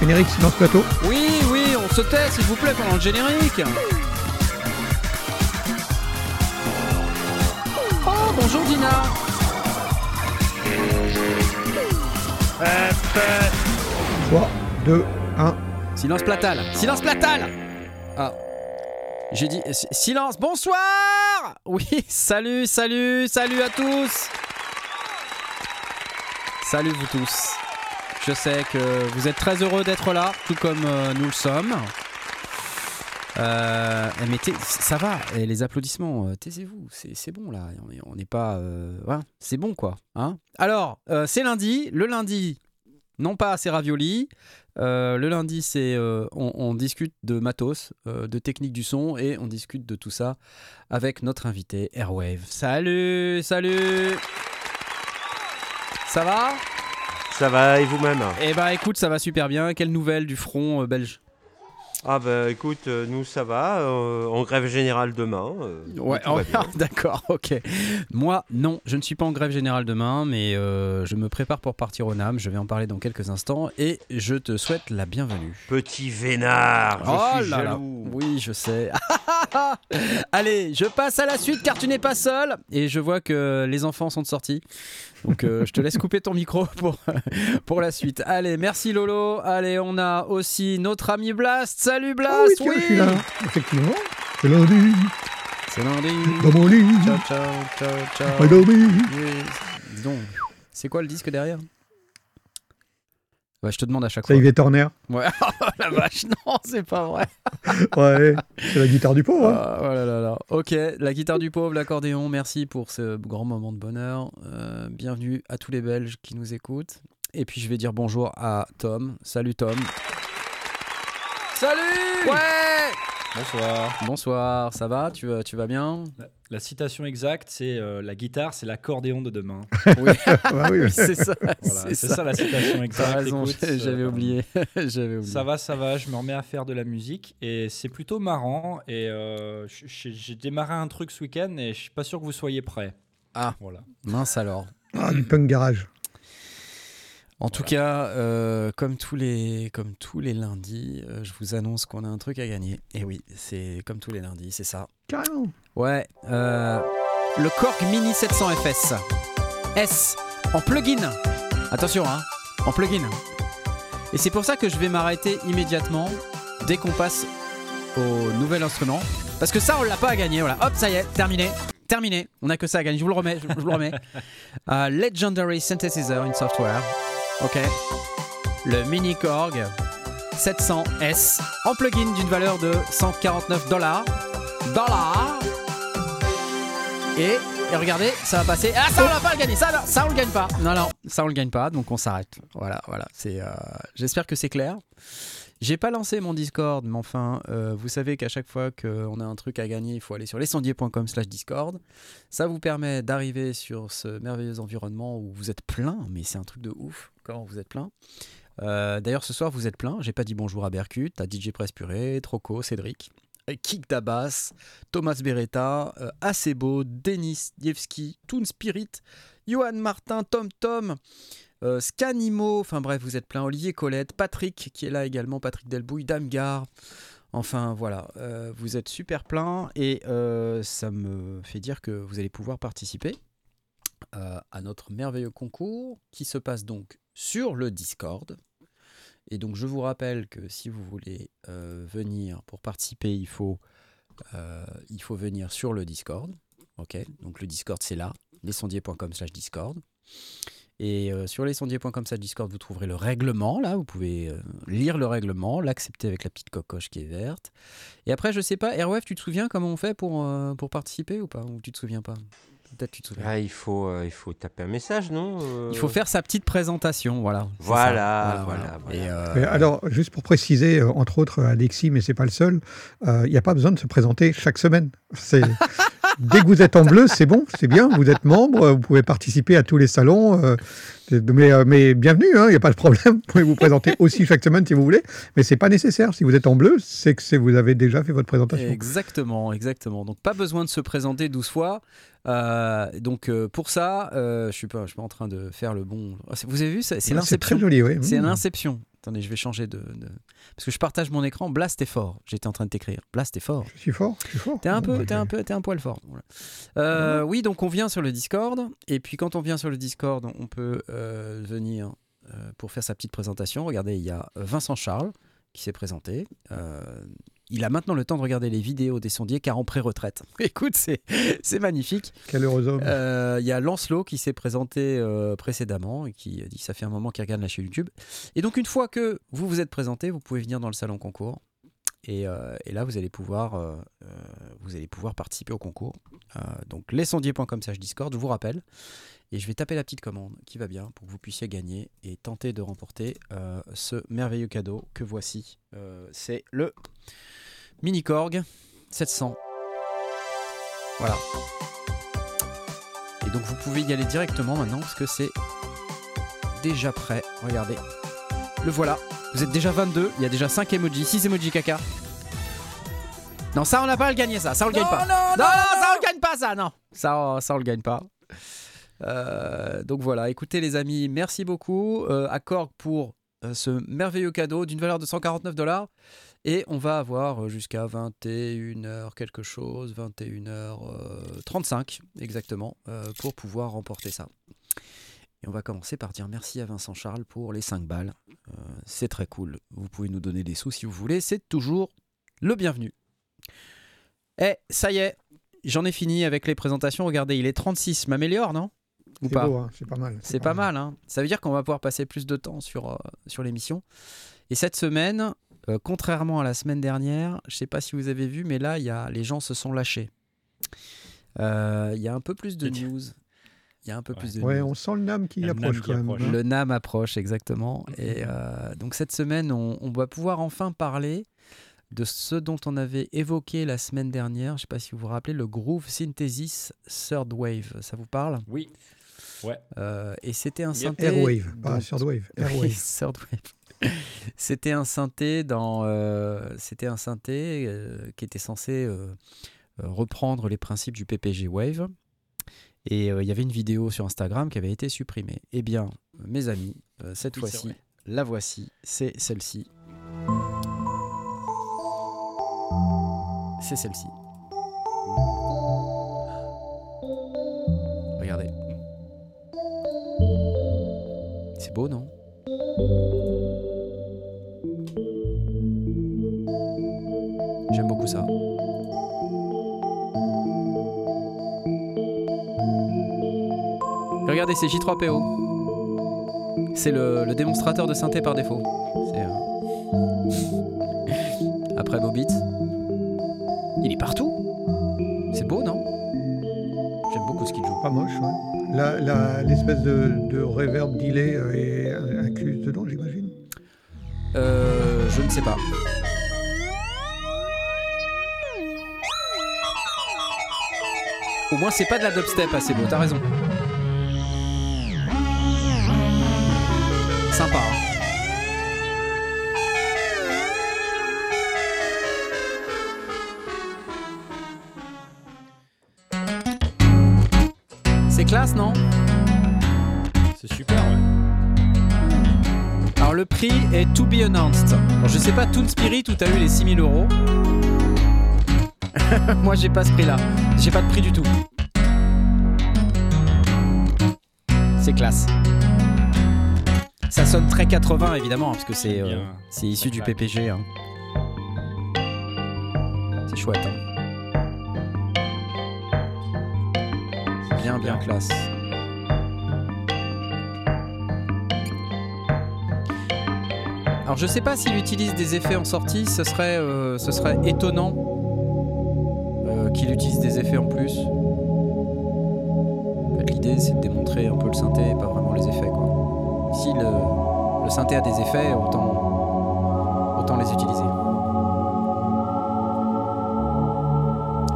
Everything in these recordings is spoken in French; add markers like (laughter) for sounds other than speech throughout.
Générique silence plateau. Oui, oui, on se tait, s'il vous plaît, pendant le générique. Oh, bonjour Dina. 3, 2, 1. Silence platal. Silence platal. Ah. J'ai dit si- silence. Bonsoir. Oui, salut, salut, salut à tous. Salut vous tous. Je sais que vous êtes très heureux d'être là, tout comme euh, nous le sommes. Euh, mais ça va, et les applaudissements, euh, taisez-vous, c'est bon là, on est- on n'est pas... c'est bon quoi. Hein Alors, c'est lundi, le lundi, non pas c'est ravioli, euh, le lundi c'est euh, on, on discute de matos, euh, de technique du son, et on discute de tout ça avec notre invité Airwave. Salut, salut. Ça va? Ça va et vous-même? Eh ben écoute, ça va super bien, quelle nouvelle du front belge? Ah bah écoute, euh, nous ça va, euh, en grève générale demain. euh, Ouais, (laughs) bien. d'accord, ok. Moi, non, je ne suis pas en grève générale demain, mais euh, je me prépare pour partir au NAM. Je vais en parler dans quelques instants et je te souhaite la bienvenue. Petit vénard, je oh suis là là, jaloux. oui, je sais. (laughs) Allez, je passe à la suite car tu n'es pas seul et je vois que les enfants sont sortis. Donc euh, je te laisse couper ton micro (laughs) pour, pour la suite. Allez, merci Lolo. Allez, on a aussi notre ami Blast. Salut Blast. Ah oui, tiens, je suis là. Effectivement. C'est lundi. C'est lundi. Dans mon lit. Ciao, ciao, ciao, ciao. Oui. Dis donc, c'est quoi le disque derrière? Ouais, je te demande à chaque fois. Yves Turner. Ouais, (laughs) oh la vache, non, c'est pas vrai. (laughs) Ouais. C'est la guitare du pauvre. hein. Ah, oh là là là. Ok, la guitare du pauvre, l'accordéon, merci pour ce grand moment de bonheur. Euh, bienvenue à tous les Belges qui nous écoutent. Et puis je vais dire bonjour à Tom. Salut Tom. Salut Ouais Bonsoir. Bonsoir, ça va tu, vas- tu vas bien La, la citation exacte, c'est euh, la guitare, c'est l'accordéon de demain. (laughs) Oui, (laughs) Ah oui, oui. c'est ça. Voilà, c'est ça. ça. la citation exacte. j'avais euh, oublié. (laughs) J'avais oublié. Ça va, ça va, je me remets à faire de la musique et c'est plutôt marrant. Et euh, j'ai démarré un truc ce week-end et je suis pas sûr que vous soyez prêts. Ah. voilà. Mince alors. Ah, du punk garage. En tout cas, euh, comme, tous les, comme tous les lundis, euh, je vous annonce qu'on a un truc à gagner. Et oui, c'est comme tous les lundis, c'est ça. Carrément. Ouais, euh, le Korg Mini 700 FS. S, en plugin. Attention, hein, en plugin. Et c'est pour ça que je vais m'arrêter immédiatement dès qu'on passe au nouvel instrument. Parce que ça, on l'a pas à gagner. Voilà, hop, ça y est, terminé. Terminé. On a que ça à gagner. Je vous le remets. Je, vous le remets. (laughs) Legendary Synthesizer in Software. Ok. Le Mini Korg 700S en plugin d'une valeur de 149 dollars. Dollars. Et, et regardez, ça va passer. Ah, ça on va pas le gagner. Ça, ça on le gagne pas. Non, non, ça on le gagne pas. Donc on s'arrête. Voilà, voilà. C'est. euh, J'espère que c'est clair. J'ai pas lancé mon Discord, mais enfin, euh, vous savez qu'à chaque fois qu'on a un truc à gagner, il faut aller sur lescendier.com slash Discord. Ça vous permet d'arriver sur ce merveilleux environnement où vous êtes plein, mais c'est un truc de ouf vous êtes plein. Euh, D'ailleurs, ce soir, vous êtes plein. J'ai pas dit bonjour à Berkut, à DJ Press Purée, Troco, Cédric, euh, Kik Dabas, Thomas Beretta, euh, Acebo, Denis Dievski, Toon Spirit, Johan Martin, Tom Tom, euh, Scanimo, enfin bref, vous êtes plein. Olivier Colette, Patrick qui est là également, Patrick Delbouille, Damgar. Enfin voilà, vous êtes super plein et ça me fait dire que vous allez pouvoir participer à notre merveilleux concours qui se passe donc sur le Discord. Et donc je vous rappelle que si vous voulez euh, venir pour participer, il faut, euh, il faut venir sur le Discord. Ok, donc le Discord c'est là, lescendier.com slash Discord. Et euh, sur lescendier.com slash Discord, vous trouverez le règlement, là, vous pouvez lire le règlement, l'accepter avec la petite cocoche qui est verte. Et après, je sais pas, ROF, tu te souviens comment on fait pour, pour participer ou pas Ou tu te souviens pas? Peut-être tu te souviens. Ah, il, faut, euh, il faut taper un message, non euh Il faut faire sa petite présentation, voilà. Voilà, voilà, voilà. Et, euh, Mais alors, juste pour préciser, euh, entre autres, Alexis, mais c'est pas le seul, euh, il n'y a pas besoin de se présenter chaque semaine. C'est (laughs) dès que vous êtes en bleu, c'est bon, c'est bien. Vous êtes membre, vous pouvez participer à tous les salons. euh, mais, euh, mais bienvenue, il n'y a pas de problème. Vous pouvez vous présenter (laughs) aussi chaque semaine si vous voulez. Mais c'est pas nécessaire. Si vous êtes en bleu, c'est que c'est- vous avez déjà fait votre présentation. Exactement, exactement. Donc pas besoin de se présenter 12 fois. Euh, donc euh, pour ça, euh, je suis pas, je suis pas en train de faire le bon. Ah, c'est- Vous avez vu, c'est C'est très l'inception. joli, oui. C'est Mmh. l'inception. Attendez, je vais changer de, de- parce que je partage mon écran. Blast est fort. J'étais en train de t'écrire. Blast est fort. Je suis fort, je suis fort. T'es un peu, t'es un peu, t'es un poil fort. Voilà. Euh, oui, donc on vient sur le Discord et puis quand on vient sur le Discord, on peut venir pour faire sa petite présentation. Regardez, il y a Vincent Charles qui s'est présenté. Il a maintenant le temps de regarder les vidéos des sondiers car en pré-retraite. (laughs) Écoute, c'est magnifique. Quel heureux homme. Euh, Il y a Lancelot qui s'est présenté euh, précédemment et qui dit que ça fait un moment qu'il regarde la chaîne YouTube. Et donc une fois que vous vous êtes présenté, vous pouvez venir dans le salon concours. Et, euh, et là, vous allez pouvoir, vous allez pouvoir participer au concours. Donc lesondiers.com slash Discord, je vous rappelle. Et je vais taper la petite commande qui va bien pour que vous puissiez gagner et tenter de remporter euh, ce merveilleux cadeau que voici. Euh, C'est le Mini Korg 700. Voilà. Et donc vous pouvez y aller directement maintenant parce que c'est déjà prêt. Regardez. Le voilà. Vous êtes déjà 22. Il y a déjà 5 emojis, 6 emojis caca. Non, ça on n'a pas à le gagner ça. Ça on le gagne pas. non, Non, non, ça on le gagne pas ça. Non. Ça, ça on le gagne pas. Euh, donc voilà, écoutez les amis, merci beaucoup euh, à Korg pour euh, ce merveilleux cadeau d'une valeur de 149 dollars. Et on va avoir euh, jusqu'à 21h quelque chose, 21h35 exactement, pour pouvoir remporter ça. Et on va commencer par dire merci à Vincent Charles pour les 5 balles. C'est très cool. Vous pouvez nous donner des sous si vous voulez, c'est toujours le bienvenu. Eh, ça y est, j'en ai fini avec les présentations. Regardez, il est 36, je m'améliore, non? Ou pas hein, c'est pas mal. c'est pas mal, hein. Ça veut dire qu'on va pouvoir passer plus de temps sur, euh, sur l'émission. Et cette semaine, euh, contrairement à la semaine dernière, je sais pas si vous avez vu, mais là, il y a, les gens se sont lâchés. Euh, Il y a un peu plus de news. Il y a un peu Ouais. plus de Ouais, news. on sent le NAM qui Le approche NAM qui quand même. approche. hein. Le NAM approche, exactement. Mhm. Et euh, donc cette semaine, on, on va pouvoir enfin parler de ce dont on avait évoqué la semaine dernière. Je ne sais pas si vous vous rappelez, le Groove Synthesis Third Wave. Ça vous parle? Oui. Ouais. Euh, Et c'était un synthé... Airwave, pas dont- Third Wave. (laughs) Oui, Airwave. Third Wave. (laughs) C'était un synthé dans, euh, c'était un synthé euh, qui était censé reprendre les principes du PPG Wave. Et euh, il y avait une vidéo sur Instagram qui avait été supprimée. Eh bien, mes amis, euh, cette Oui, fois-ci, la voici, c'est celle-ci. C'est celle-ci. Non J'aime beaucoup ça. Regardez, c'est J3PO. C'est le, démonstrateur de synthé par défaut. Euh, (laughs) Après Bobit. L'espèce de, de reverb delay euh, est incluse dedans, j'imagine? Euh, je ne sais pas. Au moins, c'est pas de la dubstep assez beau, t'as raison. Sais pas Toon Spirit où t'as eu les 6000 euros. (laughs) Moi j'ai pas ce prix là. J'ai pas de prix du tout. C'est classe. Ça sonne très 80 évidemment parce que c'est euh, c'est issu du. PPG. hein. C'est chouette. hein. Bien bien classe. Alors je sais pas s'il utilise des effets en sortie, ce serait, euh, ce serait étonnant euh, qu'il utilise des effets en plus. En fait, L'idée c'est de démontrer un peu le synthé et pas vraiment les effets quoi. Si le, synthé a des effets, autant, autant les utiliser.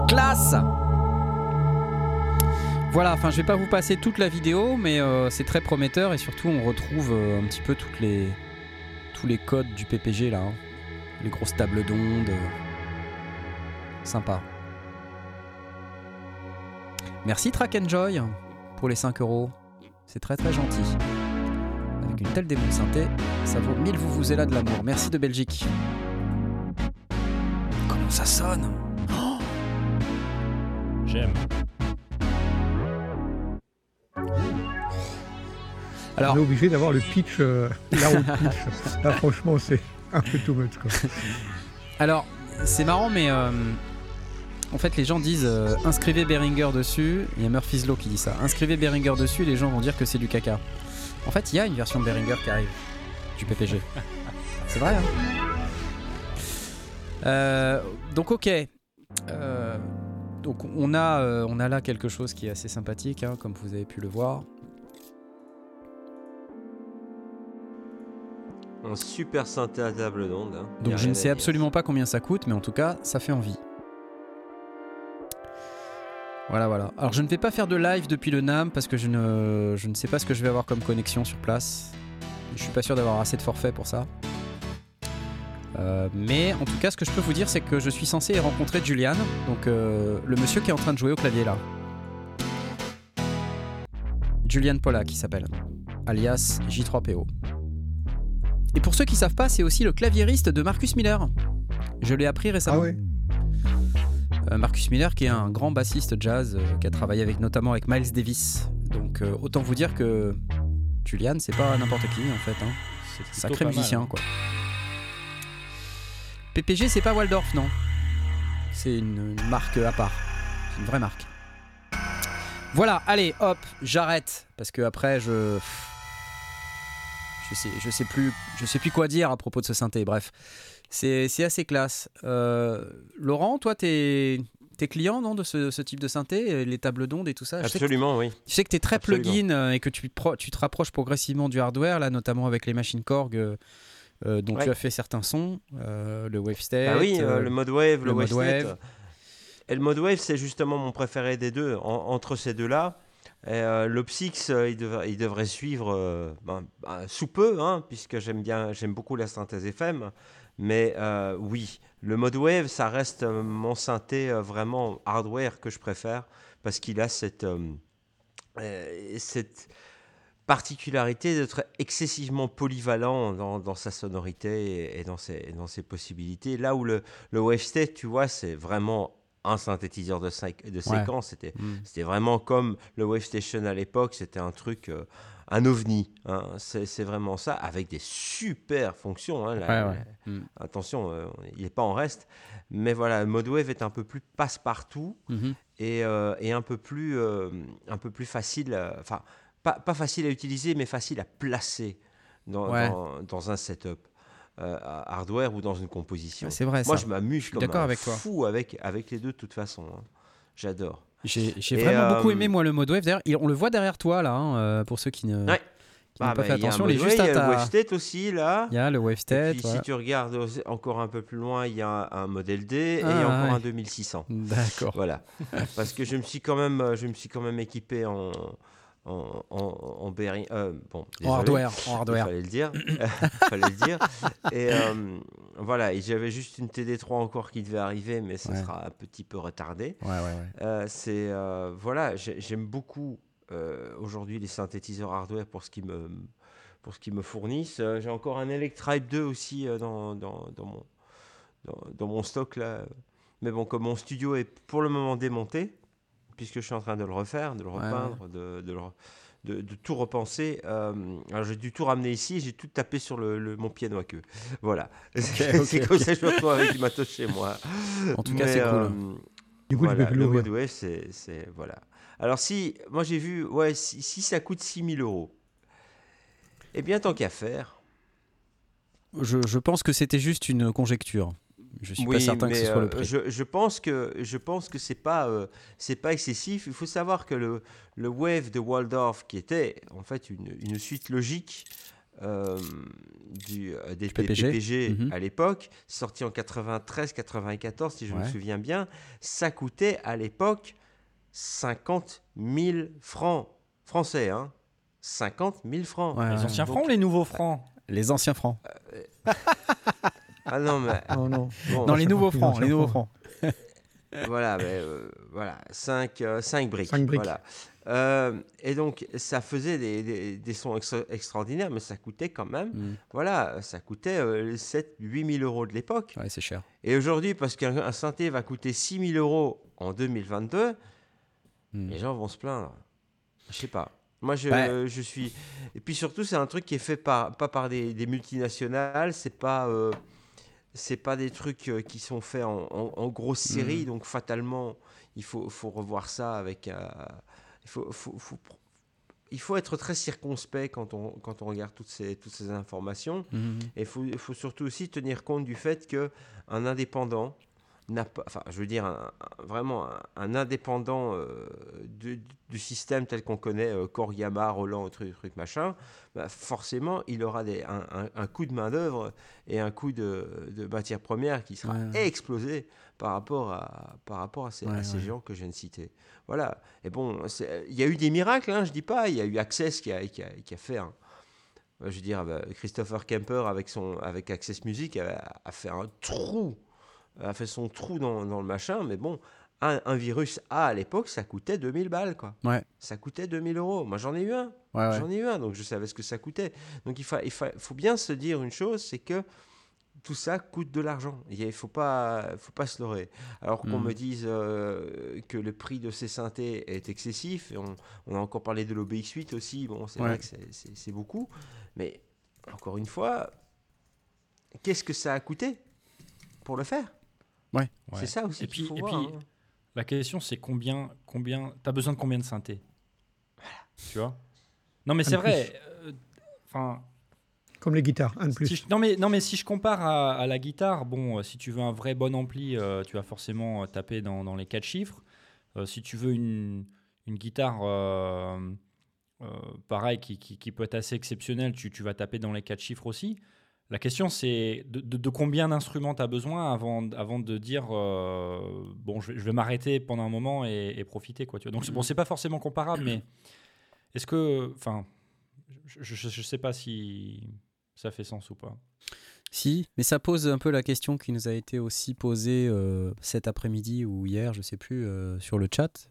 Classe Voilà, enfin je vais pas vous passer toute la vidéo, mais euh, c'est très prometteur et surtout on retrouve un petit peu toutes les, les codes du PPG là. hein. Les grosses tables d'ondes. euh, Sympa. Merci Track Enjoy pour les 5 euros. C'est très très gentil. Avec une telle démo synthé, ça vaut 1000 vous vous là de l'amour. Merci de Belgique. Comment ça sonne? J'aime. Alors, On est obligé d'avoir le pitch, euh, la route (laughs) pitch. Là, franchement, c'est un peu too much. Quoi. Alors, c'est marrant, mais euh, en fait, les gens disent euh, inscrivez Behringer dessus. Il y a Murphy's Law qui dit ça. Inscrivez Behringer dessus, les gens vont dire que c'est du caca. En fait, il y a une version de Behringer qui arrive du PPG. c'est vrai, hein Euh, Donc, ok. Donc, on a, on a là quelque chose qui est assez sympathique, hein, comme vous avez pu le voir. Un super synthé à table d'onde. hein. Y Donc a je rien ne à sais dire. absolument pas combien ça coûte, mais en tout cas, ça fait envie. Voilà, voilà. Alors je ne vais pas faire de live depuis le NAM parce que je ne, je ne sais pas ce que je vais avoir comme connexion sur place. Je suis pas sûr d'avoir assez de forfait pour ça. Euh, mais en tout cas, ce que je peux vous dire, c'est que je suis censé rencontrer Julian, donc euh, le monsieur qui est en train de jouer au clavier là. Julian Polla qui s'appelle, alias J3PO. Et pour ceux qui savent pas, c'est aussi le claviériste de Marcus Miller. Je l'ai appris récemment. Ah ouais Euh, Marcus Miller qui est un grand bassiste jazz euh, qui a travaillé avec notamment avec Miles Davis. Donc euh, autant vous dire que Julian c'est pas n'importe qui en fait. Hein. C'est Sacré mal, musicien quoi. PPG c'est pas Waldorf non? C'est une, une marque à part. C'est une vraie marque. Voilà, allez, hop, j'arrête parce que après je je sais je sais plus je sais plus quoi dire à propos de ce synthé. Bref, c'est assez classe. Euh, Laurent, toi t'es t'es client non de ce, ce type de synthé, les tables d'ondes et tout ça? Je Absolument, oui. je sais que tu es très Absolument. plugin euh, et que tu, pro- tu te rapproches progressivement du hardware, là, notamment avec les machines Korg euh, dont Ouais. tu as fait certains sons, le Wave State. Bah oui, le mode wave, le, le wave mode wave. Et le mode wave, c'est justement mon préféré des deux. En- entre ces deux-là, euh, l'Opsix, euh, il, devrait- suivre euh, ben, ben, sous peu, hein, puisque j'aime bien, j'aime beaucoup la synthèse FM. Mais euh, oui, le mode wave, ça reste mon synthé vraiment hardware que je préfère, parce qu'il a cette, cette particularité d'être excessivement polyvalent dans, sa sonorité et, et dans, ses, dans ses possibilités. Là où le, le Wave State, tu vois, c'est vraiment un synthétiseur de, séquence. C'était, hmm. c'était vraiment comme le Wave Station à l'époque, c'était un truc, euh, un ovni. hein. C'est, vraiment ça, avec des super fonctions. hein. La- Ouais, ouais. la- Mm. Attention, euh, il n'est pas en reste. Mais voilà, le mode Wave est un peu plus passe-partout Mhm. et, euh, et un peu plus un peu plus facile enfin pas, pas facile à utiliser mais facile à placer dans, dans un setup euh, hardware ou dans une composition c'est vrai, moi ça. je m'amuse suis comme d'accord un avec toi. fou avec avec les deux de toute façon hein. j'adore J'ai vraiment beaucoup euh, aimé, moi, le mode Wave. D'ailleurs, il- on le voit derrière toi, là, hein, euh, pour ceux qui ne- Ouais. qui Ah, pas bah, fait il y a un attention. Il est Wave, juste il y à a le Wave ta... State aussi là Il y a le Wave et State. puis, si tu regardes encore un peu plus loin il y a un modèle D et Ah, encore ouais. un 2600 D'accord. Voilà. Parce que je me suis quand même, je me suis quand même équipé en en, en, euh, bon, En hardware. En Il hardware. fallait le dire. (laughs) fallait le dire. Et euh, voilà, et j'avais juste une TD3 encore qui devait arriver, mais ça Ouais. sera un petit peu retardé. Ouais, ouais, ouais. Euh, c'est voilà, j'ai- j'aime beaucoup aujourd'hui les synthétiseurs hardware pour ce qui me pour ce qu'ils me fournissent. J'ai encore un Electribe 2 aussi dans, dans, dans mon dans, dans mon stock là. Mais bon, comme mon studio est pour le moment démonté, puisque je suis en train de le refaire, de le Ouais, repeindre, de, de le re- de, de tout repenser. euh, alors j'ai dû tout ramener ici, j'ai tout tapé sur le, le- mon piano à queue. Voilà. (laughs) c'est comme ça que je me retrouve avec du matos chez moi. En tout cas, c'est cool. euh, Du coup, tu voilà, peux plus le wave, c'est, c'est- voilà. Alors si, moi j'ai vu, ouais, si, si ça coûte 6000 euros, eh bien tant qu'à faire. Je, je pense que c'était juste une conjecture. Je suis pas certain que ce mais, soit le euh, prix. Je, je pense que je pense que c'est pas euh, c'est pas excessif. Il faut savoir que le, le Wave de Waldorf, qui était en fait une, une suite logique euh, du, euh, des, PPG. PPG, Mhm. à l'époque, sorti en 93-94 si je me souviens bien, ça coûtait à l'époque 50 000 francs français. Hein. 50 000 francs. Ouais, Les anciens donc- francs ou les nouveaux francs? Les anciens francs. Ah non, mais Non, (laughs) non. bon, Non, les nouveaux francs. Les nouveaux francs. voilà, mais, euh, voilà, 5 briques. Cinq briques. Voilà. Euh, et donc, ça faisait des, des- des sons extra- extraordinaires, mais ça coûtait quand même, Mm. voilà, ça coûtait euh, 7 8 000 euros de l'époque. Ouais, c'est cher. Et aujourd'hui, parce qu'un un synthé va coûter 6 000 euros en 2022, Mm. les gens vont se plaindre. Je sais pas. Moi, je, Ouais. je suis. Et puis surtout, c'est un truc qui est fait par, pas par des, des multinationales, c'est pas. C'est pas des trucs euh, qui sont faits en, en- en grosse série, donc fatalement, il faut, faut revoir ça avec. euh, il, faut, faut- faut pr- il faut être très circonspect quand on, quand on regarde toutes ces, toutes ces informations. Mhm. Et il faut, surtout aussi tenir compte du fait que un indépendant n'a pas, enfin, je veux dire, un- un- vraiment un, un indépendant euh, du, du système tel qu'on connaît, euh, Roland, truc, truc machin, bah, forcément, il aura des, un, coût de main-d'œuvre et un coût de, de matière première qui sera Ouais, explosé par rapport à, par rapport à ces, à Ouais, ces ouais. gens que je viens de citer. Voilà. Et bon, il y a eu des miracles, hein, je dis pas. Il y a eu Access qui a, qui a, qui a fait un, je veux dire, bah, Christopher Kemper avec, son, avec Access Music a, a fait un trou, a fait son trou dans, dans le machin, mais bon, un, un virus A à l'époque, ça coûtait 2000 balles, quoi. Ouais. Ça coûtait 2000 euros. Moi, j'en ai eu un. Ouais, ouais. J'en ai eu un, donc je savais ce que ça coûtait. Donc il, fa- il fa- faut bien se dire une chose, c'est que tout ça coûte de l'argent. Il ne faut pas, faut pas se leurrer. Alors qu'on Mhm. me dise euh, que le prix de ces synthés est excessif, et on, on a encore parlé de l'OBX8 aussi, bon, c'est vrai que c'est beaucoup, mais encore une fois, qu'est-ce que ça a coûté pour le faire? Ouais. Ouais. C'est ça aussi Et puis- faut et voir. puis- hein. La question, c'est combien, combien, t'as besoin de combien de synthés? Tu vois? Non, mais c'est vrai. euh, Enfin, Comme les guitares, un de plus. si je- non mais non mais si je compare à, à la guitare, bon, euh, si tu veux un vrai bon ampli, euh, tu vas forcément taper dans, dans les quatre chiffres. Euh, si tu veux une, une guitare, euh, euh, pareil, qui, qui- qui peut être assez exceptionnelle, tu, tu vas taper dans les quatre chiffres aussi. La question, c'est de, combien d'instruments tu as besoin avant, avant de dire euh, bon, je vais, m'arrêter pendant un moment et, profiter. Quoi, tu vois. Donc, bon, c'est pas forcément comparable, mais est-ce que. Enfin, je ne sais pas si ça fait sens ou pas. Si, mais ça pose un peu la question qui nous a été aussi posée euh, cet après-midi ou hier, je sais plus, euh, sur le chat,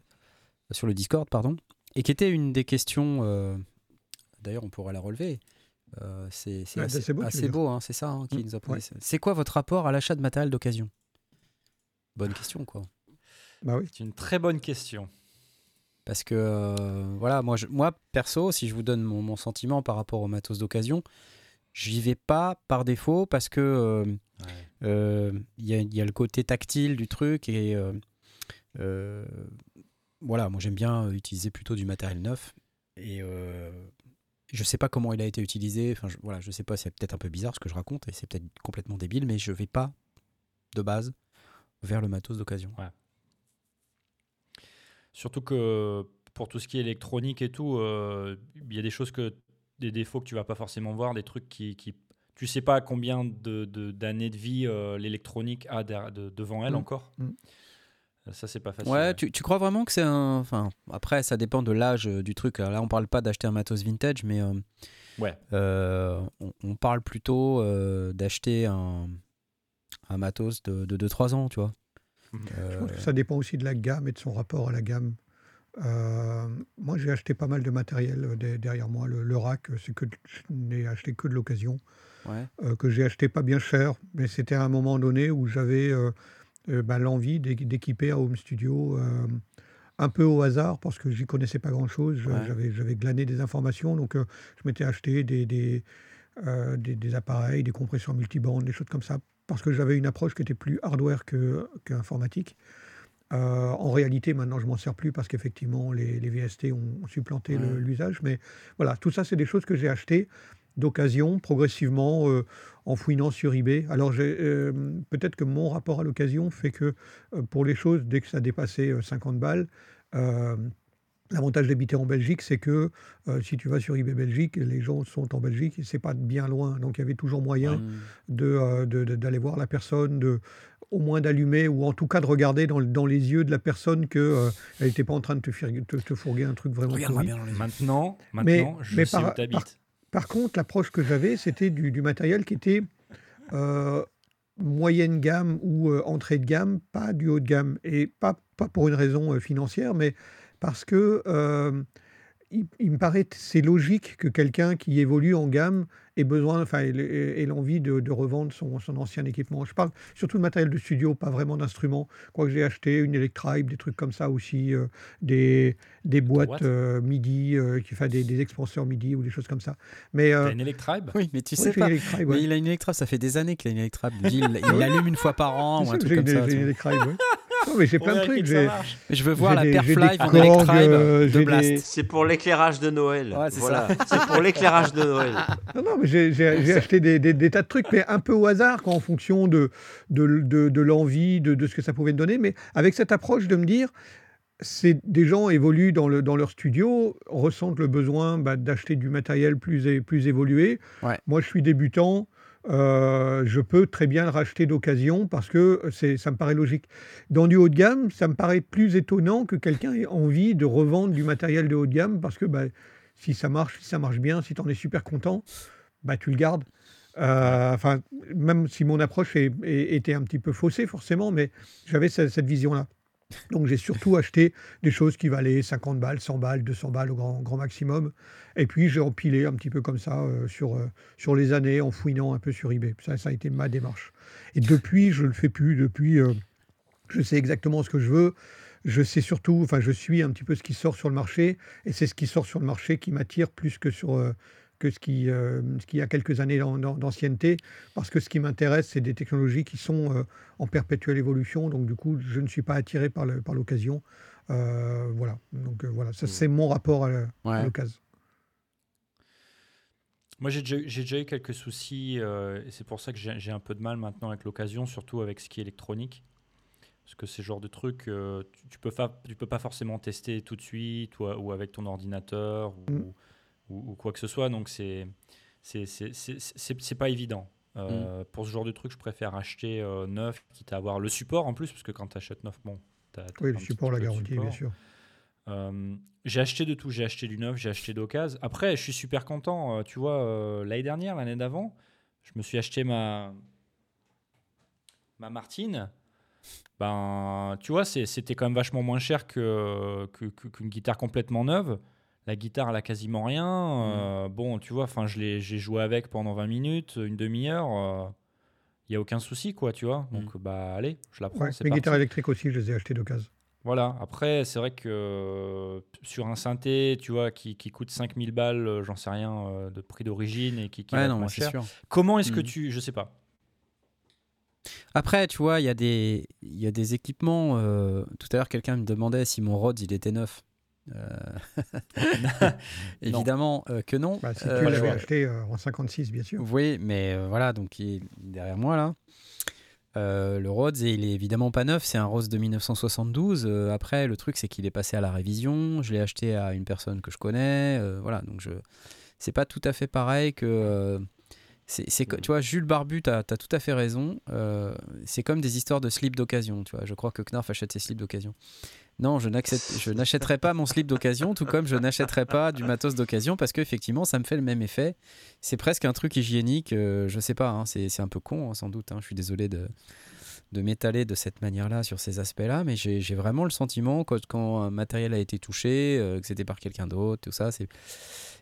sur le Discord, pardon, et qui était une des questions. D'ailleurs, on pourrait la relever. Euh, c'est c'est Ouais, assez, beau, assez hein, c'est ça hein, qui nous a posé. ouais. ça. C'est quoi votre rapport à l'achat de matériel d'occasion? Bonne question, quoi. Bah oui. C'est une très bonne question. Parce que, euh, voilà, moi, je- moi, perso, si je vous donne mon, mon sentiment par rapport au matos d'occasion, j'y vais pas par défaut parce que euh, euh, il y, a, il y a le côté tactile du truc et euh, euh, voilà, moi j'aime bien utiliser plutôt du matériel neuf et euh, je sais pas comment il a été utilisé. Enfin, je, voilà, je sais pas, c'est peut-être un peu bizarre ce que je raconte et c'est peut-être complètement débile, mais je vais pas de base vers le matos d'occasion. Surtout que pour tout ce qui est électronique et tout, euh, il y a des choses que des défauts que tu vas pas forcément voir, des trucs qui, qui tu sais pas combien de, de- d'années de vie euh, l'électronique a de- devant elle Mm. encore. Mm. Euh, Ça c'est pas facile. Ouais, tu, tu crois vraiment que c'est un. Enfin, après, ça dépend de l'âge euh, du truc. Là, on parle pas d'acheter un matos vintage, mais euh, Ouais. euh, on, on parle plutôt euh, d'acheter un, un matos de, de 2-3 ans, tu vois. Mhm. Je pense que ça dépend aussi de la gamme et de son rapport à la gamme. Euh, moi, j'ai acheté pas mal de matériel de- derrière moi. Le, le rack, c'est que je n'ai acheté que de l'occasion, ouais. euh, que j'ai acheté pas bien cher, mais c'était à un moment donné où j'avais bah, l'envie d'é- d'équiper un home studio euh, un peu au hasard parce que j'y connaissais pas grand-chose. Je- Ouais. J'avais, j'avais glané des informations, donc euh, je m'étais acheté des, des, euh, des- des appareils, des compresseurs multibandes, des choses comme ça, parce que j'avais une approche qui était plus hardware que, qu'informatique. Euh, en réalité, maintenant, je m'en sers plus parce qu'effectivement, les, les VST ont supplanté le- l'usage. Mais voilà, tout ça, c'est des choses que j'ai achetées d'occasion, progressivement, euh, en fouinant sur eBay. Alors, j'ai, euh, peut-être que mon rapport à l'occasion fait que euh, pour les choses, dès que ça dépassait euh, 50 balles, euh, L'avantage d'habiter en Belgique, c'est que euh, si tu vas sur eBay Belgique, les gens sont en Belgique et c'est pas bien loin. Donc il y avait toujours moyen Mmh. de, euh, de- de- d'aller voir la personne, de, au moins d'allumer ou en tout cas de regarder dans, dans les yeux de la personne qu'elle n'était pas en train de te, fir- te, te fourguer un truc vraiment Regarde-moi pourri. bien dans les yeux. Maintenant, Mais- maintenant je mais sais par- où t'habites. Par contre, l'approche que j'avais, c'était du, matériel qui était euh, moyenne gamme ou euh, entrée de gamme, pas du haut de gamme. Et pas, pour une raison euh, financière, mais parce que il, il me paraît c'est logique que quelqu'un qui évolue en gamme ait besoin, enfin, ait, l'envie de, de revendre son, son ancien équipement. Je parle surtout de matériel de studio, pas vraiment d'instruments. Quoi que j'ai acheté une Electribe, des trucs comme ça aussi, euh, des, des boîtes euh, MIDI, euh, qui fait des, des expanseurs MIDI ou des choses comme ça. Mais euh, une Electribe? Oui, mais tu sais pas. Electribe, Mais il a une Electrab, ça fait des années qu'il a une Electrab. Il, il- (laughs) il l'allume une fois par an ou un truc j'ai comme une, ça. une. Electribe, ouais. (laughs) Non, mais j'ai plein de trucs. Je veux voir la des Perflive en Electribe euh, de Blast. des- C'est pour l'éclairage de Noël. Ouais, c'est voilà. C'est pour l'éclairage de Noël. (laughs) Non, non, mais j'ai acheté des, des- des tas de trucs, mais un peu au hasard, quoi, en fonction de, de, de- de l'envie, de, de ce que ça pouvait me donner. Mais avec cette approche de me dire, c'est des gens évoluent dans, le, dans leur studio, ressentent le besoin bah, d'acheter du matériel plus, évolué. Ouais. Moi, je suis débutant. Euh, je peux très bien le racheter d'occasion parce que ça me paraît logique. Dans du haut de gamme, ça me paraît plus étonnant que quelqu'un ait envie de revendre du matériel de haut de gamme parce que bah, si ça marche, si ça marche bien, si tu en es super content, bah, tu le gardes. Euh, Enfin, même si mon approche était un petit peu faussée, forcément, mais j'avais cette vision-là. Donc, j'ai surtout acheté des choses qui valaient 50 balles, 100 balles, 200 balles au grand, grand maximum. Et puis, j'ai empilé un petit peu comme ça euh, sur, euh, sur les années en fouinant un peu sur eBay. Ça, ça a été ma démarche. Et depuis, je ne le fais plus. Depuis, euh, je sais exactement ce que je veux. Je sais surtout, enfin, je suis un petit peu ce qui sort sur le marché. Et c'est ce qui sort sur le marché qui m'attire plus que sur. Que ce qui, euh, ce qui a quelques années d'an- d'an- d'ancienneté, parce que ce qui m'intéresse, c'est des technologies qui sont euh, en perpétuelle évolution, donc du coup, je ne suis pas attiré par le- par l'occasion. Euh, voilà, donc euh, voilà, ça c'est mon rapport à, Ouais. l'occasion. Moi, j'ai déjà, j'ai déjà eu quelques soucis euh, et c'est pour ça que j'ai un peu de mal maintenant avec l'occasion, surtout avec ce qui est électronique. Parce que c'est le genre de truc, euh, tu, tu peux tu peux pas forcément tester tout de suite ou, ou avec ton ordinateur ou, Mm. Ou- ou quoi que ce soit. Donc, c'est c'est- pas évident. Euh, Pour ce genre de truc, je préfère acheter euh, neuf, quitte à avoir le support en plus, parce que quand tu achètes neuf, bon, tu as, Oui, le support, la garantie, bien sûr. euh, j'ai acheté de tout, j'ai acheté du neuf, j'ai acheté d'occasion. Après, je suis super content. euh, tu vois, l'année dernière, l'année d'avant, je me suis acheté ma ma Martine. Ben, tu vois, c'était quand même vachement moins cher que que- que- qu'une guitare complètement neuve. La guitare, elle a quasiment rien. euh, bon, tu vois, enfin, je l'ai, j'ai joué avec pendant 20 minutes, une demi-heure. Il y a aucun souci, quoi, tu vois. Donc, bah, allez, je la prends. Ouais, parti. guitares électriques aussi, je les ai achetées d'occasion. Voilà, après, c'est vrai que euh, sur un synthé, tu vois, qui, qui coûte 5000 balles, euh, j'en sais rien, euh, de prix d'origine et qui, qui va Ouais, être non, moins cher. sûr. Comment est-ce que Mm. tu. Je sais pas. Après, tu vois, il y, a des- il y a des équipements. euh, tout à l'heure, quelqu'un me demandait si mon Rhodes, il était neuf. Euh, (laughs) (laughs) Évidemment euh, que non. Bah, si Euh, tu l'avais acheté euh, en 56, bien sûr. Oui, mais euh, voilà, donc il est derrière moi là. Euh, le Rhodes, et il est évidemment pas neuf, c'est un Rhodes de 1972. Euh, après, le truc, c'est qu'il est passé à la révision. Je l'ai acheté à une personne que je connais. euh, voilà, donc je. C'est pas tout à fait pareil que. euh, c'est, tu vois, Jules Barbu, tu as, tout à fait raison. euh, c'est comme des histoires de slip d'occasion. Tu vois, je crois que Knarf achète ses slips d'occasion. Non, je, n'achèterai pas mon slip d'occasion, tout comme je n'achèterai pas du matos d'occasion, parce qu'effectivement, ça me fait le même effet. C'est presque un truc hygiénique, euh, je sais pas, hein, c'est, un peu con hein, sans doute. hein, je suis désolé de, de m'étaler de cette manière-là sur ces aspects-là, mais j'ai, vraiment le sentiment quand, quand un matériel a été touché, euh, que c'était par quelqu'un d'autre, tout ça. C'est...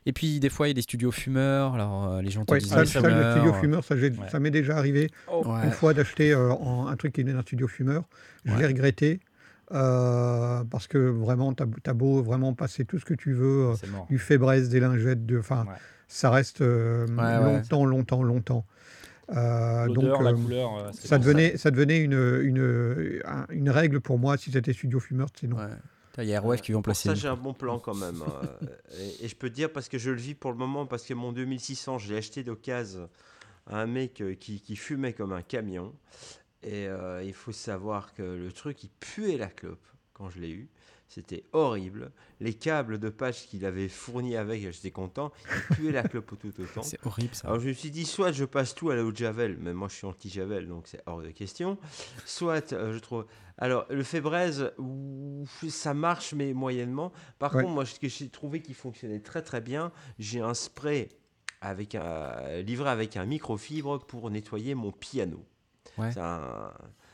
Et puis des fois, il y a des studios fumeurs, alors euh, les gens te Ouais, disent ça, les ça, le fumeurs, studio euh, fumeur, ça, j'ai- Ouais. ça m'est déjà arrivé ouais. une fois d'acheter euh, un truc qui venait d'un studio fumeur. Je Ouais. l'ai regretté euh, parce que vraiment, tu as, beau vraiment passer tout ce que tu veux, euh, du fébreze, des lingettes, de, Ouais. ça reste euh, Ouais, ouais. longtemps, longtemps, longtemps. Euh, donc, la couleur. c'est ça bon. devenait, ça devenait une, une, un- une règle pour moi si c'était studio fumeur, c'est non. Il y a Airwave qui vont placer. ça, j'ai un bon plan quand même. euh, (laughs) et, et je peux te dire, parce que je le vis pour le moment, parce que mon 2600, je l'ai acheté d'occasion à un mec qui, qui fumait comme un camion. Et euh, il faut savoir que le truc, il puait la clope quand je l'ai eu. C'était horrible. Les câbles de patch qu'il avait fournis avec, j'étais content. Il puait la clope tout autant. (laughs) C'est horrible ça. Alors je me suis dit, soit je passe tout à la haute Javel, mais moi je suis anti-Javel, donc c'est hors de question. Soit euh, je trouve. Alors le Febreze, ça marche, mais moyennement. Par Ouais. contre, moi ce que j'ai trouvé qui fonctionnait très très bien, j'ai un spray avec un, livré avec un microfibre pour nettoyer mon piano. Ouais.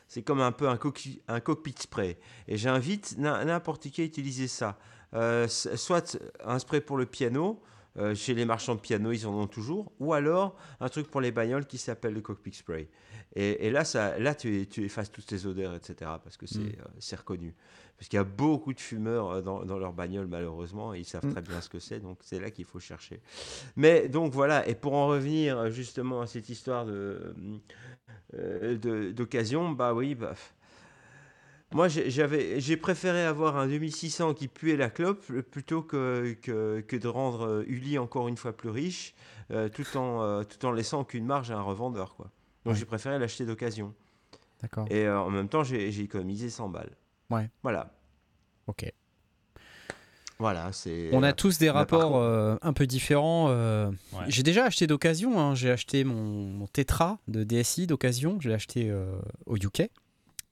C'est comme un peu un, cockpit spray. Et j'invite n'im- n'importe qui à utiliser ça. Euh, soit un spray pour le piano, euh, chez les marchands de piano, ils en ont toujours, ou alors un truc pour les bagnoles qui s'appelle le cockpit spray. Et, et là, ça, là tu, tu effaces toutes tes odeurs, etc. Parce que c'est Mm. euh, c'est reconnu. Parce qu'il y a beaucoup de fumeurs dans, dans leurs bagnoles, malheureusement, et ils savent Mm. très bien ce que c'est, donc c'est là qu'il faut chercher. Mais donc voilà, et pour en revenir justement à cette histoire de- d'occasion, bah oui, bah, moi j'ai- j'avais j'ai préféré avoir un 2600 qui puait la clope euh, plutôt que, que, que de rendre euh, Uli encore une fois plus riche, euh, tout en euh, tout en laissant aucune marge à un revendeur quoi. Donc Ouais. j'ai préféré l'acheter d'occasion. D'accord. Et euh, en même temps, j'ai j'ai économisé 100 balles. Ouais. Voilà. Ok. Voilà, c'est. On a tous des rapports euh, un peu différents. euh, Ouais. J'ai déjà acheté d'occasion. hein. J'ai acheté mon, mon Tetra de DSI d'occasion. Je l'ai acheté euh, au UK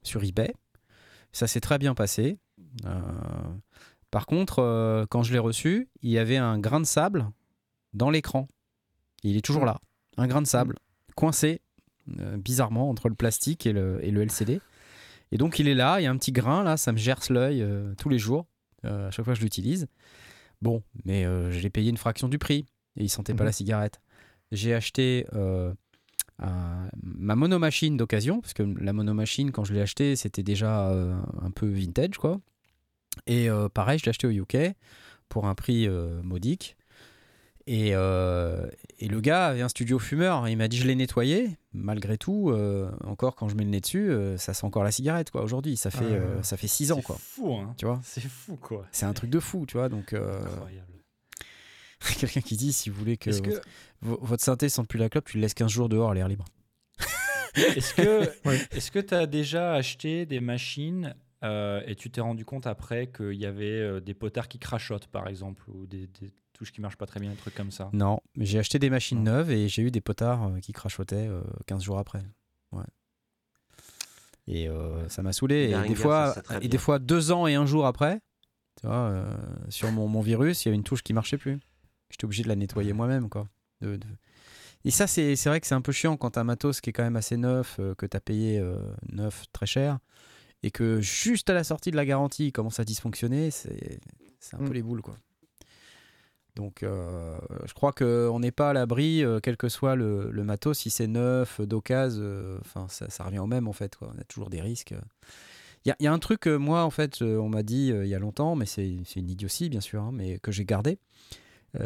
sur eBay. Ça s'est très bien passé. Euh, par contre, euh, quand je l'ai reçu, il y avait un grain de sable dans l'écran. Il est toujours là. Un grain de sable coincé euh, bizarrement entre le plastique et le, et le LCD. Et donc il est là, il y a un petit grain là, ça me gerce l'œil euh, tous les jours, à chaque fois que je l'utilise. Bon, mais euh, je l'ai payé une fraction du prix et il sentait pas Mhm. la cigarette. J'ai acheté euh, un- ma monomachine d'occasion, parce que la monomachine, quand je l'ai acheté, c'était déjà euh, un peu vintage, quoi. Et euh, pareil, je l'ai acheté au UK pour un prix euh, modique. Et, euh, et le gars avait un studio fumeur. Il m'a dit je l'ai nettoyé. Malgré tout, euh, encore quand je mets le nez dessus, euh, ça sent encore la cigarette quoi. Aujourd'hui, ça fait Ah ça fait six ans C'est fou, hein. Tu vois, C'est fou, quoi. c'est un truc de fou, tu vois. Donc Incroyable. (laughs) quelqu'un qui dit si vous voulez que, Est-ce que, vo- votre synthé sente plus la clope, tu le laisses 15 jours dehors à l'air libre. (laughs) est-ce que, (laughs) Ouais. est-ce que tu as déjà acheté des machines euh, et tu t'es rendu compte après qu'il y avait euh, des potards qui crachotent, par exemple, ou des, des touches qui marchent pas très bien, des trucs comme ça Non, mais j'ai acheté des machines Non. neuves et j'ai eu des potards euh, qui crachotaient euh, 15 jours après. Ouais. Et euh, ça m'a saoulé. Et des, fois, ça, et des fois, deux ans et un jour après, tu vois, euh, sur mon, mon virus, il y avait une touche qui marchait plus. J'étais obligé de la nettoyer moi-même. quoi. De- de- Et ça, c'est vrai que c'est un peu chiant quand t'as un matos qui est quand même assez neuf, euh, que t'as payé euh, neuf très cher, et que juste à la sortie de la garantie, il commence à dysfonctionner, c'est un peu Mm. les boules. quoi. Donc, euh, je crois qu'on n'est pas à l'abri, euh, quel que soit le, matos, si c'est neuf, d'occasion, euh, enfin, ça, ça revient au même en fait. On a toujours des risques. Il y, a- un truc, euh, moi, en fait, on m'a dit il y a longtemps, mais c'est une idiotie, bien sûr, hein, mais que j'ai gardé.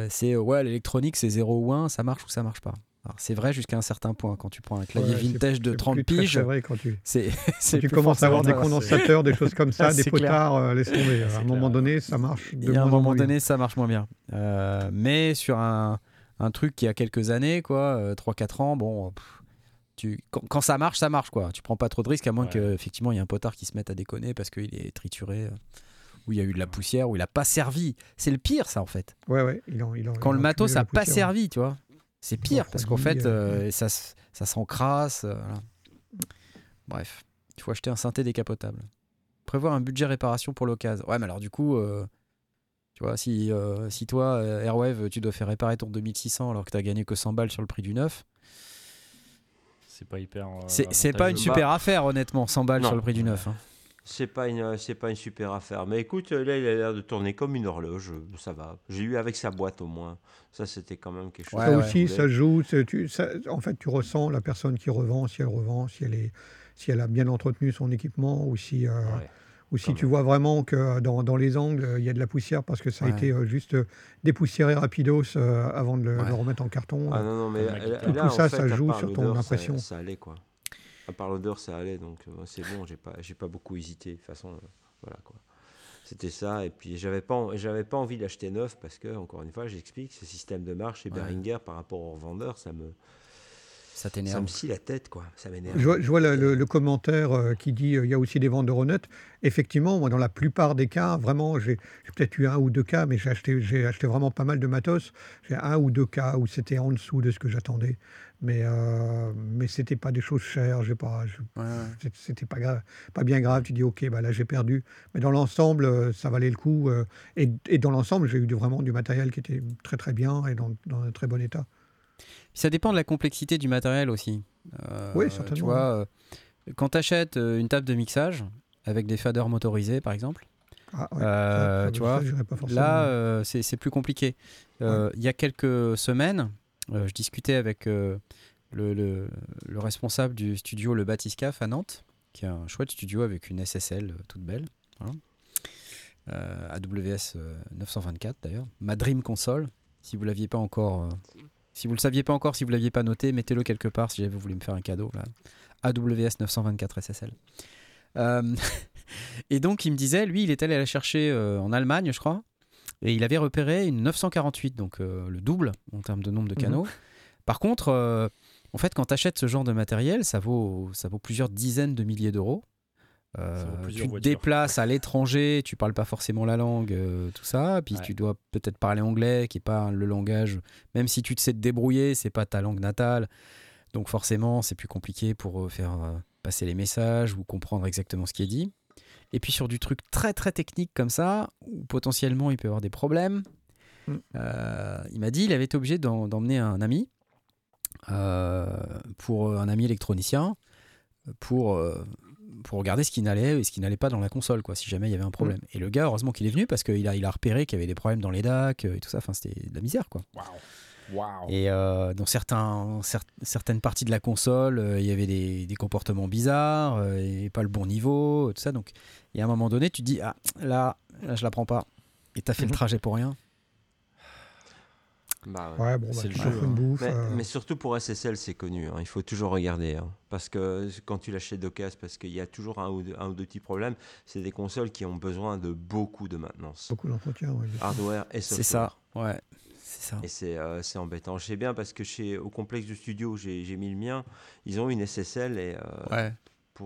C'est ouais, l'électronique, c'est 0 ou 1, ça marche ou ça marche pas. Alors, C'est vrai jusqu'à un certain point. Quand tu prends un clavier Ouais, c'est- vintage de c'est 30 plus très, piges, très vrai quand tu, c'est quand (laughs) c'est tu commences à avoir des condensateurs, des choses comme (laughs) ça, C'est des potards, euh, laisse tomber. À C'est un moment donné, ça marche de a un moment bien. donné, ça marche moins bien. Euh, mais sur un, un truc qui a quelques années, quoi, euh, 3-4 ans, bon, pff, tu, quand, quand ça marche, ça marche, quoi. Tu prends pas trop de risques, à moins Ouais. qu'effectivement, il y a un potard qui se mette à déconner parce qu'il est trituré, euh, où il y a eu de la poussière, où il a pas servi. C'est le pire, ça, en fait. Ouais, ouais, il en, il en- Quand il le matos n'a pas servi, tu vois. C'est pire, parce qu'en fait, euh, euh, ça, ça s'encrasse. euh, voilà. Bref, il faut acheter un synthé décapotable. Prévoir un budget réparation pour l'occasion. Ouais, mais alors du coup, euh, tu vois, si, euh, si toi, euh, Airwave, tu dois faire réparer ton 2600 alors que tu as gagné que 100 balles sur le prix du neuf, C'est pas hyper. euh, c'est c'est pas une super affaire, honnêtement, 100 balles Non. sur le prix du neuf. hein. C'est pas une, c'est pas une super affaire. Mais écoute, là, il a l'air de tourner comme une horloge. Ça va. J'ai eu avec sa boîte au moins. Ça, c'était quand même quelque chose. Ouais, ça aussi, ça joue. c'est- tu- ça- en fait, tu ressens la personne qui revend, si elle revend, si elle, est, si elle a bien entretenu son équipement, ou si, euh, Ouais. ou si tu même. vois vraiment que dans, dans les angles, il y a de la poussière parce que ça a été euh, juste euh, dépoussiéré rapidos euh, avant de le, Ouais. le remettre en carton. Ah non, mais là. Tout là, en ça, fait, ça joue sur ton ça- impression. Ça, allait, quoi. À part l'odeur, ça allait. Donc, euh, c'est bon, j'ai pas, j'ai pas beaucoup hésité. De toute façon, euh, voilà, quoi. C'était ça. Et puis, j'avais pas, j'avais pas envie d'acheter neuf parce que, encore une fois, j'explique, ce système de marche chez Ouais. Behringer par rapport aux revendeurs, ça me. Ça ça t'énerve. me scie la tête, quoi. Ça m'énerve. Je vois, je vois le, le- le commentaire euh, qui dit euh, il y a aussi des ventes d'Euronet. Effectivement, moi, dans la plupart des cas, vraiment, j'ai j'ai peut-être eu un ou deux cas, mais j'ai acheté, j'ai acheté vraiment pas mal de matos. J'ai un ou deux cas où c'était en dessous de ce que j'attendais. Mais, euh, mais c'était pas des choses chères. J'ai pas, Ouais, c'était pas, grave, pas bien grave. Tu dis, OK, bah là, j'ai perdu. Mais dans l'ensemble, euh, ça valait le coup. et, et dans l'ensemble, j'ai eu du- vraiment du matériel qui était très, très bien et dans, dans un très bon état. Ça dépend de la complexité du matériel aussi. Euh, Oui, certainement, Tu vois, euh, quand tu achètes une table de mixage avec des faders motorisés, par exemple, Ah, ouais, euh, ça- ça- tu vois, pas là, euh, c'est plus compliqué. Euh, Il y a quelques semaines, euh, je discutais avec euh, le, le- le responsable du studio Le Batiscaf à Nantes, qui est un chouette studio avec une SSL euh, toute belle. voilà. Euh, AWS euh, 924 d'ailleurs. Ma Dream Console, si vous l'aviez pas encore, euh, si vous le saviez pas encore, si vous l'aviez pas noté, mettez-le quelque part si jamais vous voulez me faire un cadeau. Là. AWS 924 SSL. Euh, (laughs) et donc il me disait, lui, il est allé la chercher euh, en Allemagne, je crois, et il avait repéré une 948, donc euh, le double en termes de nombre de Mhm. canaux. Par contre, euh, en fait, quand tu achètes ce genre de matériel, ça vaut, ça vaut plusieurs dizaines de milliers d'euros. Euh, tu te voitures. déplaces à l'étranger, tu parles pas forcément la langue, euh, tout ça, puis Ouais. tu dois peut-être parler anglais, qui est pas le langage, même si tu te sais te débrouiller, c'est pas ta langue natale, donc forcément c'est plus compliqué pour euh, faire euh, passer les messages ou comprendre exactement ce qui est dit. Et puis sur du truc très très technique comme ça, où potentiellement il peut y avoir des problèmes, Mm. il m'a dit il avait été obligé d'emmener un ami, pour un ami électronicien, pour, pour regarder ce qui n'allait et ce qui n'allait pas dans la console, quoi, si jamais il y avait un problème. Et le gars, heureusement qu'il est venu parce qu'il a, il a repéré qu'il y avait des problèmes dans les DAC euh, et tout ça. Enfin, c'était de la misère, quoi. Waouh. Et euh, dans certains, cer- certaines parties de la console, euh, il y avait des, des comportements bizarres et pas le bon niveau, tout ça. Donc, et à un moment donné, tu te dis, ah, là, là je la prends pas. Et t'as fait le Mhm. trajet pour rien. Bah, ouais. Ouais, bon, bah, C'est le jeu, une hein. bouffe. Mais, euh, mais surtout pour SSL, c'est connu. hein. Il faut toujours regarder. hein. Parce que quand tu l'achètes d'occasion, parce qu'il y a toujours un ou, deux, un ou deux petits problèmes, c'est des consoles qui ont besoin de beaucoup de maintenance. Beaucoup d'entretien. ouais. Hardware et software. C'est ça, ouais. C'est ça. Et c'est euh, c'est embêtant. Je sais bien parce que chez, au complexe du studio, où j'ai mis le mien. Ils ont une SSL et. euh, Ouais.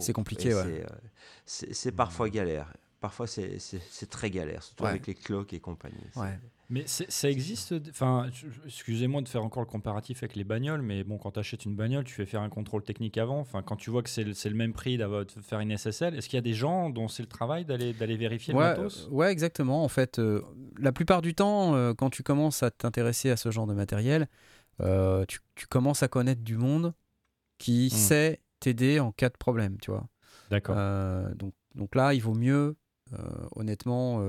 c'est compliqué, ouais. c'est, euh, parfois galère. Parfois, c'est très galère, surtout Ouais. avec les cloques et compagnie. Ouais. Mais ça existe. Enfin, excusez-moi de faire encore le comparatif avec les bagnoles, mais bon, quand tu achètes une bagnole, tu fais faire un contrôle technique avant. Enfin, quand tu vois que c'est le, même prix d'avoir de faire une SSL, est-ce qu'il y a des gens dont c'est le travail d'aller d'aller vérifier Ouais, le matos? euh, ouais, exactement. En fait, euh, la plupart du temps, euh, quand tu commences à t'intéresser à ce genre de matériel, tu, tu commences à connaître du monde qui Hmm. sait t'aider en cas de problème, tu vois. D'accord. Donc, donc là, il vaut mieux, honnêtement,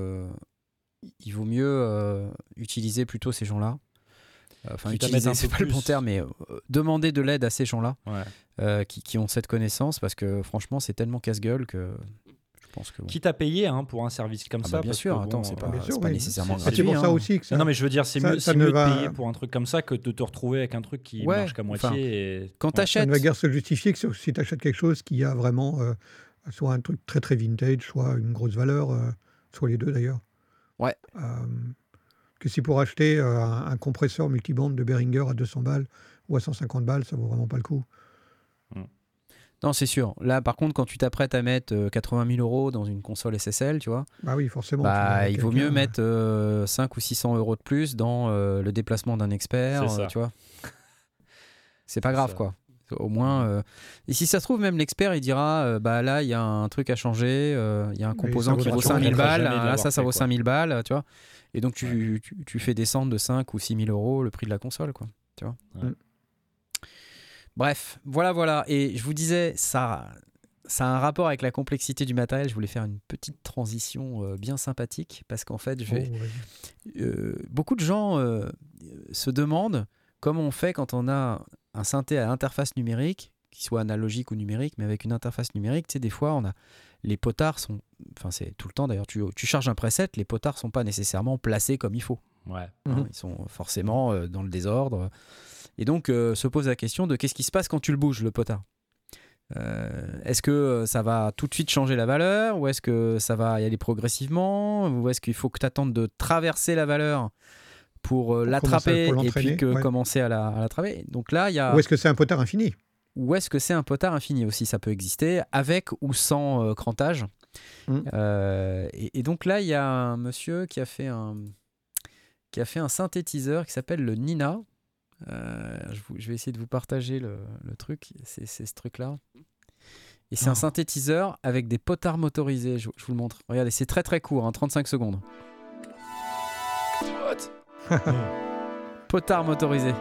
il vaut mieux euh, utiliser plutôt ces gens-là. Euh, Enfin, utiliser, c'est peu pas le bon plus. terme, mais euh, demander de l'aide à ces gens-là Ouais. euh, qui, qui ont cette connaissance, parce que franchement, c'est tellement casse-gueule que je pense que. bon. Quitte à payer hein, pour un service comme Ah ça. bah bien parce sûr, que attends, bon, c'est pas, bien sûr, c'est pas oui. nécessairement C'est- Ah, c'est pour gratuit, ça hein. aussi que ça. Non, non, mais je veux dire, c'est mieux, ça c'est ne mieux va- de payer pour un truc comme ça que de te retrouver avec un truc qui Ouais, marche qu'à moitié. enfin, et... Quand Ouais. Ça t'achètes, ne va guère se justifier que si- si tu achètes quelque chose qui a vraiment euh, soit un truc très très vintage, soit une grosse valeur, euh, soit les deux d'ailleurs. Ouais. Euh, que si pour acheter euh, un, un compresseur multibande de Behringer à 200 balles ou à 150 balles, ça vaut vraiment pas le coup. non, c'est sûr. Là, par contre, quand tu t'apprêtes à mettre euh, 80 000 euros dans une console SSL, tu vois, Bah oui, forcément. bah, il vaut mieux mettre euh, 5 ou 600 euros de plus dans euh, le déplacement d'un expert, euh, tu vois. (laughs) C'est pas grave, ça. quoi. Au moins, euh, et si ça se trouve, même l'expert, il dira, euh, bah là, il y a un truc à changer, euh, il y a un composant qui vaut sûrement 5000 jamais balles, là, l'avoir ça, ça vaut quoi. 5000 balles, tu vois. Et donc, tu, tu, tu fais descendre de 5 ou 6000 euros le prix de la console, quoi. Tu vois. Ouais. Mm. Bref, voilà, voilà. Et je vous disais, ça, ça a un rapport avec la complexité du matériel. Je voulais faire une petite transition euh, bien sympathique parce qu'en fait, je vais, oh, euh, beaucoup de gens euh, se demandent comment on fait quand on a un synthé à interface numérique, qui soit analogique ou numérique, mais avec une interface numérique. Tu sais, des fois, on a les potards sont, enfin c'est tout le temps d'ailleurs. Tu, tu charges un preset, les potards sont pas nécessairement placés comme il faut. Ouais. hein. Mhm. Ils sont forcément euh, dans le désordre. Et donc euh, se pose la question de qu'est-ce qui se passe quand tu le bouges, le potard? Euh, est-ce que ça va tout de suite changer la valeur? Ou est-ce que ça va y aller progressivement? Ou est-ce qu'il faut que tu attendes de traverser la valeur pour euh, Pour l'attraper et puis que ouais. commencer à la- à l'attraper. Donc là, il y a. Ou est-ce que c'est un potard infini? Ou est-ce que c'est un potard infini aussi? Ça peut exister avec ou sans euh, crantage. Mm. Euh, et, et donc là, il y a un monsieur qui a fait un, qui a fait un synthétiseur qui s'appelle le Nina. Je, vous- je vais essayer de vous partager le, le truc. C'est ce truc-là. Et c'est un Oh. synthétiseur avec des potards motorisés. Je, je vous le montre. Regardez, c'est très très court, hein, 35 secondes. (laughs) Potard motorisé.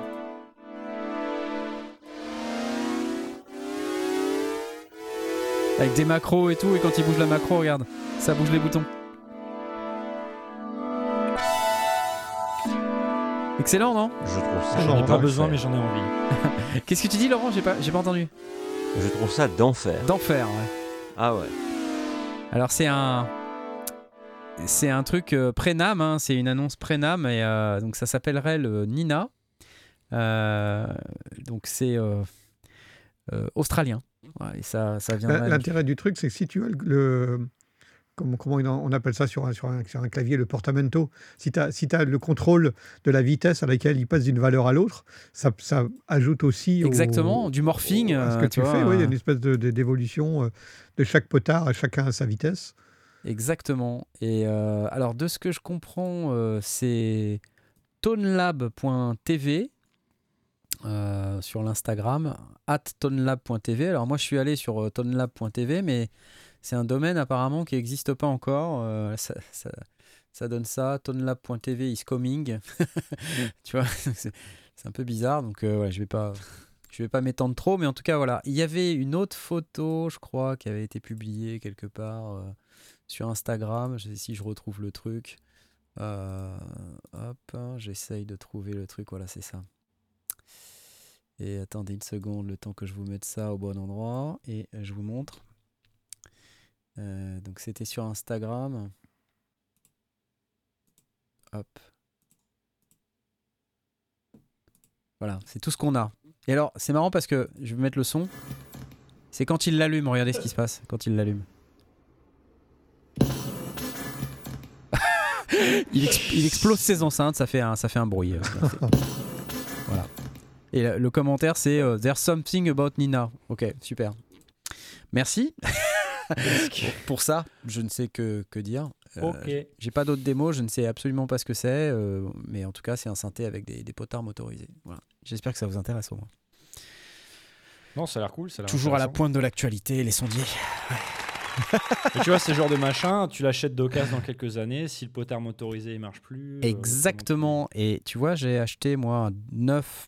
Avec des macros et tout, et quand il bouge la macro, regarde, ça bouge les boutons. Excellent, non? Je trouve ça. J'en ai pas besoin, mais j'en ai envie. (laughs) Qu'est-ce que tu dis, Laurent? J'ai pas, j'ai pas entendu. Je trouve ça d'enfer. D'enfer, ouais. Ah ouais. Alors c'est un c'est un truc euh, pré-NAM, hein, c'est une annonce pré-NAM et euh, donc ça s'appellerait le Nina. Euh, donc c'est euh, australien. Ouais, et ça viendrait. L'intérêt du truc, c'est que si tu as le. le- comment, comment on appelle ça sur un, sur un, sur un clavier, le portamento Si tu as, si as le contrôle de la vitesse à laquelle il passe d'une valeur à l'autre, ça, ça ajoute aussi. au- Exactement, du morphing. à ce que tu fais, oui, il y a une espèce de- de- d'évolution euh, de chaque potard, à chacun à sa vitesse. Exactement. Et euh, alors, de ce que je comprends, euh, c'est tonelab.tv euh, sur l'Instagram, at tonelab.tv. Alors, moi, je suis allé sur tonelab.tv, mais c'est un domaine apparemment qui n'existe pas encore. Ça, ça- ça donne ça, tonelab.tv is coming. (laughs) tu vois, (laughs) c'est un peu bizarre, donc ouais, je vais pas. Je vais pas m'étendre trop, mais en tout cas, voilà. Il y avait une autre photo, je crois, qui avait été publiée quelque part. Sur Instagram. Si je retrouve le truc. Euh, hop, hein, j'essaye de trouver le truc. Voilà, c'est ça. Et attendez une seconde, le temps que je vous mette ça au bon endroit. Et je vous montre. Euh, donc c'était sur Instagram. Hop. Voilà, c'est tout ce qu'on a. Et alors, c'est marrant parce que je vais mettre le son. C'est quand il l'allume, regardez ce qui se passe quand il l'allume. (laughs) il, ex- il explose ses enceintes, ça fait un, ça fait un bruit. euh, (laughs) voilà. Et le, le commentaire c'est euh, There's something about Nina. Ok, super. Merci. (laughs) Pour ça, je ne sais que, que dire. Euh, Ok. J'ai pas d'autres démos, je ne sais absolument pas ce que c'est, euh, mais en tout cas c'est un synthé avec des, des potards motorisés. Voilà. J'espère que ça vous intéresse au moins. Non, ça a l'air cool. ça a l'air Toujours à la pointe de l'actualité, les sondiers. Tu vois, ce genre de machin, tu l'achètes d'occasion dans quelques années. Si le potard motorisé il marche plus. euh, Exactement. Et tu vois, j'ai acheté moi un 9,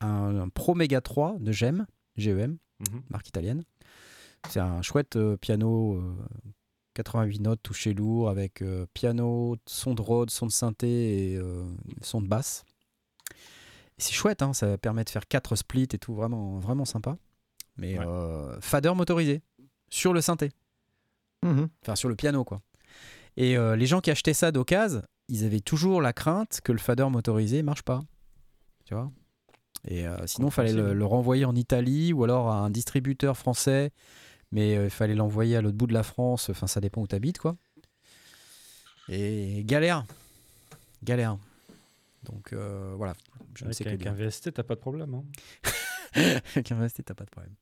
un, un Pro Mega 3 de GEM, GEM, Mhm. marque italienne. C'est un chouette euh, piano, euh, 88 notes touché lourd avec euh, piano, son de Rhodes, son de synthé et euh, son de basse. C'est chouette, hein, ça permet de faire 4 splits et tout, vraiment, vraiment sympa. Mais Ouais. euh, fader motorisé sur le synthé. Mhm. Enfin, sur le piano, quoi. Et euh, les gens qui achetaient ça d'occasion, ils avaient toujours la crainte que le fader motorisé marche pas. Tu vois? Et euh, sinon, il fallait le, renvoyer en Italie ou alors à un distributeur français, mais euh, il fallait l'envoyer à l'autre bout de la France. Enfin, ça dépend où tu habites, quoi. Et galère. Galère. Donc voilà, je ne Avec sais avec un VST, t'as pas de problème. hein. (laughs) Avec un VST, t'as pas de problème.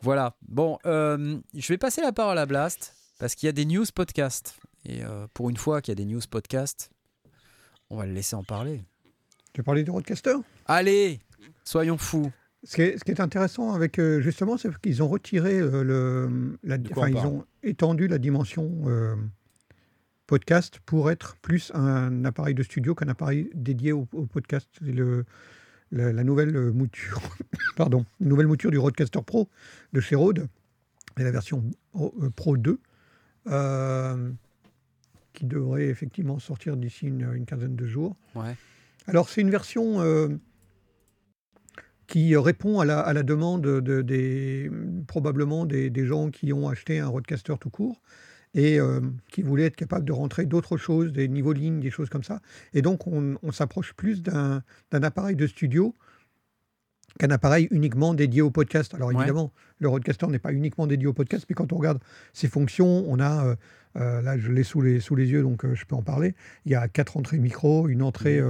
Voilà. Bon, je vais passer la parole à Blast parce qu'il y a des news podcasts. Et euh, pour une fois qu'il y a des news podcasts, on va le laisser en parler. Tu as parlé du Roadcaster? Allez, soyons fous. Ce qui, est, ce qui est intéressant avec euh, justement, c'est qu'ils ont retiré euh, le, la, enfin, ils ont étendu la dimension euh, podcast pour être plus un appareil de studio qu'un appareil dédié au, au podcast. C'est le, la, la nouvelle mouture, (laughs) pardon, nouvelle mouture du Roadcaster Pro de chez Rode, et la version Pro- euh, Pro 2, euh, qui devrait effectivement sortir d'ici une, une quinzaine de jours. Ouais. Alors, c'est une version euh, qui répond à la, à la demande de, des, probablement des, des gens qui ont acheté un Roadcaster tout court et euh, qui voulaient être capables de rentrer d'autres choses, des niveaux lignes, des choses comme ça. Et donc, on, on s'approche plus d'un appareil de studio qu'un appareil uniquement dédié au podcast. Alors Ouais. évidemment, le Roadcaster n'est pas uniquement dédié au podcast, mais quand on regarde ses fonctions, on a, euh, euh, là je l'ai sous les, sous les yeux, donc euh, je peux en parler, il y a quatre entrées micro, une entrée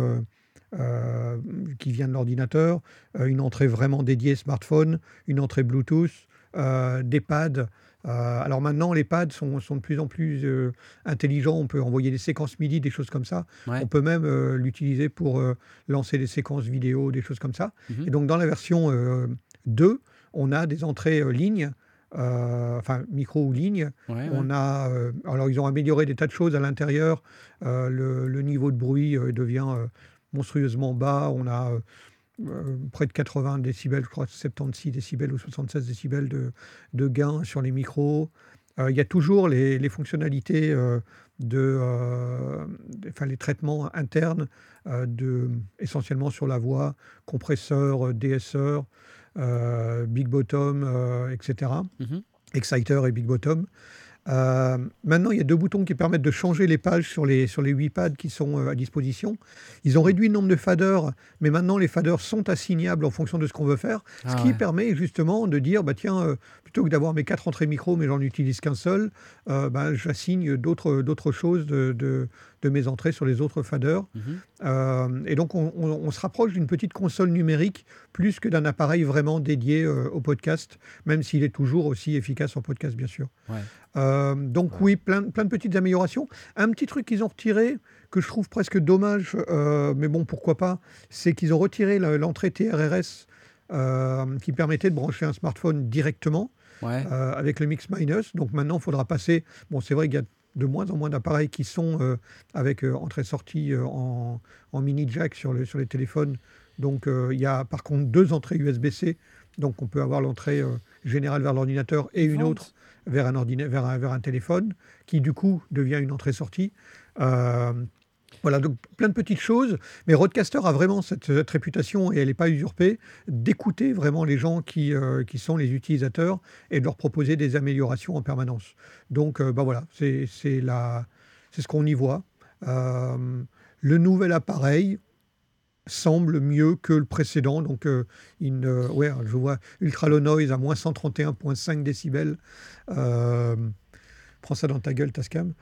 Mmh. qui vient de l'ordinateur, une entrée vraiment dédiée smartphone, une entrée Bluetooth, des pads. Alors maintenant, les pads sont, sont de plus en plus intelligents. On peut envoyer des séquences MIDI, des choses comme ça. Ouais. On peut même l'utiliser pour lancer des séquences vidéo, des choses comme ça. Mhm. Et donc dans la version 2, on a des entrées lignes euh, enfin micro ou ligne. Ouais, ouais. On a, euh, alors ils ont amélioré des tas de choses à l'intérieur. Euh, le, le niveau de bruit euh, devient euh, monstrueusement bas. On a euh, près de 80 décibels, je crois 76 décibels ou 76 décibels de, de gain sur les micros. Euh, Il y a toujours les, les fonctionnalités euh, de, de- enfin les traitements internes de, essentiellement sur la voix, compresseur, DSR, Big Bottom, etc. Mhm. Exciter et Big Bottom. Euh, maintenant, il y a deux boutons qui permettent de changer les pages sur les, sur les 8 pads qui sont euh, à disposition. Ils ont réduit le nombre de faders, mais maintenant les faders sont assignables en fonction de ce qu'on veut faire, Ah ce qui ouais. permet justement de dire, bah, tiens, euh, plutôt que d'avoir mes quatre entrées micro, mais j'en utilise qu'un seul, euh, bah, j'assigne d'autres d'autres choses de, de- de mes entrées sur les autres faders. Euh, et donc, on, on- on se rapproche d'une petite console numérique plus que d'un appareil vraiment dédié au podcast, même s'il est toujours aussi efficace en podcast, bien sûr. Ouais. Euh, donc, oui, plein, plein de petites améliorations. Un petit truc qu'ils ont retiré, que je trouve presque dommage, euh, mais bon, pourquoi pas, c'est qu'ils ont retiré l'entrée TRRS euh, qui permettait de brancher un smartphone directement Ouais. avec le Mix Minus. Donc maintenant, il faudra passer. Bon, c'est vrai qu'il y a de moins en moins d'appareils qui sont avec entrée-sortie en, en mini jack sur, le, sur les téléphones. Donc il y a par contre deux entrées USB-C. Donc on peut avoir l'entrée euh, générale vers l'ordinateur et une autre vers un, vers, un, téléphone qui du coup devient une entrée-sortie. Euh, voilà, donc plein de petites choses. Mais Roadcaster a vraiment cette, réputation, et elle n'est pas usurpée, d'écouter vraiment les gens qui, euh, qui sont les utilisateurs et de leur proposer des améliorations en permanence. Donc, euh, bah voilà, c'est ce qu'on y voit. Le nouvel appareil semble mieux que le précédent. Donc, euh, une, euh, ouais, je vois Ultra Low Noise à moins 131,5 décibels. Euh, prends ça dans ta gueule, Tascam.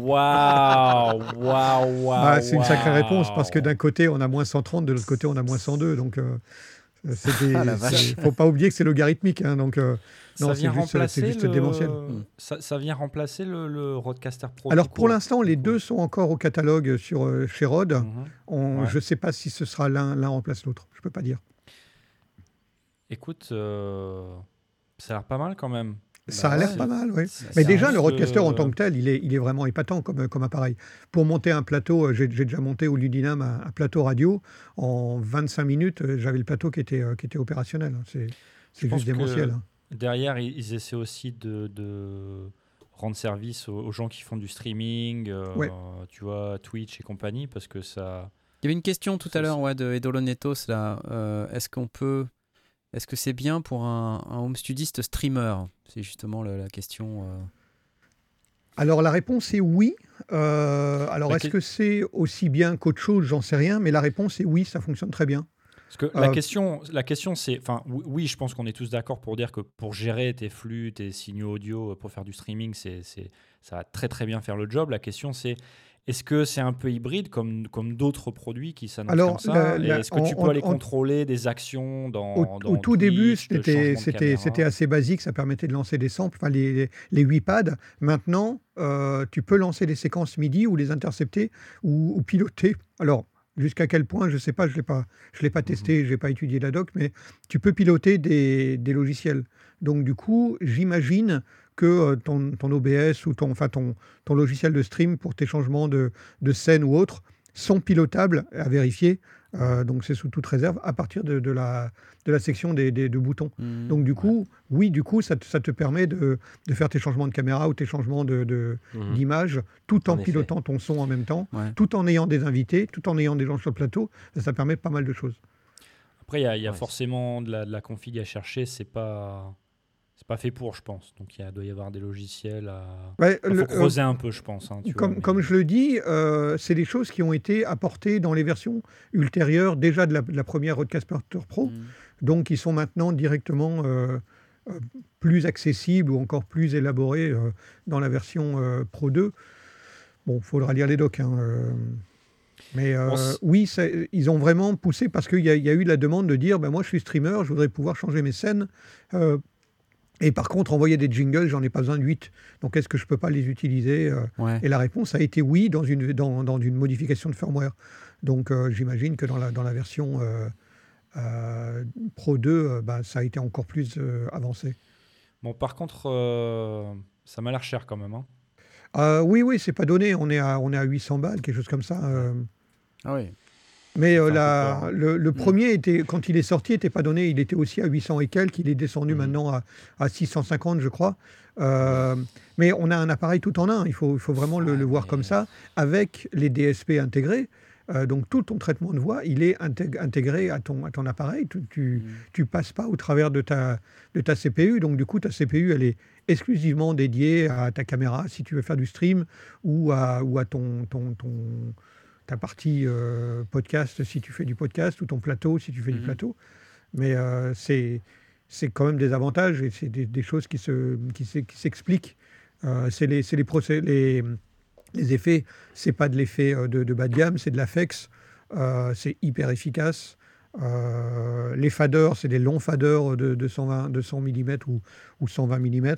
Waouh, (laughs) waouh, waouh. bah, c'est une sacrée réponse parce que d'un côté on a moins 130, de l'autre côté on a moins 102. Donc, euh, c'est des- (laughs) Ah, la vache. c'est- faut pas oublier que c'est logarithmique. hein, donc, euh, ça non, vient c'est juste, remplacer c'est juste le... démentiel. Hmm. Ça, ça vient remplacer le, le Rodecaster Pro. Alors pour court. l'instant, les deux sont encore au catalogue sur, euh, chez Rode. Mhm. On- Ouais. Je ne sais pas si ce sera l'un l'un remplace l'autre. Je peux pas dire. Écoute, euh, ça a l'air pas mal quand même. Ça Bah a l'air ouais. pas mal, oui. Ça- Mais ça déjà, le Rodecaster en euh, tant que tel, il est, il est vraiment épatant comme, comme appareil. Pour monter un plateau, euh, j'ai déjà monté au Ludinam un, un plateau radio. En 25 minutes, euh, j'avais le plateau qui était, qui était opérationnel. C'est c'est juste démentiel. hein. Derrière, ils, essaient aussi de, de rendre service aux, aux gens qui font du streaming, euh, Ouais. tu vois, Twitch et compagnie, parce que ça. Il y avait une question tout à l'heure ouais, de Edolonetos là. Euh, est-ce qu'on peut, est-ce que c'est bien pour un, un home studiste streamer? C'est justement la question. euh. Alors la réponse est oui. Euh, alors est-ce que- que c'est aussi bien qu'autre chose? J'en sais rien. Mais la réponse est oui, ça fonctionne très bien. Parce que la Euh, question, la question c'est, enfin, oui, oui, je pense qu'on est tous d'accord pour dire que pour gérer tes flux, tes signaux audio, pour faire du streaming, c'est, c'est, ça va très très bien faire le job. La question c'est, est-ce que c'est un peu hybride comme, comme d'autres produits qui s'annoncent Alors, comme ça Est-ce que tu peux aller contrôler des actions dans, Au, dans au tout début, Twitch, c'était c'était- assez basique, ça permettait de lancer des samples, enfin les, les, les 8 pads. Maintenant, euh, tu peux lancer des séquences MIDI ou les intercepter ou, ou piloter. Alors, jusqu'à quel point, je ne sais pas, je ne l'ai pas, je l'ai pas testé, je n'ai pas étudié la doc, mais tu peux piloter des, des logiciels. Donc, du coup, j'imagine que euh, ton, ton OBS ou ton, enfin, ton, ton logiciel de stream pour tes changements de, de scène ou autres sont pilotables à vérifier. Euh, donc, c'est sous toute réserve à partir de, de la, de la section des, des- de boutons. Hmm. Donc du coup, oui, du coup, ça te, ça te permet de, de faire tes changements de caméra ou tes changements de- de- Mhm. d'image, tout en, En effet. pilotant ton son en même temps, Ouais. tout en ayant des invités, tout en ayant des gens sur le plateau. Ça, ça permet pas mal de choses. Après, il y a, il y a Ouais. forcément de la, de la config à chercher. C'est pas, c'est pas fait pour, je pense. Donc il doit y avoir des logiciels à. Ouais, le- faut creuser un peu, je pense. hein, tu euh, comme, vois, mais- comme je le dis, euh, c'est des choses qui ont été apportées dans les versions ultérieures déjà de la, de la première Rodecaster Pro, Hmm. donc qui sont maintenant directement euh, euh, plus accessibles ou encore plus élaborées euh, dans la version euh, Pro 2. Bon, il faudra lire les docs. hein, euh. Mais euh, oui, ça- ils ont vraiment poussé parce qu'il y, a- il y a eu la demande de dire ben, moi je suis streamer, je voudrais pouvoir changer mes scènes. euh, et par contre, envoyer des jingles, j'en ai pas besoin de 8. Donc est-ce que je peux pas les utiliser euh, Ouais. Et la réponse a été oui dans une, dans, dans une modification de firmware. Donc euh, j'imagine que dans la, dans la version euh, euh, Pro 2, euh, bah, ça a été encore plus euh, avancé. Bon, par contre, euh, ça m'a l'air cher quand même. hein. Euh, oui, oui, c'est pas donné. On est, à, on est à 800 balles, quelque chose comme ça. euh. Ah oui. Mais euh, la- hein. le, le premier, était, quand il est sorti, n'était pas donné. Il était aussi à 800 et quelques. Il est descendu Mhm. maintenant à, à 650, je crois. Euh, mais on a un appareil tout en un. Il faut, il faut vraiment le, voir comme ça, avec les DSP intégrés. Euh, donc tout ton traitement de voix, il est intég- intégré à ton, à ton appareil. Tu, tu, Mhm. tu passes pas au travers de ta, de ta CPU. Donc du coup, ta CPU, elle est exclusivement dédiée à ta caméra si tu veux faire du stream ou à, ou à ton, ton, ton- ta partie euh, podcast si tu fais du podcast ou ton plateau si tu fais du Mhm. plateau. Mais euh, c'est c'est quand même des avantages et c'est des, des choses qui se qui s'e- qui s'expliquent. Euh, c'est les les, procé- les les effets. C'est pas de l'effet de, de bas de gamme, c'est de l'afex. Euh, c'est hyper efficace. Les faders, c'est des longs faders de, de 120, 200 mm ou, ou 120 mm.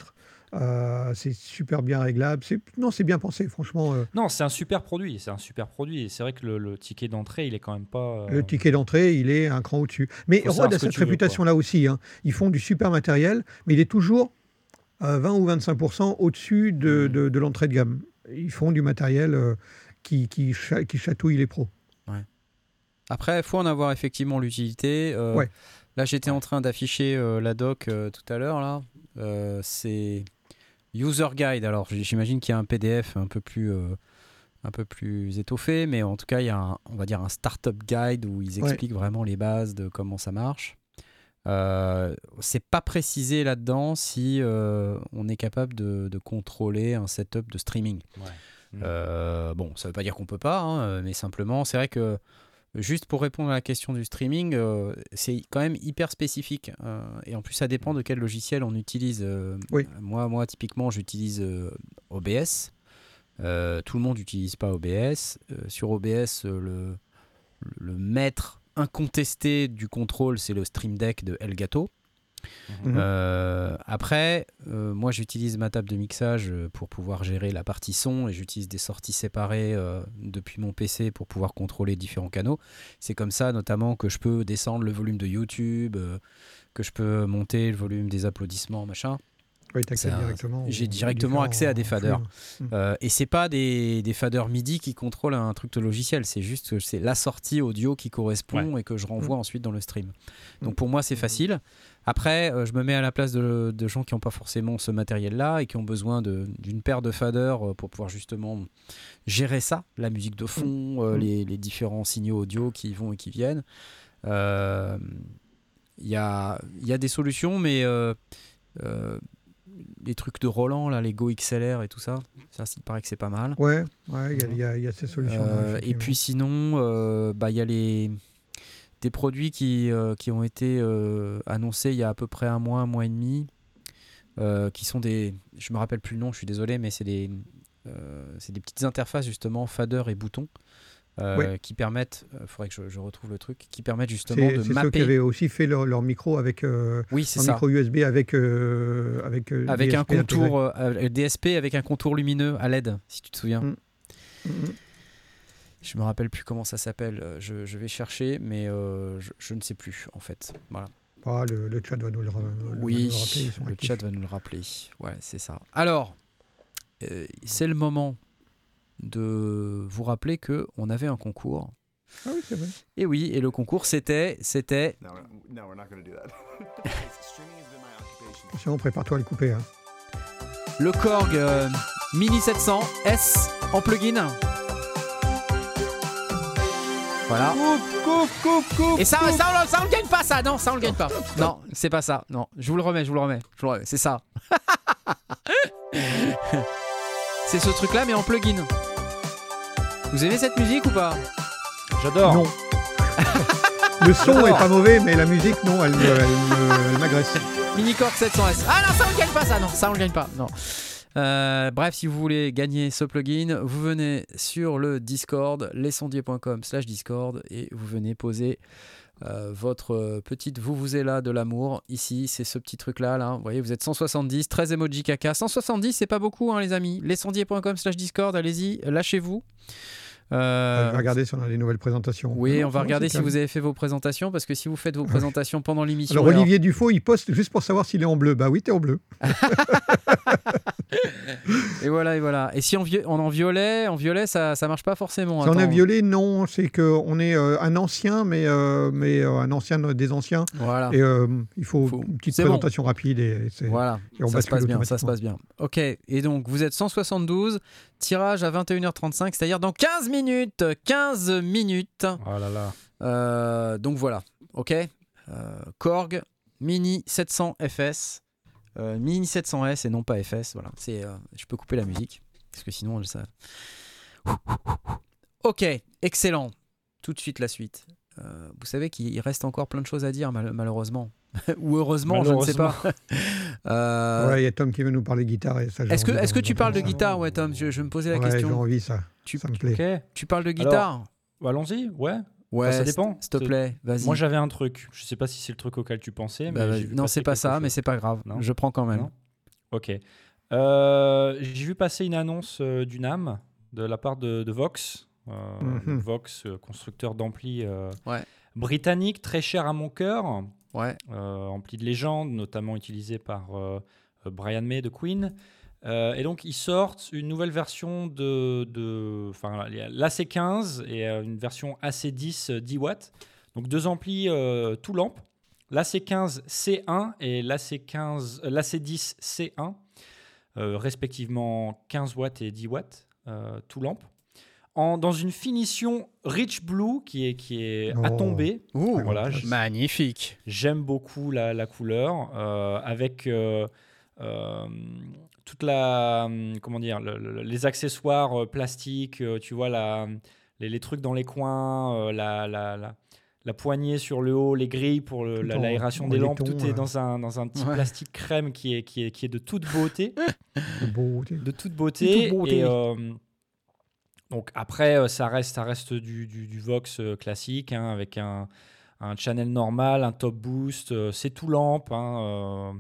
Euh, c'est super bien réglable. Non, c'est bien pensé, franchement. euh, Non, c'est un super produit. C'est un super produit. Et c'est vrai que le, le ticket d'entrée, il est quand même pas. euh, Le ticket d'entrée, il est un cran au-dessus. Mais Rode a cette réputation-là aussi. hein. Ils font du super matériel, mais il est toujours euh, 20 ou 25% au-dessus de, Mhm. de- de l'entrée de gamme. Ils font du matériel euh, qui, qui, cha- qui chatouille les pros. Après, il faut en avoir effectivement l'utilité. Euh, Ouais. Là, j'étais en train d'afficher euh, la doc euh, tout à l'heure. Là, Euh, c'est User Guide. Alors, j'imagine qu'il y a un PDF un peu plus, euh, un peu plus étoffé, mais en tout cas, il y a, un, on va dire, un startup guide où ils Ouais. expliquent vraiment les bases de comment ça marche. Euh, c'est pas précisé là-dedans si euh, on est capable de, de contrôler un setup de streaming. Ouais. Euh, bon, ça veut pas dire qu'on peut pas, hein, mais simplement, c'est vrai que juste pour répondre à la question du streaming, euh, c'est quand même hyper spécifique. euh, et en plus, ça dépend de quel logiciel on utilise. euh, Oui. Moi, moi, typiquement, j'utilise OBS. Tout le monde n'utilise pas OBS. Sur OBS, le, le maître incontesté du contrôle, c'est le Stream Deck de Elgato. Mhm. Euh, après, euh, moi j'utilise ma table de mixage euh, pour pouvoir gérer la partie son et j'utilise des sorties séparées euh, depuis mon PC pour pouvoir contrôler différents canaux. C'est comme ça notamment que je peux descendre le volume de YouTube, euh, que je peux monter le volume des applaudissements, machin. Oui, directement. j'ai directement accès à des faders. hein. Euh, et c'est pas des, des faders MIDI qui contrôlent un truc de logiciel, c'est juste que c'est la sortie audio qui correspond et que je renvoie ensuite dans le stream. Donc Mm. pour moi c'est facile. Après, euh, je me mets à la place de, de gens qui n'ont pas forcément ce matériel-là et qui ont besoin d'une paire de faders euh, pour pouvoir justement gérer ça, la musique de fond, euh, Mm. les, les différents signaux audio qui vont et qui viennent. Euh, Il y, a, il y a des solutions, mais euh, euh, les trucs de Roland, là, les Go XLR et tout ça, ça, il paraît que c'est pas mal. Ouais, ouais, il y a- il y, il y a ces solutions. Et puis sinon, euh, bah, il y a les, des produits qui, euh, qui ont été euh, annoncés il y a à peu près un mois, un mois et demi, euh, qui sont des... Je me rappelle plus le nom, je suis désolé, mais c'est des, des petites interfaces justement, fader et boutons. Ouais. qui permettent, il faudrait que je, je retrouve le truc, qui permettent justement de c'est ceux qui mapper. avaient aussi fait leur, leur micro avec Oui, un ça. micro USB avec avec avec, un contour DSP avec un contour lumineux à LED, si tu te souviens. Mm. Mhm. Je me rappelle plus comment ça s'appelle. euh, Je, je vais chercher, mais euh, je, je ne sais plus en fait. Voilà. Ah, le, le chat va nous le, ra- le- va Oui, nous le rappeler. actifs. chat va nous le rappeler. Ouais, c'est ça. Alors, euh, c'est le moment de vous rappeler que on avait un concours. Ah oui, c'est vrai. Et oui, et le concours c'était c'était No, no, we're not going to do that. (laughs) Attention, prépare-toi à le couper. hein. le Korg euh, Mini 700 S en plugin. Voilà. Et ça, ça, on, ça, on le gagne pas, ça. Non, ça, on le gagne pas. Non, c'est pas ça. Non, je vous le remets, je vous le remets. Je vous le remets. C'est ça. (laughs) c'est ce truc-là, mais en plugin. Vous aimez cette musique ou pas? J'adore. Non. (laughs) le son est pas mauvais, mais la musique, non, elle, elle me- elle m'agresse. Mini Korg 700S. Ah non, ça, on le gagne pas, ça. Non, ça, on le gagne pas. Non. Euh, bref, si vous voulez gagner ce plugin, vous venez sur le Discord, lesondiers.com slash Discord, et vous venez poser euh, votre petite vous vous êtes là de l'amour. Ici, c'est ce petit truc-là. Là. Vous voyez, vous êtes 170, 13 emojis caca. 170, c'est pas beaucoup, hein, les amis. Lesondiers.com slash Discord, allez-y, lâchez-vous. Euh, on va regarder si on a des nouvelles présentations. Oui, non, on va regarder si vous avez fait vos présentations, parce que si vous faites vos présentations pendant l'émission. Alors, Olivier Dufaux, il poste juste pour savoir s'il est en bleu. Bah oui, t'es en bleu. (laughs) et voilà, et voilà. Et si on, on en violet, en violet, ça, ça marche pas forcément. Si on a violet, non. C'est qu'on est euh, un ancien, mais, euh, mais euh, un ancien des anciens. Voilà. Et il faut, une petite présentation rapide. Et, voilà, et on ça se passe bien. Ça se passe bien. Ok, et donc vous être 172, tirage à 21h35, c'est-à-dire dans 15 minutes. 15 minutes. Oh là là. Euh, donc voilà, ok. Euh, Korg Mini 700 FS. Euh, Mini 700S et non pas FS. Voilà, c'est, je peux couper la musique parce que sinon ça. Ok, excellent. Tout de suite la suite. Vous savez qu'il reste encore plein de choses à dire malheureusement. (laughs) Ou heureusement, je ne sais pas. (laughs) euh... il y a Tom qui veut nous parler guitare. est-ce que, est-ce que tu parles de guitare, ouais, Tom je, je, me posais la ouais, question. J'ai envie, ça. Tu, ça me plaît. Tu parles de guitare? Allons-y, ouais. Ouais, ça dépend. S'il te plaît, vas-y. Moi, j'avais un truc. Je sais pas si c'est le truc auquel tu pensais. Bah, mais non, c'est pas ça, mais c'est pas grave. Non je prends quand même. ok. Euh, j'ai vu passer une annonce euh, du NAM de la part de, de Vox. Euh, mm -hmm. Vox, constructeur d'ampli ouais. britannique, très cher à mon cœur. Ouais. ampli de légende, notamment utilisé par Brian May de Queen. Euh, et donc, ils sortent une nouvelle version de, de enfin, l'AC15 et euh, une version AC10 10 watts. Donc, deux amplis euh, tout lampe. L'AC15 C1 et l'AC15, l'AC10 C1, respectivement 15 watts et 10 watts, tout lampe. En, dans une finition rich blue qui est, qui est oh. à tomber. Ouh, voilà, magnifique. J'aime beaucoup la, la couleur avec toute la comment dire le, le, les accessoires plastiques tu vois la, les, les, trucs dans les coins la, la, la, la, poignée sur le haut les grilles pour l'aération des lampes tout est dans un, dans un petit ouais. plastique crème qui est, qui est, qui est de toute beauté (laughs) de, beauté. de toute beauté, toute beauté. et euh, donc après ça reste ça reste du, du, du Vox classique hein, avec un, un channel normal un top boost c'est tout lampe hein, euh,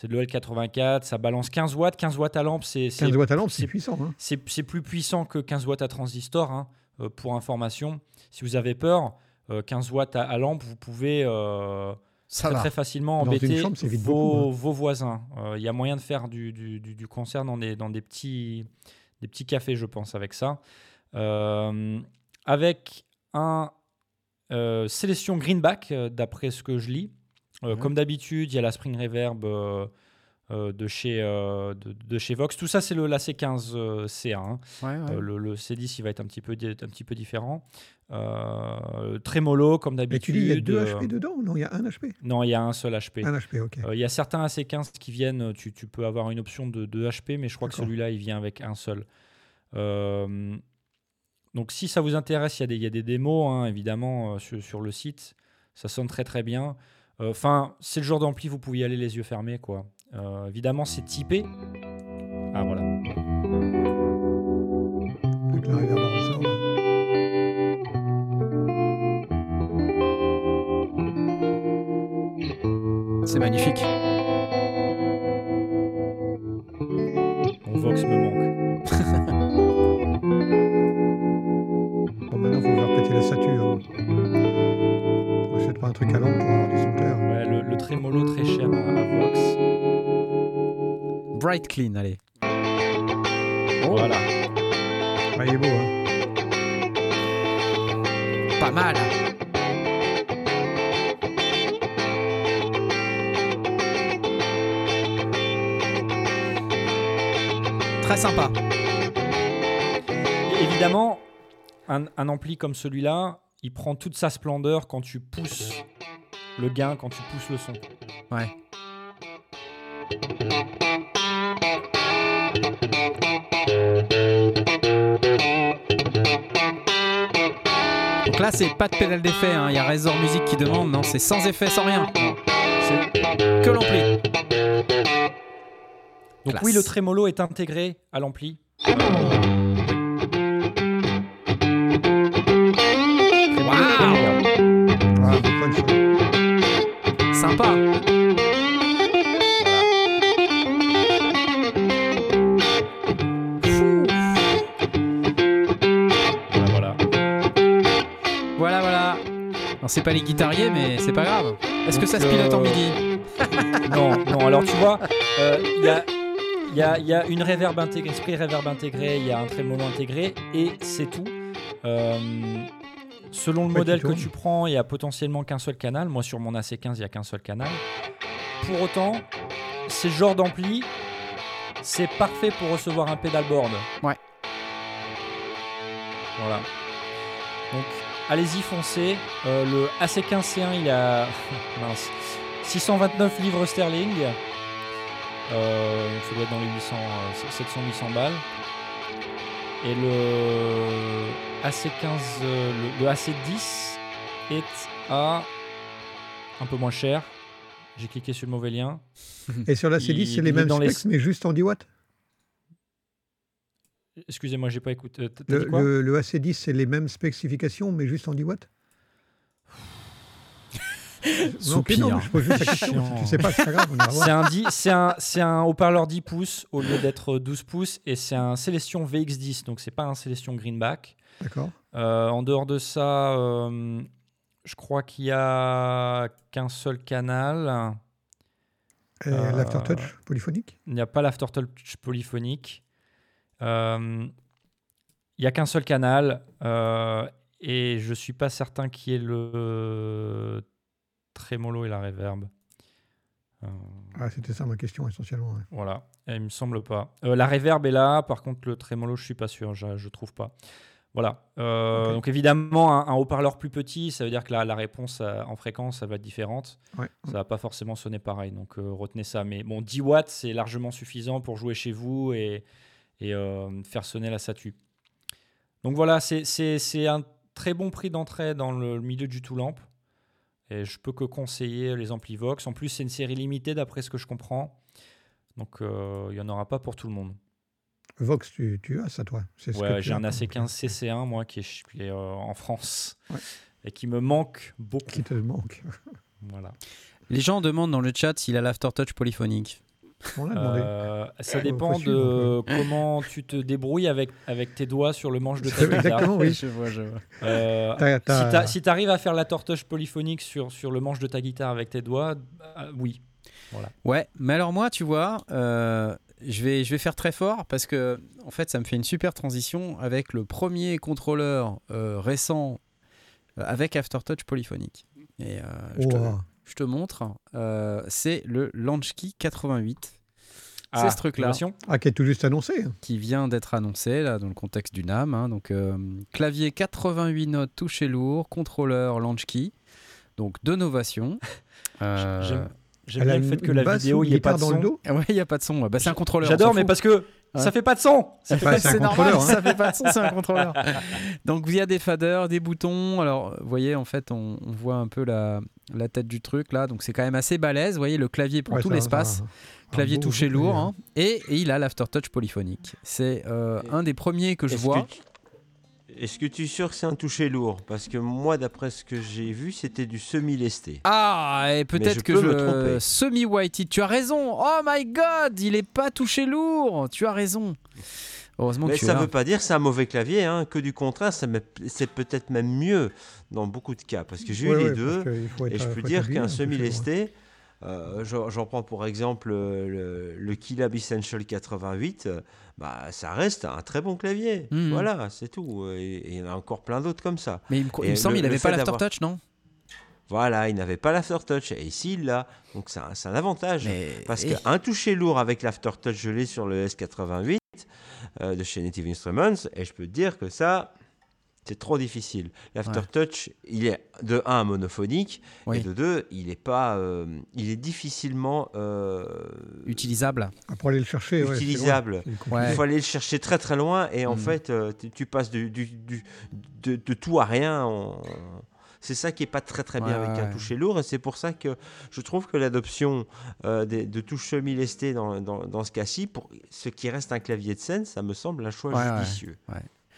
c'est de l'OL84, ça balance 15 watts. 15 watts à lampe, c'est 15 watts à lampe, c'est puissant. Hein. C'est plus puissant que 15 watts à transistor. Euh, pour information, si vous avez peur, euh, 15 watts à, à, lampe, vous pouvez euh, ça très, très, facilement Dans embêter chambre, vos, beaucoup, vos, voisins. Il y a moyen de faire du, du, concert dans des, dans des petits, des petits cafés, je pense, avec ça. Euh, avec un sélection greenback, d'après ce que je lis. Euh, Ouais. Comme d'habitude, il y a la Spring Reverb euh, euh, de, chez, euh, de, de chez Vox. Tout ça, c'est le l'AC15 euh, C1. hein. Ouais, ouais. Euh, le, le C10, il va être un petit peu, un petit peu différent. Euh, Trémolo, comme d'habitude. il y a deux euh, HP dedans Non, il y a un HP. Non, il y a un seul HP. Un HP, ok. Euh, Il y a certains AC15 qui viennent, tu, tu peux avoir une option de 2 HP, mais je crois que celui-là, il vient avec un seul. Euh, donc si ça vous intéresse, il y, a des- il y a des démos, hein, évidemment, euh, sur, sur le site. Ça sonne très très bien. Enfin, c'est le genre d'ampli, vous pouvez y aller les yeux fermés. quoi. Euh, évidemment, c'est typé. Ah voilà. C'est magnifique. Mon Vox me manque. On achète pas un truc à son clair. Ouais, le, le trémolo très cher à, à Vox. Bright clean, allez. Voilà. Il est beau, hein. Pas mal. Très sympa. Et évidemment, un, un ampli comme celui-là, il prend toute sa splendeur quand tu pousses le gain, quand tu pousses le son. Ouais. Donc là, c'est pas de pédale d'effet. hein. Il y a Razor Music qui demande. Non, c'est sans effet, sans rien. C'est que l'ampli. Donc Classe. oui, le trémolo est intégré à l'ampli. Sympa. Voilà, voilà. Voilà, voilà. Non, c'est pas les guitariers, mais c'est pas grave. Est-ce que ça se pilote en euh, midi (laughs) Non, non, alors tu vois, euh, il y, a, il y, a, il y a une reverb intégrée, esprit reverb intégré, il y a un trémolo intégré, et c'est tout. Euh, selon le modèle que tu prends, il y a potentiellement qu'un seul canal. Moi, sur mon AC15, il y a qu'un seul canal. Pour autant, ces genres d'ampli, c'est parfait pour recevoir un pedalboard. Ouais. Voilà. Donc, allez-y, foncez. Euh, le AC15C1, il a (laughs) mince, 629 livres sterling. Euh, donc ça doit être dans les 800, euh, 700-800 balles. Et le AC15, euh, le, le AC10 est à un peu moins cher. J'ai cliqué sur le mauvais lien. Et sur la C10, Il- c'est les mêmes dans les- specs, mais juste en 10 watts. Excusez-moi, j'ai pas écouté. Euh, T'as Le, dit quoi? le- le AC10, c'est les mêmes spécifications, mais juste en 10 watts. Non, Soupir. je pose juste la question. Si tu sais pas, c'est pas grave. C'est un, 10 c'est un, c'est un haut-parleur 10 pouces au lieu d'être 12 pouces et c'est un Celestion VX10, donc c'est pas un Celestion Greenback. D'accord. Euh, en dehors de ça, euh, je crois qu'il y a qu'un seul canal. Et Euh, l'aftertouch polyphonique? Il n'y a pas l'aftertouch polyphonique. Euh, il n'y a qu'un seul canal euh, et je suis pas certain qu'il y ait le trémolo et la reverb. Euh, Ah, c'était ça ma question essentiellement. ouais. Voilà, Et il me semble pas. Euh, la reverb est là, par contre le trémolo, je suis pas sûr, je, je trouve pas. Voilà. Euh. Donc évidemment, un, un haut-parleur plus petit, ça veut dire que la, la réponse en fréquence, ça va être différente. Ouais. Ça va pas forcément sonner pareil, donc euh, retenez ça. Mais bon, 10 watts, c'est largement suffisant pour jouer chez vous et, et euh, faire sonner la SATU. Donc voilà, c'est- un très bon prix d'entrée dans le milieu du tout lampe. Et je peux que conseiller les Amplivox. En plus, c'est une série limitée d'après ce que je comprends. Donc euh, il n'y en aura pas pour tout le monde. Vox, tu, tu as ça, toi C'est ce Ouais, j'ai un quoi. AC15 CC1, moi, qui est, qui est, euh, en France. Ouais. Et qui me manque beaucoup. Qui te manque Voilà. Les gens demandent dans le chat s'il a l'aftertouch polyphonique. On l'a demandé. Euh, ça dépend de comment tu te débrouilles avec, avec tes doigts sur le manche de (laughs) ta guitare. Exactement, oui. je vois, je vois. Euh, T'as- t'as- Si tu arrives à faire la tortoche polyphonique sur, sur le manche de ta guitare avec tes doigts, euh, oui. Ouais, mais alors moi, tu vois, euh, je, vais, je vais faire très fort parce que, en fait, ça me fait une super transition avec le premier contrôleur euh, récent euh, avec aftertouch polyphonique. Et euh, je. Je te montre, euh, c'est le Launchkey 88. c'est ce truc-là innovation. Ah, qui est tout juste annoncé. qui vient d'être annoncé là dans le contexte du NAM. hein. donc euh, clavier 88 notes, toucher lourd, contrôleur Launchkey. Donc deux novations. (laughs) Euh, J'aime- bien le fait que la vidéo, il n'y ait pas de dans le son. Ouais, il n'y a pas de son. Bah, c'est un contrôleur. on J'adore, mais parce que Ouais. ça fait pas de son. Ça fait pas de c'est normal, contrôleur, (laughs) hein. ça fait pas de son, c'est un contrôleur. (laughs) Donc il y a des faders, des boutons. Alors vous voyez, en fait, on, on voit un peu la, la tête du truc là. Donc c'est quand même assez balèze. Vous voyez, le clavier pour Ouais, tout l'espace. Clavier touché lourd. clavier, hein. Et, et il a l'aftertouch polyphonique. C'est euh, un des premiers que je vois. tu- Est-ce que tu es sûr que c'est un toucher lourd? Parce que moi, d'après ce que j'ai vu, c'était du semi-lesté. Ah, et je peut-être que peux me je tromper. semi-whitey. Tu as raison. Oh my god, il est pas touché lourd. Tu as raison. Heureusement Mais que tu ça ne veut pas dire que c'est un mauvais clavier, hein, que du contraire, c'est peut-être même mieux dans beaucoup de cas. Parce que j'ai Ouais, eu les ouais, deux. Et je peux dire qu'un hein, ouais. semi-lesté, euh, j'en prends pour exemple euh, le, le Keylab Essential 88, euh, bah, ça reste un très bon clavier. Mhm. Voilà, c'est tout. Et et il y en a encore plein d'autres comme ça. Mais il me, il Et me semble le- qu'il n'avait pas l'aftertouch, non? Voilà, il n'avait pas l'aftertouch. Et ici, il l'a. Donc c'est un, avantage. Mais- Parce et- qu'un toucher lourd avec l'aftertouch, je l'ai sur le S88 euh, de chez Native Instruments. Et je peux te dire que ça, c'est trop difficile. L'aftertouch, il est de 1 monophonique. Oui. Et de 2, il est, pas, euh, il est difficilement euh, utilisable. Ah, Pour aller le chercher. Utilisable. Ouais. il faut aller le chercher très très loin. Et en Mm. fait, euh, tu, tu passes du, du- du- de, de tout à rien. en- C'est ça qui est pas très très bien Ouais, avec un toucher lourd. Et c'est pour ça que je trouve que l'adoption euh, de touches semi-lestées dans, dans, dans ce cas-ci, pour ce qui reste un clavier de scène, ça me semble un choix Ouais, ouais, judicieux.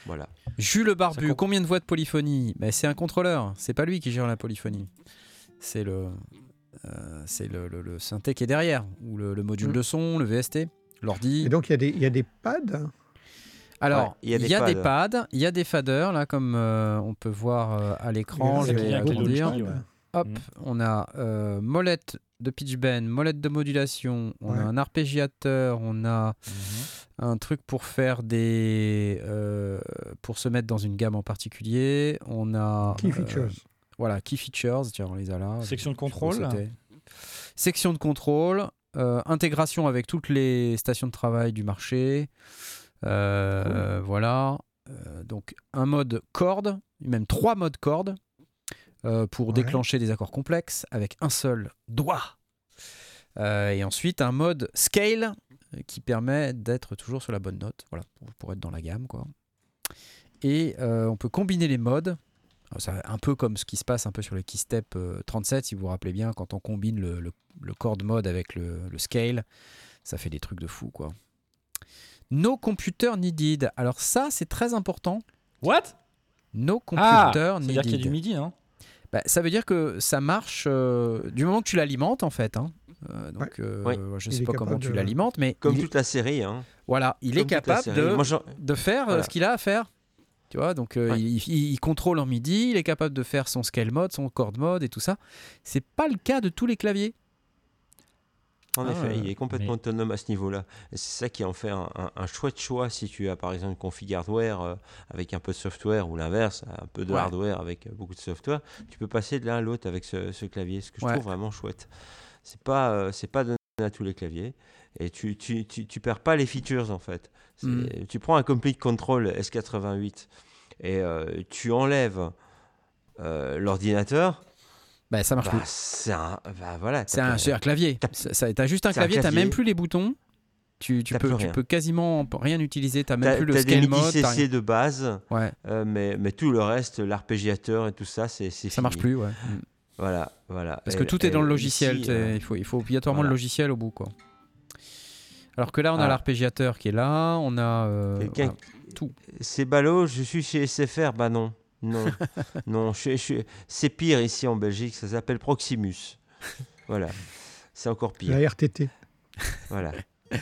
Voilà. Jules le Barbu, combien de voix de polyphonie Ben, C'est un contrôleur, c'est pas lui qui gère la polyphonie. C'est le, euh, c'est le, le- le synthé qui est derrière, ou le, le module Mm. de son, le VST, l'ordi. Et donc, il y, a des- il y a des pads. Alors, Ouais, il y a des y a des pads. il y a des faders, là, comme euh, on peut voir euh, à l'écran. Je vais agrandir. Hop, Mm. on a euh, molette de pitch bend, molette de modulation, on Ouais. a un arpégiateur, on a Mhm. un truc pour faire des. euh, pour se mettre dans une gamme en particulier. On a. Key euh, features. voilà, key features, tiens, on les a là. Section de contrôle. Section de contrôle, euh, intégration avec toutes les stations de travail du marché. Euh, Voilà. Euh, donc un mode corde, même trois modes corde euh, pour Ouais. déclencher des accords complexes avec un seul doigt. Euh, et ensuite un mode scale euh, qui permet d'être toujours sur la bonne note, voilà, pour, pour être dans la gamme quoi. Et euh, on peut combiner les modes. Un peu comme ce qui se passe un peu sur le Keystep euh, 37, si vous vous rappelez bien, quand on combine le, le, le chord mode avec le, le scale, ça fait des trucs de fou quoi. No computer needed. Alors ça, c'est très important. What? No Ah computer C'est-à-dire qu'il y a du needed. MIDI, hein Bah, ça veut dire que ça marche euh, du moment que tu l'alimentes en fait. hein. Euh, donc, euh, Ouais. je Il sais pas comment tu l'alimentes, mais Comme il, toute la série. Hein. voilà, il Comme est capable de, Moi, j'en- de faire Voilà. ce qu'il a à faire. Tu vois, donc euh, Ouais. il, il- il contrôle en MIDI, il est capable de faire son scale mode, son chord mode et tout ça. C'est pas le cas de tous les claviers. En Ah, effet, il est complètement Mais- autonome à ce niveau-là. C'est ça qui en fait un, un- un chouette choix si tu as par exemple une config hardware euh, avec un peu de software ou l'inverse, un peu de Ouais. hardware avec euh, beaucoup de software. Tu peux passer de l'un à l'autre avec ce, ce clavier, ce que je trouve vraiment chouette. C'est pas, euh, c'est pas donné à tous les claviers et tu, tu, tu, tu perds pas les features en fait. Mm. Tu prends un Complete Control S88 et euh, tu enlèves l'ordinateur. Bah, ça marche Bah, plus. c'est un, bah, voilà. C'est t'as un, plus- c'est un clavier. t'as- T'as juste un clavier, t'as même plus les boutons. Tu, tu peux, tu quasiment rien utiliser. T'as même plus le scale mode. t'as CC de base. Ouais, Euh, mais, mais tout le reste, l'arpégiateur et tout ça, c'est ça marche fini. plus. Ouais. Mm. Voilà, voilà. Parce Et- que tout est dans le logiciel. ici, euh, il, faut, il faut obligatoirement le logiciel au bout. Quoi. Alors que là, on a Ah. l'arpégiateur qui est là. On a. euh, voilà. tout. C'est ballot, je suis chez SFR. Bah non, non, (laughs) non. je- je- c'est pire ici en Belgique. Ça s'appelle Proximus. Voilà, c'est encore pire. La RTT. Voilà. (laughs)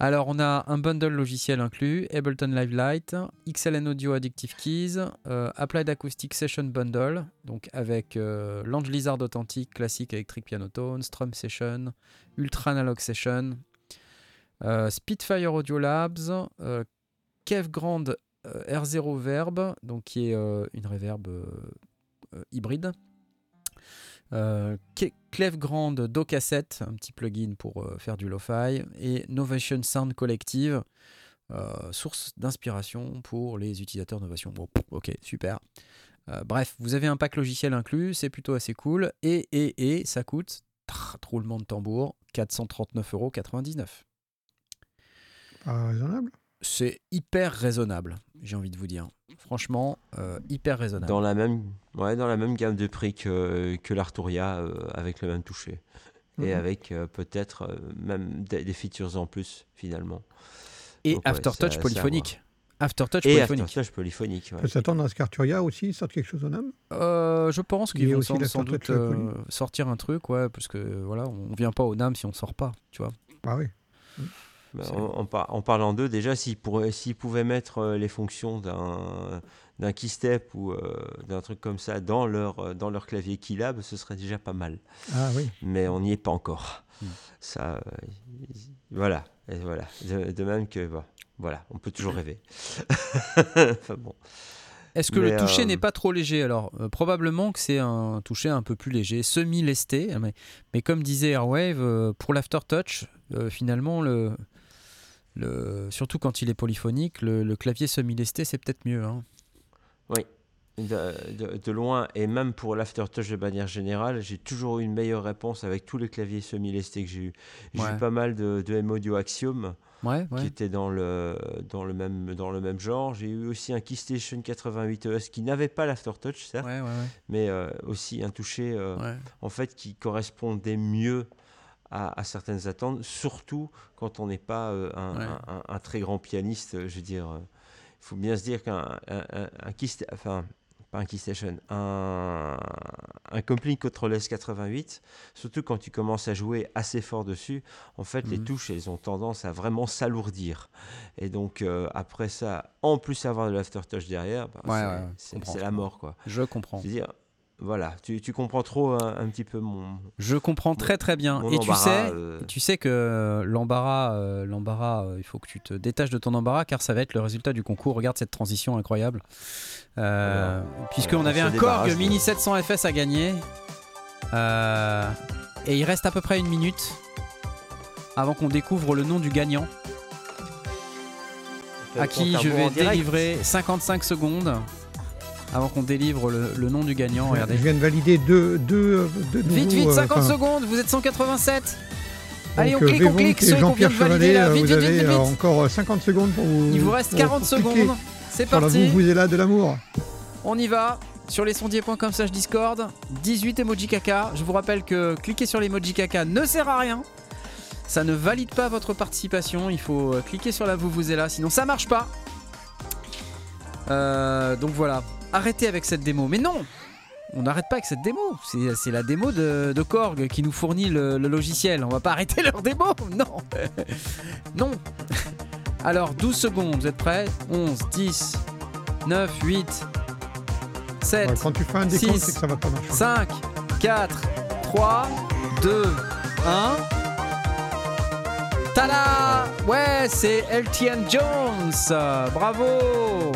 Alors, on a un bundle logiciel inclus, Ableton Live Lite, XLN Audio Addictive Keys, euh, Applied Acoustic Session Bundle, donc avec euh, Lange Lizard Authentique, Classic Electric Piano Tone, Strum Session, Ultra Analog Session, euh, Spitfire Audio Labs, euh, Kev Grand R0 Verb, donc qui est euh, une reverb euh, euh, hybride. Euh, Clef Grand Do Cassette, un petit plugin pour euh, faire du lo-fi, et Novation Sound Collective, euh, source d'inspiration pour les utilisateurs Novation. Bon, ok, super. Euh, bref, vous avez un pack logiciel inclus, c'est plutôt assez cool, et, et, ça coûte, trrr, roulement de tambour, 439,99€. Pas raisonnable. C'est hyper raisonnable, j'ai envie de vous dire. Franchement, euh, hyper raisonnable. Dans la même, ouais, dans la même gamme de prix que, que l'Arturia, euh, avec le même toucher. Et Mhm. avec euh, peut-être euh, même des, des features en plus, finalement. et donc, ouais, Aftertouch polyphonique. Aftertouch Et polyphonique. Aftertouch polyphonique. ouais. Peut s'attendre à ce qu'Arturia aussi sorte quelque chose en âme? Euh, je pense qu'ils vont aussi sans, sans doute euh, sortir un truc, ouais, parce que voilà, on vient pas au NAM si on sort pas, tu vois. Ah oui. Bah, en, en par- en parlant d'eux, déjà, s'ils pouvaient mettre euh, les fonctions d'un d'un keystep ou euh, d'un truc comme ça dans leur, euh, dans leur clavier Keylab, ce serait déjà pas mal. Ah oui. Mais on n'y est pas encore. Hmm. Ça, euh, voilà, et voilà. De, de même que, bah, voilà, on peut toujours rêver. (laughs) enfin bon. Est-ce que Mais, le toucher euh, n'est pas trop léger? Alors, euh, probablement que c'est un toucher un peu plus léger, semi-lesté, mais, mais comme disait Airwave, euh, pour l'aftertouch, euh, finalement, le, le, surtout quand il est polyphonique, le, le clavier semi-lesté, c'est peut-être mieux. hein. de, de, loin, et même pour l'aftertouch de manière générale, j'ai toujours eu une meilleure réponse avec tous les claviers semi-lestés que j'ai eu. J'ai Ouais. eu pas mal de, de M-Audio Axiom Ouais, qui étaient dans le, dans, le même, dans le même genre. J'ai eu aussi un Keystation 88 ES qui n'avait pas l'aftertouch, certes, mais euh, aussi un toucher euh, en fait qui correspondait mieux à, à certaines attentes, surtout quand on n'est pas euh, un, Ouais. un- un- un très grand pianiste. euh, Je veux dire, euh, il faut bien se dire qu'un enfin pas un Keystation, un, un Compline Control S88, surtout quand tu commences à jouer assez fort dessus, en fait les Mhm. touches elles ont tendance à vraiment s'alourdir. Et donc euh, après ça, en plus avoir de l'aftertouch derrière, bah, Ouais, c'est- ouais, la mort quoi. Je comprends. C'est-à-dire, voilà, tu, tu comprends trop un, un petit peu mon, Je comprends très très bien. mon Et tu sais, euh, tu sais que euh, l'embarras, euh, l'embarras, euh, il faut que tu te détaches de ton embarras car ça va être le résultat du concours. Regarde cette transition incroyable. Euh, Puisqu'on on avait un Korg de- Mini 700 FS à gagner. Et il reste à peu près une minute avant qu'on découvre le nom du gagnant. à qui je vais délivrer 55 secondes avant qu'on délivre le, le nom du gagnant. Je Regardez. viens de valider deux, deux, deux Vite, nouveaux, vite, euh, 50 enfin, secondes, vous êtes 187. Allez, on euh, clique, on clique, et ceux qu'on vient Jean-Pierre de valider là. euh, Vite, vous vite, avez vite, euh, vite. encore 50 secondes pour vous. Il vous reste pour- 40 pour cliquer secondes. C'est parti. vous là de l'amour. On y va. Sur lesondiers.com slash Discord, 18 emoji caca. Je vous rappelle que cliquer sur l'emoji caca ne sert à rien. Ça ne valide pas votre participation. Il faut euh, cliquer sur la vous vous là, sinon ça marche pas. Euh, donc voilà. Arrêtez avec cette démo. Mais non On n'arrête pas avec cette démo. C'est la démo de, de Korg qui nous fournit le, le logiciel. On va pas arrêter leur démo. (laughs) Non Non Alors 12 secondes. Vous êtes prêts? 11, 10, 9, 8, 7, Ouais, quand tu fais un décompte, six, c'est que ça va pas marcher. 5, 4, 3, 2, 1. Tada Ouais, c'est LTN Jones Bravo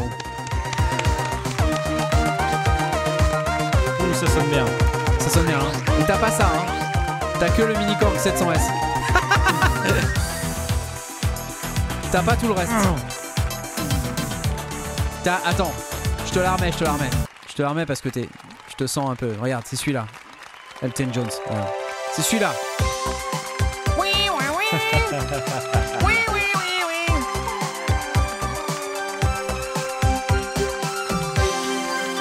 sonne bien. Ça sonne bien, hein Et t'as pas ça, hein T'as que le Minicorg 700S. (laughs) t'as pas tout le reste. T'as... Attends, je te la remets, je te la remets. Je te la remets parce que t'es... Je te sens un peu. Regarde, c'est celui-là. Elton Jones. voilà. C'est celui-là. Oui, oui, oui. (laughs) oui, oui, oui, oui.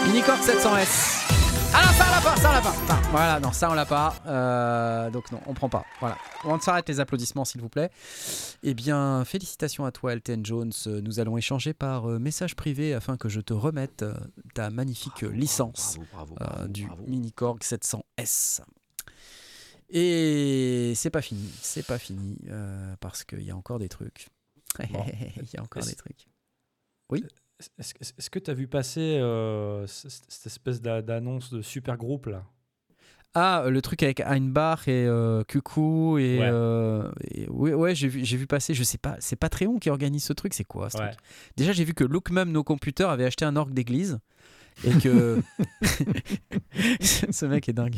Minicorg 700S. Ah non, ça on l'a pas, ça on l'a pas. Enfin, voilà, non, ça on l'a pas. Euh, donc non, on prend pas. Voilà. On s'arrête les applaudissements s'il vous plaît. Eh bien, félicitations à toi Elton Jones. Nous allons échanger par euh, message privé afin que je te remette euh, ta magnifique licence Bravo, bravo, euh, du. Minicorg 700S. Et c'est pas fini, c'est pas fini euh, parce qu'il y a encore des trucs. (laughs) Il y a encore des trucs. Est-ce que- tu as vu passer euh, cette espèce d'a- d'annonce de super groupe là? Ah, euh, le truc avec Einbach et euh, Kuku et, Ouais. euh, et- ouais, ouais, j'ai vu, passer. Je sais pas, c'est Patreon qui organise ce truc. C'est quoi ce Ouais. truc? Déjà, j'ai vu que Look même nos computers avait acheté un orgue d'église et que (laughs) (laughs) ce mec est dingue.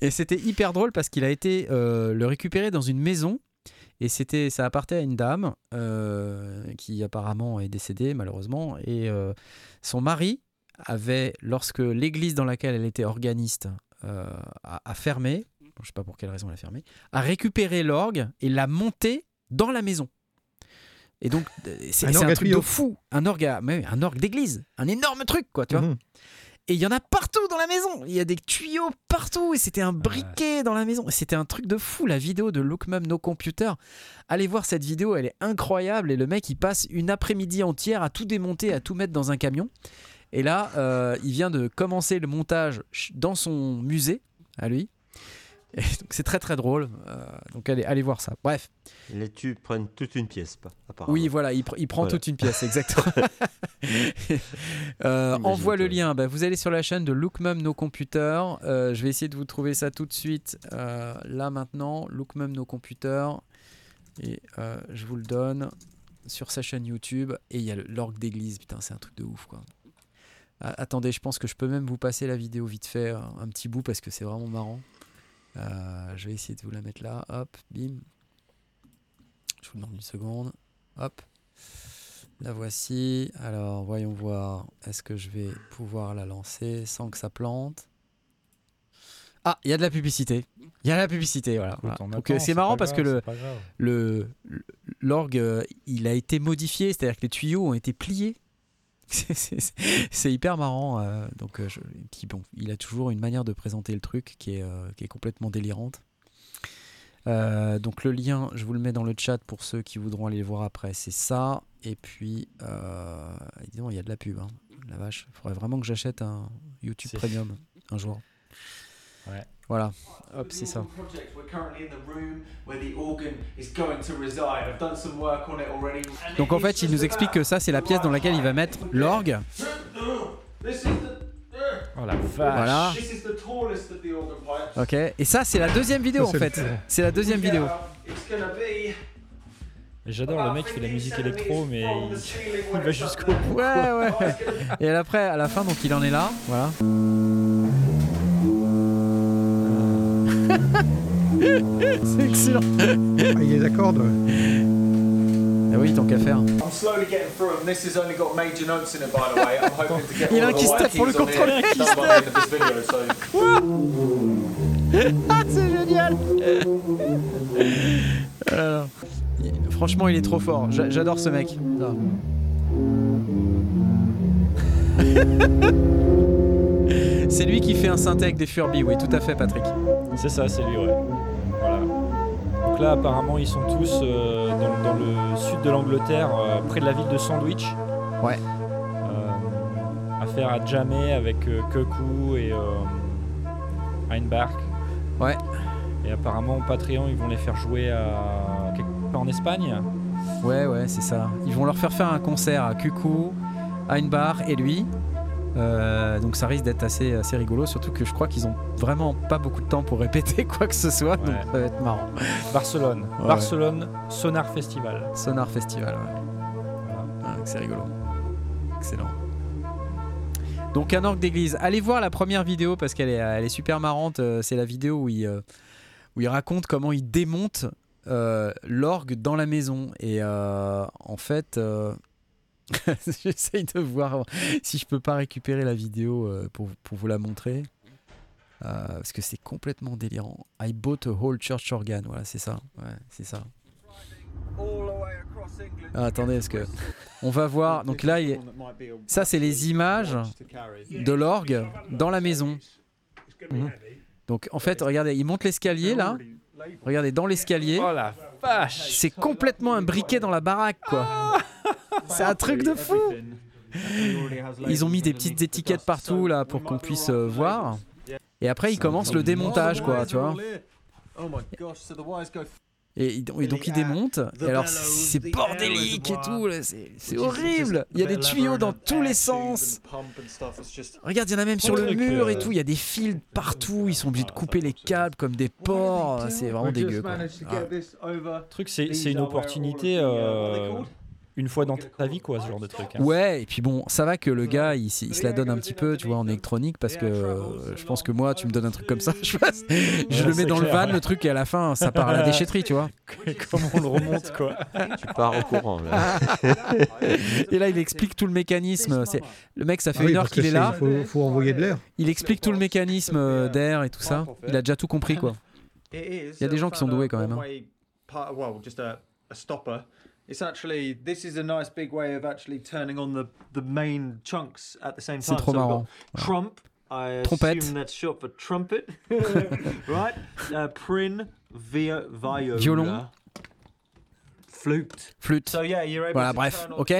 Et c'était hyper drôle parce qu'il a été euh, le récupérer dans une maison et c'était ça appartenait à une dame euh, qui apparemment est décédée malheureusement et euh, son mari avait lorsque l'église dans laquelle elle était organiste euh, a, a fermé, je sais pas pour quelle raison elle a fermé, a récupéré l'orgue et l'a monté dans la maison. Et donc c'est Un truc de fou, un orgue, à- un orgue d'église, un énorme truc quoi, tu vois. Mhm. Et il y en a partout dans la maison. Il y a des tuyaux partout. Et c'était un briquet dans la maison. Et C'était un truc de fou. La vidéo de Look Mum No Computer. Allez voir cette vidéo. Elle est incroyable. Et le mec, il passe une après-midi entière à tout démonter, à tout mettre dans un camion. Et là, euh, il vient de commencer le montage dans son musée, à lui. (laughs) C'est très très drôle. Euh, donc allez, allez voir ça. Bref. Les tubes prennent toute une pièce, pas. Oui, voilà, il, pr- il prend Voilà. toute une pièce, exactement. (laughs) (laughs) Euh, envoie le toi. lien. Bah, vous allez sur la chaîne de Look Mum No Computer. Euh, je vais essayer de vous trouver ça tout de suite. euh, là maintenant, Look Mum No Computer. Et euh, je vous le donne sur sa chaîne YouTube. Et il y a le- l'orgue d'église. Putain, c'est un truc de ouf, quoi. Ah, attendez, je pense que je peux même vous passer la vidéo vite fait, un petit bout, parce que c'est vraiment marrant. Euh, je vais essayer de vous la mettre là. Hop, bim. Je vous demande une seconde. Hop. La voici. Alors, voyons voir. Est-ce que je vais pouvoir la lancer sans que ça plante? Ah, il y a de la publicité. Il y a de la publicité, voilà. Donc, euh, c'est marrant parce grave, que le l'orgue, euh, il a été modifié, c'est-à-dire que les tuyaux ont été pliés. (laughs) C'est- hyper marrant. euh, donc, euh, je- puis bon, il a toujours une manière de présenter le truc qui est, euh, qui est complètement délirante. Euh, donc le lien, je vous le mets dans le chat pour ceux qui voudront aller le voir après. C'est ça. Et puis, disons, il y a de la pub. hein. La vache, il faudrait vraiment que j'achète un YouTube Premium un jour. Ouais. Voilà. Hop, c'est ça. Donc en it fait, il nous explique que ça, c'est la pièce dans laquelle il va mettre l'orgue. Oh la vache. Voilà. Ok. Et ça, c'est la deuxième vidéo en fait. C'est la deuxième vidéo. J'adore le mec qui fait la musique électro, mais il, il va jusqu'au bout. Ouais, ouais. Et après, à la fin, donc il en est là. Voilà. (laughs) c'est excellent. Ah, il les accorde. Ah oui, tant qu'à faire. I'm slowly getting through them. This has only got major notes in it, by the way. I'm hoping to get (laughs) Il a all un qui se tape pour le. So (laughs) Ah, c'est génial. Alors, il- franchement, il est trop fort. J'a- J'adore ce mec. C'est lui qui fait un synthé avec des Furby, oui, tout à fait, Patrick. C'est ça, c'est lui, ouais. Donc là, apparemment, ils sont tous euh, dans, dans le sud de l'Angleterre, euh, près de la ville de Sandwich. Ouais. Euh, affaire à jammer avec Koku et Heinbach. Ouais. Et apparemment, au Patreon, ils vont les faire jouer à quelque part en Espagne. Ouais, ouais, c'est ça. Ils vont leur faire faire un concert à Kuku, Einbar et lui. Euh, donc ça risque d'être assez, assez rigolo, surtout que je crois qu'ils ont vraiment pas beaucoup de temps pour répéter (laughs) quoi que ce soit, donc ça va être marrant. Barcelone. Ouais. Barcelone Sonar Festival. Sonar Festival, ouais. Ouais, c'est rigolo. Excellent. Donc un orgue d'église. Allez voir la première vidéo parce qu'elle est, elle est super marrante. Euh, C'est la vidéo où il, euh, où il raconte comment il démonte euh, l'orgue dans la maison. Et euh, en fait, euh, (laughs) j'essaye de voir si je peux pas récupérer la vidéo euh, pour, pour vous la montrer. Euh, parce que c'est complètement délirant. I bought a whole church organ. Voilà, c'est ça. Ouais, c'est ça. Ah, attendez, parce que on va voir. Donc là, il- ça, c'est les images de l'orgue dans la maison. Mhm. Donc en fait, regardez, il monte l'escalier là. Regardez, dans l'escalier, Oh la vache c'est complètement un briquet dans la baraque, quoi. C'est un truc de fou. Ils ont mis des petites étiquettes partout là pour qu'on puisse euh, voir. Et après, ils commencent le démontage, quoi, tu vois. Oh my gosh, so the wires go Et, et donc ils démontent. Et alors c'est bordélique et tout. C'est horrible. Il y a des tuyaux dans tous les sens. Regarde, il y en a même sur le mur et euh, tout. Il y a des fils partout. Ils sont obligés de couper les câbles comme des porcs. C'est vraiment dégueu. quoi. Ah. Le truc, c'est c'est une opportunité euh, une fois dans ta vie, quoi, ce genre de truc. hein. Ouais, et puis bon, ça va que le gars, il, se la donne un petit peu, tu vois, en électronique, parce que euh, je pense que moi, tu me donnes un truc comme ça, (laughs) je, passe- je le mets dans le van, ouais. le truc, et à la fin, ça part à la déchetterie, tu vois. (laughs) Comment on le remonte, quoi. Tu pars au courant là. (laughs) Et là, il explique tout le mécanisme. C'est Le mec, ça fait Ah oui, une heure qu'il est là. Il faut, faut envoyer de l'air. Il explique tout le mécanisme euh, d'air et tout ça. Il a déjà tout compris, quoi. Il y a des gens qui sont doués quand même, hein. It's actually this is a nice big way of actually turning on the the main chunks at the same C'est time. trop So marrant. Trump. I Trompette. assume that's short for trumpet, (laughs) right? Uh, prin, via, viola, Violon. flute. Flûte. So yeah, you're able Voilà, to bref, ok.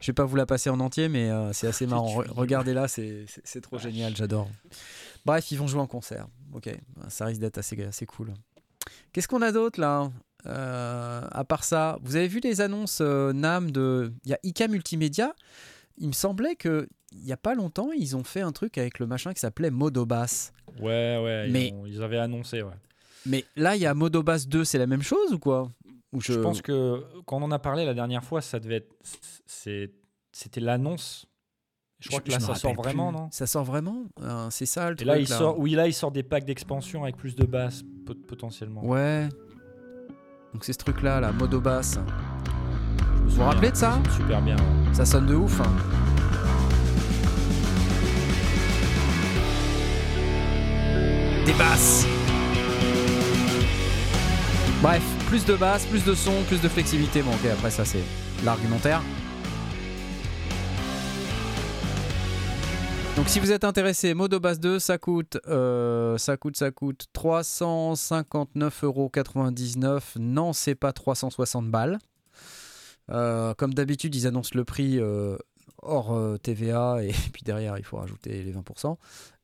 Je vais pas vous la passer en entier, mais euh, c'est assez (laughs) marrant. Re- Regardez là, c'est c'est- c'est trop génial, j'adore. Bref, ils vont jouer en concert. Ok, ça risque d'être assez, assez cool. Qu'est-ce qu'on a d'autre là? Euh, À part ça, vous avez vu les annonces euh, NAM de. Il y a ICA Multimédia. Il me semblait que il y a pas longtemps, ils ont fait un truc avec le machin qui s'appelait Modobass. Ouais, ouais, ils, Mais- ont- ils avaient annoncé, ouais. Mais là, il y a Modobass 2, c'est la même chose ou quoi? Ou Je pense que quand on en a parlé la dernière fois, ça devait être. C'était l'annonce. Je crois que là, ça sort vraiment, non? Ça sort vraiment? Euh, C'est ça le Et truc là, il sort, oui, là, il sort des packs d'expansion avec plus de basses, pot- potentiellement. Ouais. Donc c'est ce truc là, la Modobass. Vous vous rappelez de ça Super bien. ouais. Ça sonne de ouf. hein. Des basses. Bref, plus de basses, plus de son, plus de flexibilité. Bon, ok, après ça c'est l'argumentaire. Donc si vous êtes intéressé, Modo Bass 2, ça coûte, ça coûte, ça coûte 359,99€. Non, c'est pas 360 balles. Euh, comme d'habitude, ils annoncent le prix euh, hors euh, TVA et (laughs) puis derrière, il faut rajouter les 20%.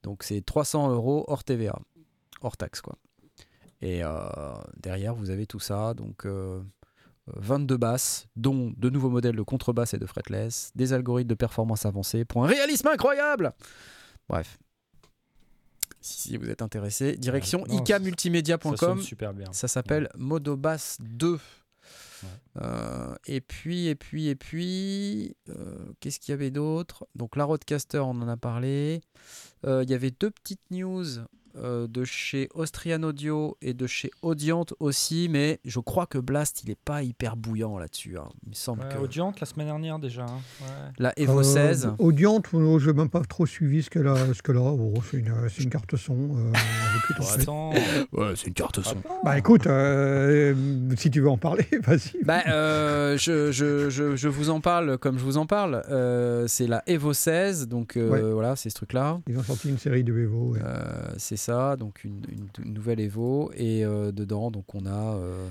Donc c'est 300 euros hors TVA, hors taxe quoi. Et derrière, vous avez tout ça. Donc 22 basses, dont de nouveaux modèles de contrebasse et de fretless, des algorithmes de performance avancés pour un réalisme incroyable. Bref. Si, vous êtes intéressé, direction Ouais, non, Ça s'appelle Modobass 2. Euh, et puis, et puis, et puis, euh, qu'est-ce qu'il y avait d'autre? Donc la Roadcaster, on en a parlé. Euh, Il y avait deux petites news de chez Austrian Audio et de chez Audiant aussi, mais je crois que Blast, il est pas hyper bouillant là-dessus. hein. Il me semble Ouais, que Audiante la semaine dernière déjà. hein. Ouais. la Evo Euh, 16. Audiente, euh, je n'ai même pas trop suivi ce qu'elle a. Ce qu'elle a. Bon, c'est une, carte son. euh. Ouais, c'est une carte son. Bah écoute, euh, si tu veux en parler, (laughs) vas-y. Bah, euh, je, je, je, je vous en parle comme je vous en parle. Euh, c'est la Evo 16, donc euh, Ouais. voilà, c'est ce truc-là. Ils ont sorti une série de Evo. ouais. Euh, c'est ça, donc une, une- une nouvelle Evo. Et euh, dedans, donc on a. euh,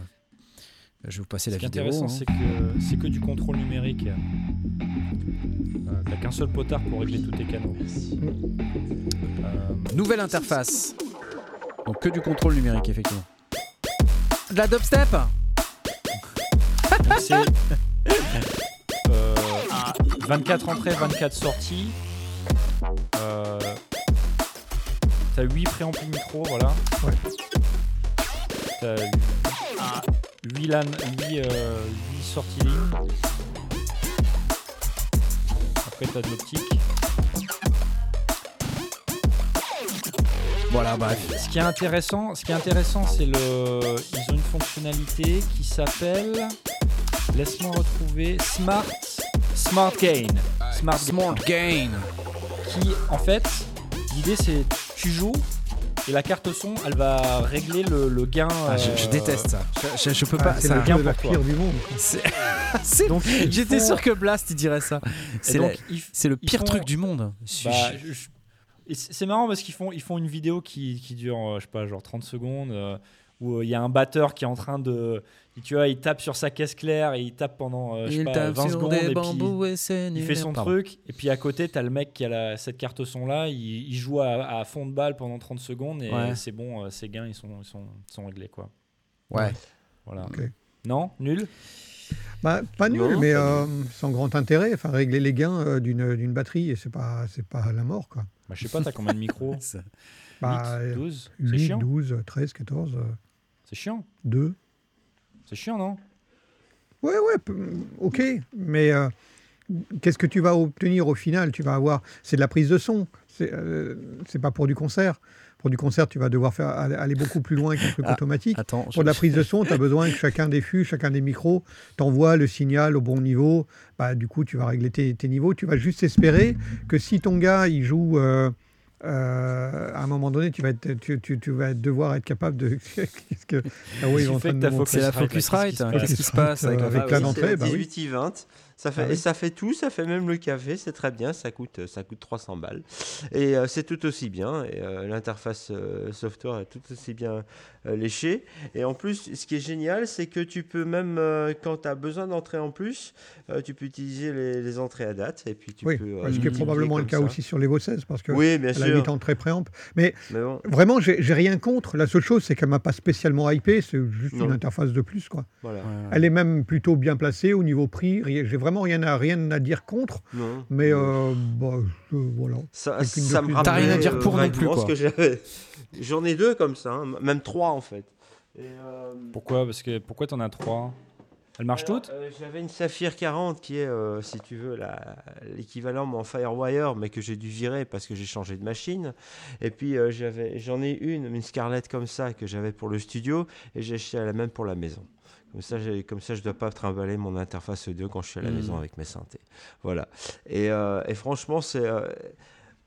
je vais vous passer Ce la qui est vidéo. intéressant, hein. c'est que c'est que du contrôle numérique. Euh, T'as qu'un seul potard pour régler tous tes canaux. Nouvelle interface. Donc que du contrôle numérique, effectivement. De la dubstep (laughs) euh, 24 entrées, 24 sorties. Euh, T'as 8 préamplis micro, voilà. Ouais. T'as 8, LAN, 8, euh, 8 sorties lignes. Après t'as de l'optique. Voilà, bref. Ce qui est intéressant, ce qui est intéressant, c'est le, ils ont une fonctionnalité qui s'appelle, laisse-moi retrouver, Smart, Smart Gain, Smart, Smart Gain. qui en fait, l'idée c'est tu joues et la carte son, elle va régler le, le gain. Ah, je, je euh, déteste ça. Je, je- je peux Ah, pas. c'est le jeu de la pire du monde. (laughs) Donc J'étais font- sûr que Blast il dirait ça. C'est donc, la- ils- c'est le pire font- truc du monde. Bah, je- je- je- et c'est c'est marrant parce qu'ils font, ils font une vidéo qui, qui dure, euh, je sais pas, genre 30 secondes, euh, où euh, il y a un batteur qui est en train de. Tu vois, il tape sur sa caisse claire et il tape pendant euh, je sais Il pas, tape 20 sur secondes des et puis bambous et c'est il nul. fait son Pardon. truc. Et puis à côté, t'as le mec qui a la- cette carte son là, il, il joue à, à fond de balle pendant 30 secondes et Ouais. c'est bon, euh, ses gains ils sont, ils sont, ils sont réglés quoi. Ouais. Voilà. Ok. Non? Nul? Bah, pas nul, Non, mais pas euh, sans grand intérêt. Enfin, régler les gains euh, d'une d'une batterie, et c'est pas, c'est pas la mort, quoi. bah, Je sais pas, t'as combien de micros? (laughs) Bah, 8, 12 C'est 8, chiant 12, 13, 14, euh, C'est chiant 2. C'est chiant, non? Ouais, ouais, ok, mais euh, qu'est-ce que tu vas obtenir au final? Tu vas avoir, c'est de la prise de son, c'est euh, pas pour du concert. Pour du concert, tu vas devoir faire aller aller beaucoup plus loin qu'un truc Ah, automatique. Attends. Pour de la prise de son, tu as besoin que chacun des fûts, chacun des micros t'envoie le signal au bon niveau. Bah, du coup, tu vas régler tes, tes niveaux. Tu vas juste espérer que si ton gars il joue euh, euh, à un moment donné, tu vas, être, tu, tu- tu vas devoir être capable de. (laughs) Qu'est-ce que ah oui, ils montrer C'est la Focusrite, Focusrite. qu'est-ce qui se se passe avec la Avec Ah bah oui. 18 et 20. Ça fait, Ah oui. Et ça fait tout, ça fait même le café, c'est très bien, ça coûte, ça coûte 300 balles. Et euh, c'est tout aussi bien, et euh, l'interface euh, software est tout aussi bien euh, léchée. Et en plus, ce qui est génial, c'est que tu peux même, euh, quand tu as besoin d'entrées en plus, euh, tu peux utiliser les, les entrées à date, et puis tu Oui, peux... ce qui est probablement le cas ça. aussi sur l'Evo 16, parce que Oui, bien elle a sûr. 8 entrées préamp. Mais Mais bon, vraiment, j'ai rien contre. La seule chose, c'est qu'elle m'a pas spécialement hypé. C'est juste Non. une interface de plus, quoi. voilà. Elle est même plutôt bien placée au niveau prix. J'ai vraiment rien à, rien à dire contre. Non. Mais euh, bah, je- voilà. Ça, ça me T'as rien à dire pour non plus. J'en ai deux comme ça, hein, même trois en fait. Et, euh, Pourquoi? Parce que pourquoi t'en as trois? Elles marchent alors, toutes? euh, J'avais une Saphir 40 qui est, euh, si tu veux, l'équivalent en Firewire, mais que j'ai dû virer parce que j'ai changé de machine. Et puis euh, j'en ai une, une Scarlett comme ça que j'avais pour le studio, et j'ai acheté la même pour la maison. Comme ça, comme ça je ne dois pas trimballer mon interface audio quand je suis à la Mm. maison avec mes synthés. Voilà. Et, euh, et franchement, c'est. euh,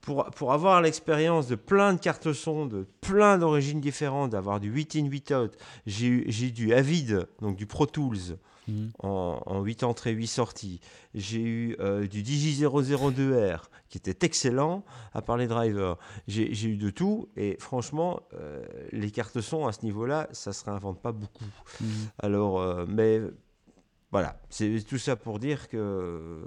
pour, pour avoir l'expérience de plein de cartes son, de plein d'origines différentes, d'avoir du 8 in, 8 out, j'ai eu- j'ai du Avid, donc du Pro Tools, Mhm. en, en 8 entrées, 8 sorties. J'ai eu euh, du Digi002R qui était excellent, à part les drivers. J'ai eu de tout, et franchement, euh, les cartes son à ce niveau-là, ça se réinvente pas beaucoup. Mhm. Alors, euh, mais voilà, c'est tout ça pour dire que,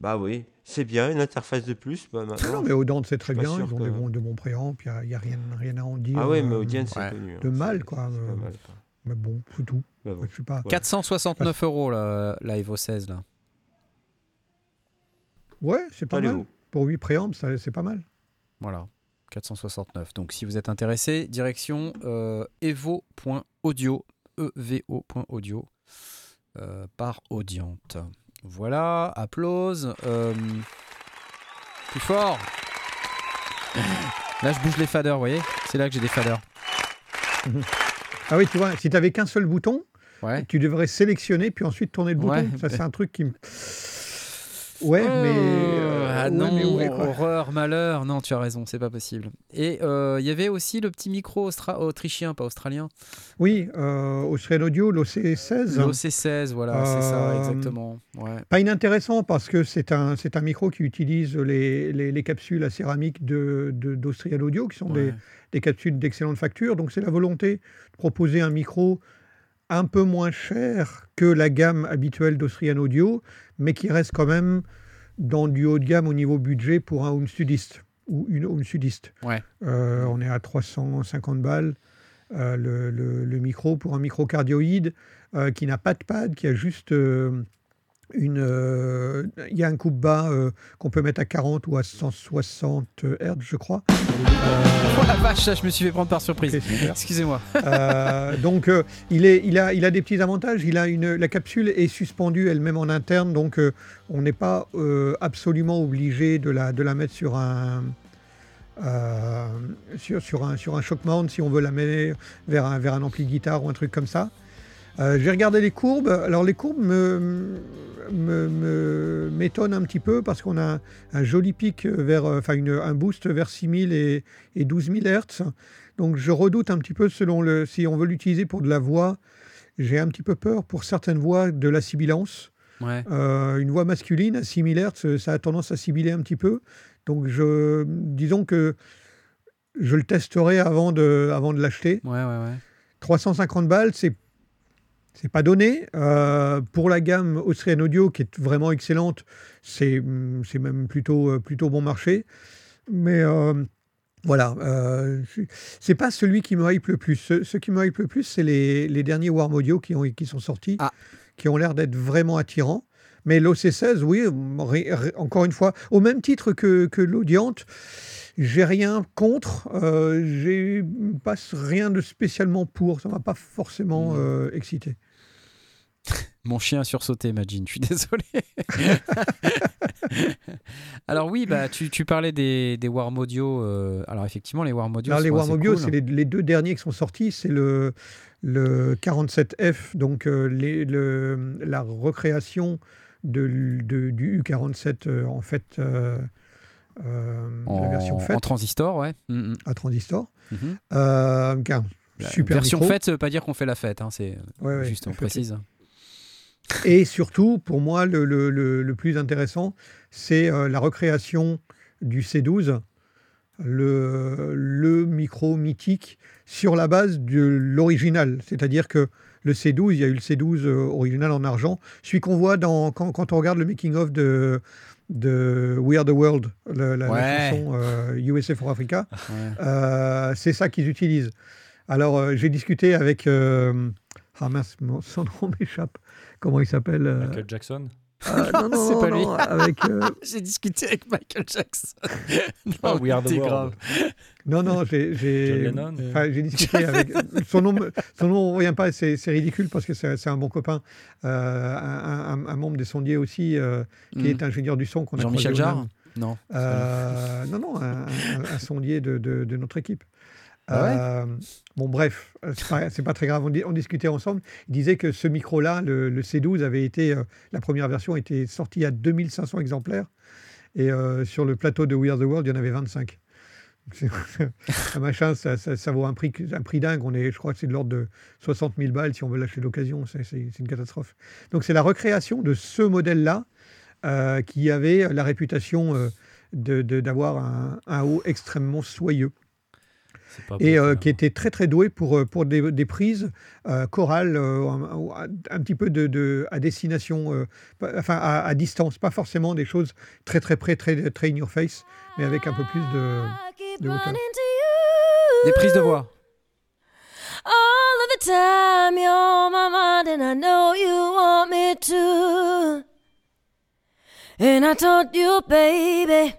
bah oui, c'est bien, une interface de plus. Bah, Ah non, mais Audent, c'est très bien. Ils ont des bons, de bons préamps, il n'y a, rien, rien à en dire. ah oui, mais euh, Audience, c'est ouais, connu. hein, de c'est- mal, quoi, c'est pas mal, quoi. Mais bon, c'est tout. Bah bon. Je suis pas... Ouais. 469 euros la, la Evo 16 là. Ouais, c'est pas Allez, mal. vous. Pour 8 préamps, ça- c'est pas mal. Voilà, 469. Donc si vous êtes intéressé, direction euh, evo.audio, evo.audio euh, par Audiante. Voilà, applause. euh, plus fort. Là, je bouge les faders, vous voyez? C'est là que j'ai des faders. (laughs) Ah oui, tu vois, si tu n'avais qu'un seul bouton, Ouais. tu devrais sélectionner puis ensuite tourner le bouton. Ça, c'est un truc qui me. Ouais, mais. euh, ah non, mais ouais, quoi. horreur, malheur. Non, tu as raison, c'est pas possible. Et euh, il y avait aussi le petit micro austra- autrichien, pas australien. Oui, euh, Austrian Audio, l'OC16. L'OC16, voilà, c'est ça, Euh, exactement. Ouais. Pas inintéressant parce que c'est un, un micro qui utilise les, les, les capsules à céramique de, de- d'Austrian Audio, qui sont des, des capsules d'excellente facture. Donc c'est la volonté de proposer un micro un peu moins cher que la gamme habituelle d'Austrian Audio, mais qui reste quand même dans du haut de gamme au niveau budget pour un home studiste ou une home studiste. Ouais. Euh, on est à 350 balles euh, le, le- le micro pour un micro cardioïde euh, qui n'a pas de pad, qui a juste euh, euh, Il y a un coupe bas euh, qu'on peut mettre à 40 ou à 160 Hz, je crois. Oh la vache, je me suis fait prendre par surprise. Excusez-moi. Euh, donc, euh, il, est, il, a, il a des petits avantages. Il a une, la capsule est suspendue elle-même en interne, donc euh, on n'est pas euh, absolument obligé de la, de la mettre sur un, euh, sur, sur, un, sur un shock mount si on veut la mettre vers un, vers un ampli de guitare ou un truc comme ça. Euh, J'ai regardé les courbes. Alors, les courbes me, m'étonnent un petit peu parce qu'on a un, un joli pic vers, euh, enfin, un boost vers 6000 et, et 12000 Hz. Donc je redoute un petit peu selon le si on veut l'utiliser pour de la voix, j'ai un petit peu peur pour certaines voix de la sibilance. Ouais. Euh, une voix masculine à 6000 Hz, ça a tendance à sibiler un petit peu. Donc je disons que je le testerai avant de avant de l'acheter. Ouais, ouais. 350 balles, c'est c'est pas donné. Euh, pour la gamme Austrian Audio, qui est vraiment excellente, c'est c'est même plutôt, euh, plutôt bon marché. Mais euh, voilà, euh, c'est- pas celui qui me hype le plus. Ce, ce qui me hype le plus, c'est les, les derniers Warm Audio qui, ont, qui sont sortis, Ah. qui ont l'air d'être vraiment attirants. Mais l'OC16, oui, ré- ré- encore une fois, au même titre que, que l'Audiante, j'ai rien contre, euh, j'ai pas rien de spécialement pour, ça m'a pas forcément Mm. euh, excité. Mon chien a sursauté, imagine. Je suis (laughs) désolé. alors oui, bah tu, tu parlais des, des Warm Audio. euh, alors effectivement, les Warm Audio. Alors, les Warm Audio, cool. c'est les, les deux derniers qui sont sortis, c'est le, le 47F, donc euh, les- le- la recréation de, du U47 euh, en fait, en, la version en faite transistor, ouais. Mm, mm, à transistor. Euh, car- La super version micro. faite, ça veut pas dire qu'on fait la fête. Hein, c'est Ouais, ouais, juste on précise. Et surtout, pour moi, le, le- le- le plus intéressant, c'est euh, la recréation du C12, le, le micro mythique, sur la base de l'original. C'est-à-dire que le C12, il y a eu le C12 euh, original en argent, celui qu'on voit dans, quand, quand on regarde le making-of de, de We Are the World, le- la, la Ouais. chanson euh, USA for Africa. Ouais. Euh, c'est ça qu'ils utilisent. Alors, euh, j'ai discuté avec. euh, ah mince, mon- son nom (laughs) m'échappe. Comment il s'appelle euh, Michael Jackson? Euh, (laughs) Non, non, C'est non, pas non, lui. avec, euh, (laughs) J'ai discuté avec Michael Jackson. (laughs) Ah, We Are the World. grave. non, non, j'ai. j'ai- enfin, j'ai discuté avec. Son nom, me- son nom ne revient pas, c'est c'est ridicule parce que c'est c'est un bon copain, euh, un, un- un membre des sondiers aussi, euh, qui Mm. est ingénieur du son qu'on a Jean-Michel Jarre. Non. Euh, non, non, un, un- un sondier de, de- de notre équipe. Ah Euh, bon, bref, euh, c'est pas, pas très grave. On, di- on discutait ensemble. Il disait que ce micro-là, le, le C12, avait été. euh, la première version était sortie à 2500 exemplaires. Et sur le plateau de We Are the World, il y en avait 25. Donc, c'est- (laughs) un machin, ça, vaut un prix, dingue. On est, je crois que c'est de l'ordre de 60 000 balles si on veut l'acheter d'occasion. C'est, une catastrophe. Donc, c'est la recréation de ce modèle-là qui avait la réputation d'avoir un, haut extrêmement soyeux pas et bon, euh, qui était très très doué pour, euh, pour des, des prises euh, chorales euh, un, un petit peu de, de- à destination, euh, enfin à, à distance, pas forcément des choses très très près, très, très in your face, mais avec un peu plus de, de hauteur. Des prises de voix. All of the time you're on my mind and I know you want me to. And I told you, baby,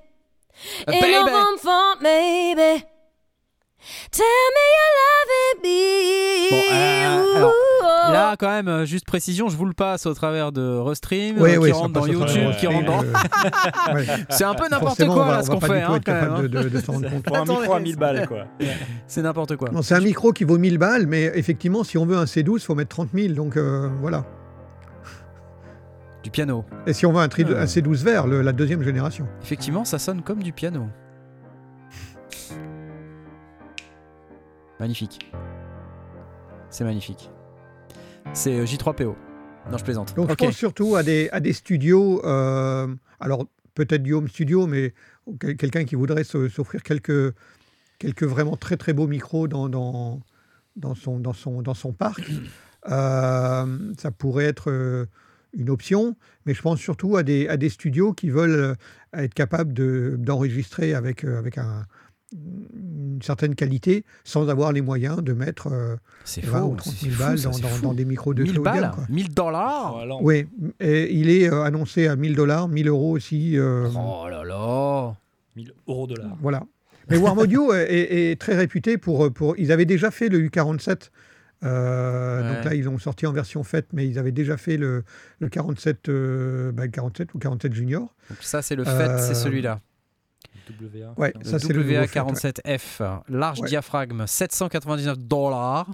Uh, ain't no baby. room for maybe. Tell me you're loving me. Bon, euh, alors, Ooh. Là, quand même, euh, juste précision, je vous le passe au travers de Restream, Oui, euh, oui, qui ça rentre dans travers YouTube, qui rentre dans. Euh, (laughs) ouais. C'est un peu n'importe quoi on va, là, ce qu'on fait. hein, quand même, hein. de, de- de s'en rendre compte. Pour un micro à 1000 balles, quoi. (laughs) C'est n'importe quoi. Non, c'est un micro qui vaut 1000 balles, mais effectivement, si on veut un C12, il faut mettre 30 000. Donc euh, voilà. Du piano. Et si on veut un, tri- Ah. un C12 vert, le- la deuxième génération. Effectivement, ça sonne comme du piano. Magnifique. C'est magnifique. C'est euh, J3PO. Non, je plaisante. Donc je pense surtout à des, à des studios, euh, alors peut-être du home studio, mais quel- quelqu'un qui voudrait s'offrir quelques, quelques vraiment très très beaux micros dans, dans, dans, son, dans, son, dans son parc. (clears throat) Euh, ça pourrait être une option, mais je pense surtout à des, à des studios qui veulent être capables de- d'enregistrer avec, avec un- une certaine qualité sans avoir les moyens de mettre euh, C'est 20 faux. ou 30 c'est 000 fou, balles ça, dans, des micros de 1000 très haut de gamme, balles, quoi. 1000 dollars. Voilà. Oui, et il est euh, annoncé à 1000 dollars, 1000 euros aussi. euh, Oh là là. 1000 euros dollars. Voilà. Mais Warm Audio (laughs) est, est- est très réputé pour, pour. Ils avaient déjà fait le U47. euh, Ouais. Donc là, ils ont sorti en version faite, mais ils avaient déjà fait le, le 47, euh, bah, le 47 ou 47 Junior. Donc ça, c'est le fait, c'est Euh, celui-là. WA. Ouais, Le ça c'est le nouveau fait, ouais. WA47F, large Ouais. diaphragme, 799 dollars.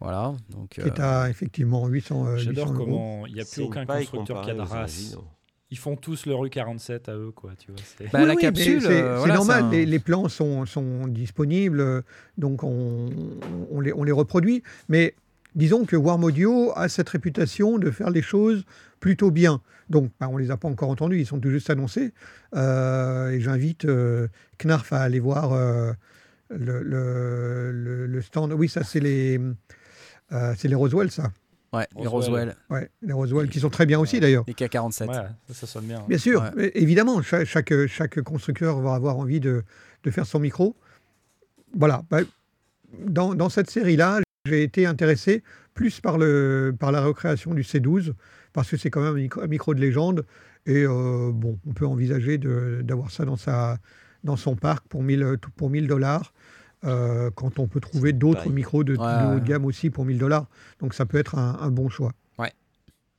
Voilà, donc qui est euh, à effectivement 800, euh, 800 J'adore comment il n'y a plus aucun constructeur qui a de race. Ils font tous leur U47 à eux, quoi. Tu vois, c'est- bah, Oui, la oui, capsule, c'est euh, voilà, normal, un- les, les plans sont, sont disponibles, donc on, on les, on les reproduit. Mais disons que Warm Audio a cette réputation de faire les choses plutôt bien. Donc bah, on ne les a pas encore entendus, ils sont tout juste annoncés. Euh, et j'invite euh, Knarf à aller voir euh, le, le- le- le stand. Oui, ça c'est les, euh, c'est les Roswell, ça. ouais, les Roswell. Ouais, les Roswell qui sont très bien aussi d'ailleurs. les K47. Ouais, ça, sonne bien. Bien sûr, Ouais. évidemment, chaque, chaque, chaque constructeur va avoir envie de, de faire son micro. Voilà. bah, dans, dans cette série-là, j'ai été intéressé plus par, le, par la recréation du C12, parce que c'est quand même un micro, de légende. Et euh, bon, on peut envisager d'avoir ça dans, sa, dans son parc pour 1000 pour 1000 dollars. euh, quand on peut trouver d'autres micros de, de Ouais, haut ouais. de gamme aussi pour 1000 dollars. Donc ça peut être un, un bon choix.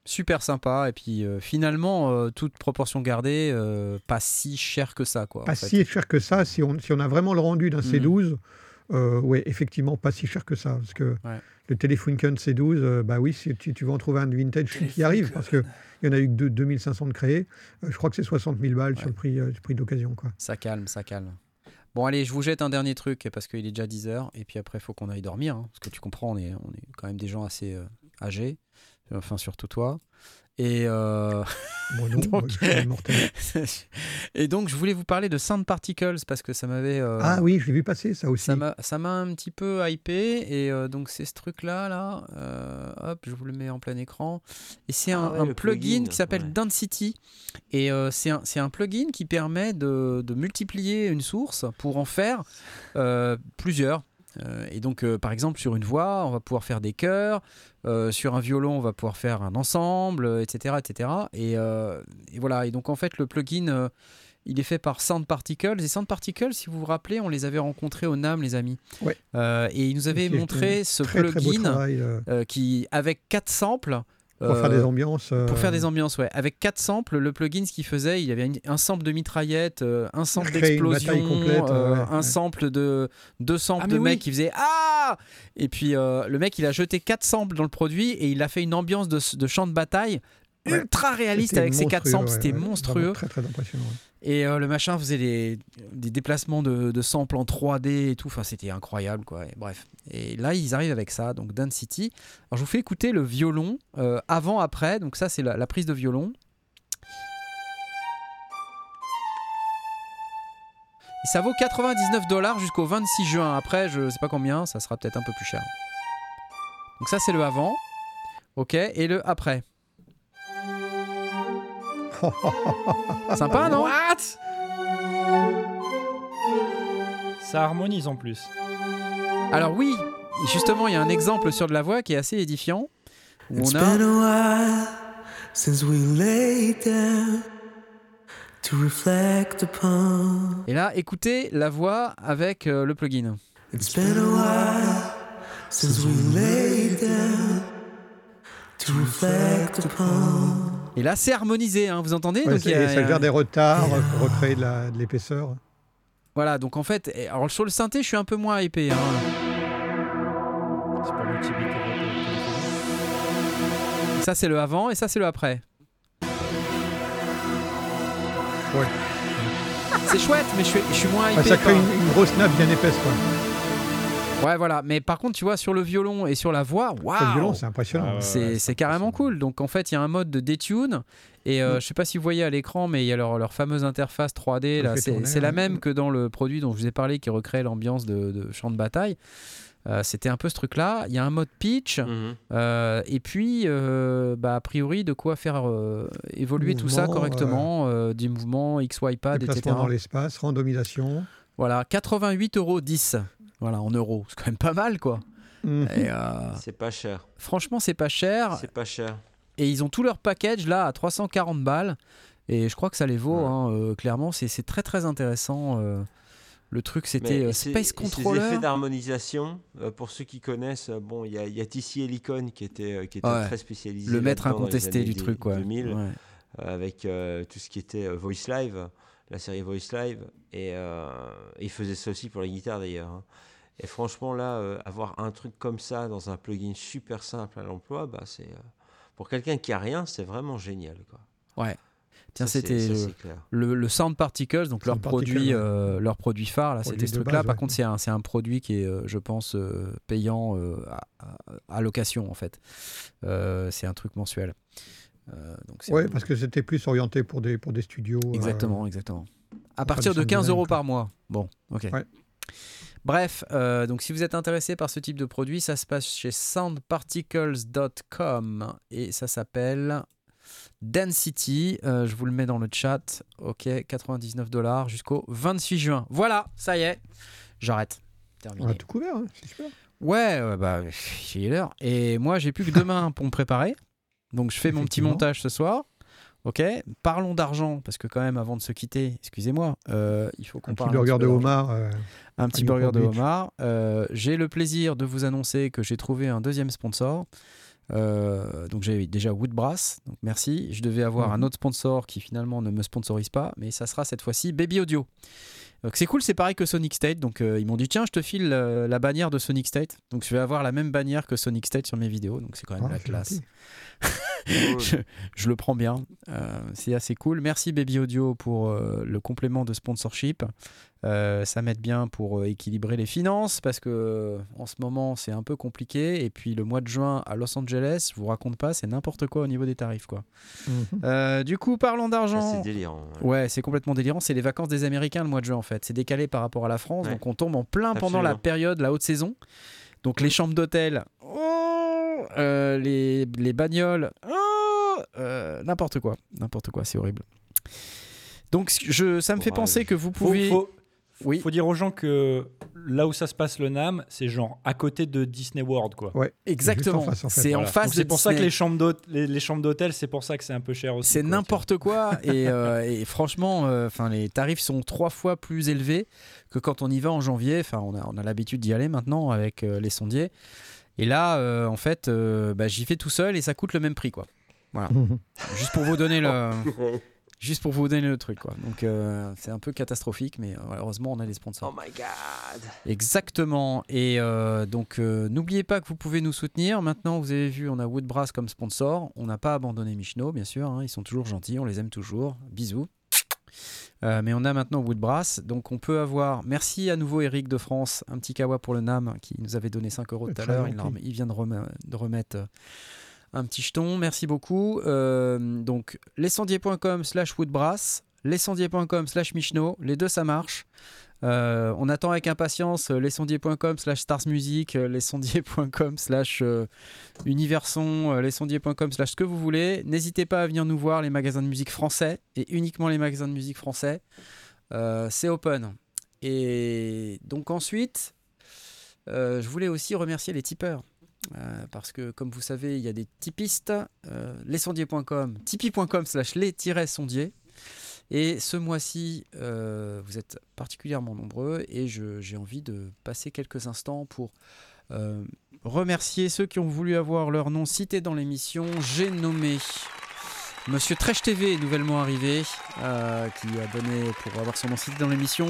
Super sympa, et puis euh, finalement, toute proportion gardée, pas si cher que ça. Quoi, en pas fait. si cher que ça. Si on, si on a vraiment le rendu d'un Mhm. C12, euh, ouais, effectivement, pas si cher que ça. Parce que Ouais. le Telefunken C12, euh, bah oui, si tu, tu vas en trouver un vintage qui arrive, parce qu'il y en a eu que deux- 2500 de créés, euh, je crois que c'est 60 000 balles sur le prix, euh, prix d'occasion. quoi. Ça calme, ça calme. Bon, allez, je vous jette un dernier truc parce qu'il est déjà 10h et puis après, il faut qu'on aille dormir. hein, parce que tu comprends, on est, on est quand même des gens assez âgés. Enfin, surtout toi. Et, euh, (laughs) non, (laughs) et donc, je voulais vous parler de Sound Particles parce que ça m'avait. euh, Ah oui, je l'ai vu passer, ça aussi. Ça m'a, un petit peu hypé et euh, donc c'est ce truc là là euh, hop je vous le mets en plein écran et c'est un, Ah ouais, un le plugin, plugin, qui s'appelle ouais. Density et euh, c'est, un, c'est un plugin qui permet de, de multiplier une source pour en faire euh, plusieurs Euh, et donc euh, par exemple sur une voix on va pouvoir faire des chœurs euh, sur un violon on va pouvoir faire un ensemble etc etc et, et voilà et donc en fait le plugin il est fait par Sound Particles. Et Sound Particles, si vous vous rappelez, on les avait rencontrés au NAM, les amis. Ouais. Et ils nous avaient montré ce Très très beau plugin travail. qui, avec quatre samples, Pour faire des ambiances. Pour faire des euh, ambiances, ouais. Avec quatre samples, le plugin, ce qu'il faisait, il y avait une- un sample de mitraillette, euh, un sample d'explosion, complète, euh, ouais, un ouais. sample de deux samples Ah, de mecs oui. qui faisaient ah Et puis euh, le mec, il a jeté quatre samples dans le produit et il a fait une ambiance de, de champ de bataille. Ultra réaliste avec samples. ouais, C'était ouais, monstrueux. Très, très impressionnant. Et euh, le machin faisait des, des déplacements de, de samples en 3D et tout. Enfin, c'était incroyable, quoi. Et bref. Et là, ils arrivent avec ça, donc Dance City. Alors, je vous fais écouter le violon euh, avant-après. Donc, ça, c'est la, la prise de violon. Et ça vaut 99 dollars jusqu'au 26 juin. Après, je sais pas combien, ça sera peut-être un peu plus cher. Donc, ça, c'est le avant. Ok. Et le après. (laughs) Sympa, non Ça harmonise en plus. Alors oui, justement, il y a un exemple sur de la voix qui est assez édifiant. Où It's on a... been a while since we laid down to reflect upon. Et là, écoutez la voix avec euh, le plugin. It's been a while since we laid down to reflect upon. Et là, c'est harmonisé, hein, vous entendez Ouais, Donc, il y a- ça gère des retards pour recréer de la- de l'épaisseur. Voilà, donc en fait, et- alors sur le synthé, je suis un peu moins épais. Hein. C'est pas Ça, c'est le avant et ça, c'est le après. Ouais. C'est chouette, mais je suis, je suis moins Ah, épais. ça crée une, une grosse nappe bien épaisse. Quoi. Ouais, voilà. Mais par contre, tu vois, sur le violon et sur la voix, Le waouh violon, c'est impressionnant. Ah ouais. C'est c'est carrément cool. Donc en fait, il y a un mode de detune. Et euh, Mm. je sais pas si vous voyez à l'écran, mais il y a leur, leur fameuse interface 3D. Ça là. fait C'est la même que dans le produit dont je vous ai parlé qui recrée l'ambiance de, de champ de bataille. Euh, C'était un peu ce truc-là. Il y a un mode pitch. Mhm. euh, et puis, euh, bah, a priori, de quoi faire euh, évoluer tout ça correctement. euh, du mouvement, XY pad, etc. Dans l'espace, randomisation. Voilà, 88 euros 10. Voilà, en euros. C'est quand même pas mal, quoi. Et, euh, C'est pas cher. franchement, c'est pas cher. C'est pas cher. Et ils ont tout leur package là à 340 balles. Et je crois que ça les vaut, Ouais. hein, euh, clairement. C'est c'est très très intéressant. euh. le truc, c'était ces- Space Ces Controller. effets d'harmonisation, euh, pour ceux qui connaissent, euh, bon, il y a, y a Helicon qui était, euh, qui était Ouais. très spécialisé. Le maître incontesté du truc, quoi. 2000, Ouais. euh, avec euh, tout ce qui était euh, Voice Live, la série Voice Live. Et euh, il faisait ça aussi pour les guitares d'ailleurs. hein. Et franchement, là, euh, avoir un truc comme ça dans un plugin super simple à l'emploi, bah, c'est euh, pour quelqu'un qui a rien, c'est vraiment génial. Quoi. Tiens, Ça, c'est- c'était le, Sound Particles, donc leur produit, ouais. euh, leur produit phare. Là, c'était ce truc-là. Par ouais. contre, c'est un, c'est un produit qui est, je pense, euh, payant euh, à, location en fait. Euh, c'est un truc mensuel. Euh, Ouais, parce que c'était plus orienté pour des, pour des studios. euh, Exactement, exactement. À partir de sound 15 design, euros quoi. par mois. Bon, ok. Ouais. Bref, euh, donc si vous êtes intéressé par ce type de produit, ça se passe chez soundparticles.com et ça s'appelle Density. Euh, je vous le mets dans le chat. Ok, 99 dollars jusqu'au 26 juin. Voilà, ça y est, j'arrête. On a Terminé. tout couvert, hein, c'est super. Ouais, ouais, bah, j'ai l'heure. Et moi, j'ai plus que demain pour me préparer. Donc, je fais mon petit montage ce soir. Ok, parlons d'argent, parce que quand même, avant de se quitter, excusez-moi, euh, il faut qu'on Un petit parle burger petit de homard. euh, Un petit burger de homard. Euh, j'ai le plaisir de vous annoncer que j'ai trouvé un deuxième sponsor. Donc j'ai déjà Woodbrass, donc merci. Je devais avoir Mhm. un autre sponsor qui finalement ne me sponsorise pas, mais ça sera cette fois-ci Baby Audio. Donc c'est cool, c'est pareil que Sonic State. Donc euh, ils m'ont dit tiens, je te file euh, la bannière de Sonic State. Donc je vais avoir la même bannière que Sonic State sur mes vidéos. Donc c'est quand même ah, la classe. gentil. (laughs) je, je le prends bien. Euh, c'est assez cool. Merci Baby Audio pour euh, le complément de sponsorship. Euh, ça m'aide bien pour euh, équilibrer les finances parce que en ce moment c'est un peu compliqué. Et puis le mois de juin à Los Angeles, je vous raconte pas, c'est n'importe quoi au niveau des tarifs quoi. Mhm. Euh, du coup, parlons Ça, d'argent. c'est délirant. ouais. Ouais, c'est complètement délirant. C'est les vacances des Américains le mois de juin en fait. C'est décalé par rapport à la France, Ouais. donc on tombe en plein pendant la période, la haute saison. Donc les chambres d'hôtel, oh, euh, les, les bagnoles, oh, euh, n'importe quoi, n'importe quoi, c'est horrible. Donc je, ça me fait penser que vous pouvez. faut, Oui. faut dire aux gens que là où ça se passe le NAM, c'est genre à côté de Disney World, quoi. Ouais, Exactement. C'est en Voilà. face C'est pour ça que les chambres les, les chambres d'hôtel, c'est pour ça que c'est un peu cher aussi. C'est quoi, n'importe quoi et, (laughs) euh, et franchement, euh, enfin les tarifs sont trois fois plus élevés que quand on y va en janvier. Enfin, on a, on a l'habitude d'y aller maintenant avec euh, les sondiers. Et là, euh, en fait, euh, bah, j'y fais tout seul et ça coûte le même prix, quoi. Voilà. (laughs) Juste pour vous donner le, juste pour vous donner le truc, quoi. Donc euh, c'est un peu catastrophique, mais euh, heureusement on a des sponsors. Oh my god. Exactement. Et euh, donc, euh, n'oubliez pas que vous pouvez nous soutenir. Maintenant, vous avez vu, on a Woodbrass comme sponsor. On n'a pas abandonné Michno, bien sûr. hein. Ils sont toujours gentils, on les aime toujours. Bisous. Euh, mais on a maintenant Woodbrass. Donc, on peut avoir. Merci à nouveau, Eric de France. Un petit kawa pour le NAM qui nous avait donné 5 euros tout à l'heure. Il, vient de, rem- de remettre. euh, un petit jeton, merci beaucoup. Euh, donc, lescendier.com slash woodbrass, lescendier.com slash michno, les deux ça marche. Euh, on attend avec impatience euh, lescendier.com slash starsmusic, euh, lescendier.com slash universon, lescendier.com slash ce que vous voulez. N'hésitez pas à venir nous voir les magasins de musique français et uniquement les magasins de musique français. C'est open. Et donc ensuite, je voulais aussi remercier les tipeurs. Parce que comme vous savez, il y a des tipistes, lescendier.com, tipeee.com slash les-sondiers. Et ce mois-ci, euh, vous êtes particulièrement nombreux et j'ai envie de passer quelques instants pour euh, remercier ceux qui ont voulu avoir leur nom cité dans l'émission. J'ai nommé Monsieur Trèche TV, nouvellement arrivé, euh, qui a donné pour avoir son nom cité dans l'émission.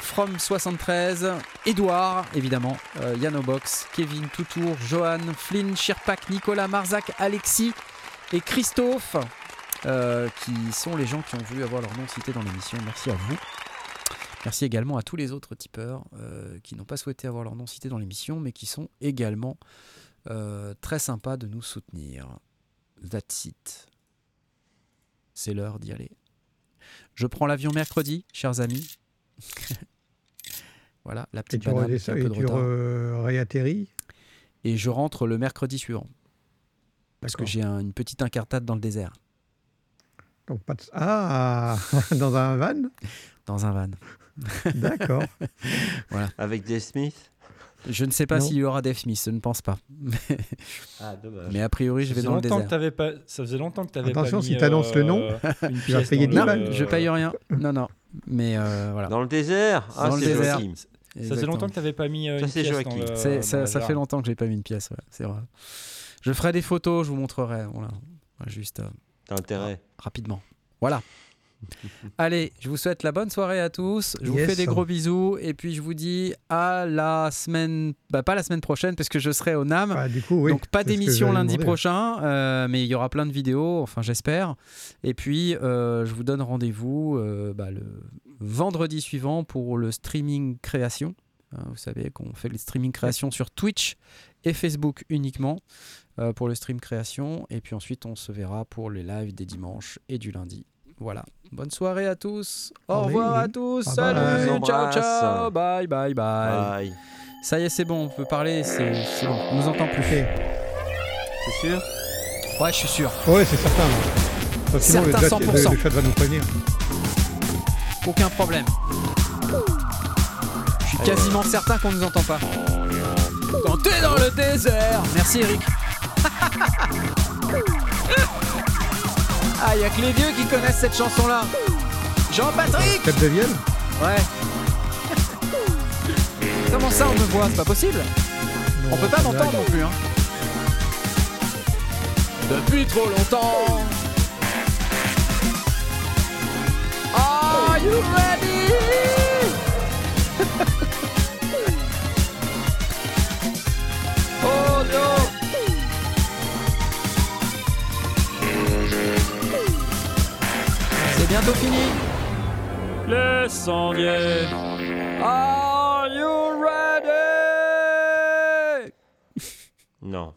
From73, Edouard, évidemment, euh, Yanobox, Kevin Toutour, Johan, Flynn, Shirpak, Nicolas, Marzac, Alexis et Christophe, euh, qui sont les gens qui ont voulu avoir leur nom cité dans l'émission. Merci à vous. Merci également à tous les autres tipeurs euh, qui n'ont pas souhaité avoir leur nom cité dans l'émission, mais qui sont également euh, très sympas de nous soutenir. That's it. C'est l'heure d'y aller. Je prends l'avion mercredi, chers amis. (laughs) voilà, la Et petite tu, banane, redescends- qui a un peu et de tu retard. re- réatterris? Et je rentre le mercredi suivant, parce que j'ai un- une petite incartade dans le désert, Donc, pas de- Ah (laughs) Dans un van? Dans un van. (laughs) D'accord. Avec des Smiths Je ne sais pas s'il y aura Dave Smith, je ne pense pas. Ah, dommage. Mais a priori, je vais dans le longtemps que désert. t'avais pas. Ça faisait longtemps que t'avais pas. Attention, mis, si t'annonces le nom, euh, (laughs) tu vas payer dans 10 le- balles. Je paye rien. Non, non. Mais euh, voilà. Dans le désert? Ah, Dans le c'est désert. Joachim. Ça faisait longtemps que t'avais pas mis euh, Ça, une pièce Joachim. dans le. Ça, ça fait longtemps que j'ai pas mis une pièce, ouais, c'est vrai. Je ferai des photos, je vous montrerai. Voilà. Voilà, Juste euh, T'as intérêt. rapidement. Voilà. (laughs) Allez, je vous souhaite la bonne soirée à tous. Je vous fais des gros bisous. Et puis je vous dis à la semaine. Bah, pas la semaine prochaine, parce que je serai au NAM. Ah, du coup, oui. Donc pas d'émission lundi demander. prochain, euh, mais il y aura plein de vidéos, enfin j'espère. Et puis euh, je vous donne rendez-vous euh, bah, le vendredi suivant pour le streaming création. Hein, vous savez qu'on fait le streaming création sur Twitch et Facebook uniquement euh, pour le stream création. Et puis ensuite on se verra pour les lives des dimanches et du lundi. Voilà. Bonne soirée à tous. Au Allez. revoir à tous. Bye Salut. bye. Ciao ciao. Bye bye bye. Bye. Ça y est c'est bon. On peut parler. C'est bon. On nous entend plus. C'est sûr? Ouais je suis sûr. Ouais, c'est certain. Enfin, sinon, le, Certain, chat- 100%. le- le chat va nous prévenir. Aucun problème. Je suis quasiment certain qu'on nous entend pas. Quand t'es dans le désert. Merci Eric. Ah, y a que les vieux qui connaissent cette chanson-là. Jean-Patrick Cap de Vienne Ouais. Comment ça on me voit? C'est pas possible. On peut pas m'entendre non plus. Hein. Depuis trop longtemps. Are you ready? Bientôt fini. Les sondiers. Are you ready? Non.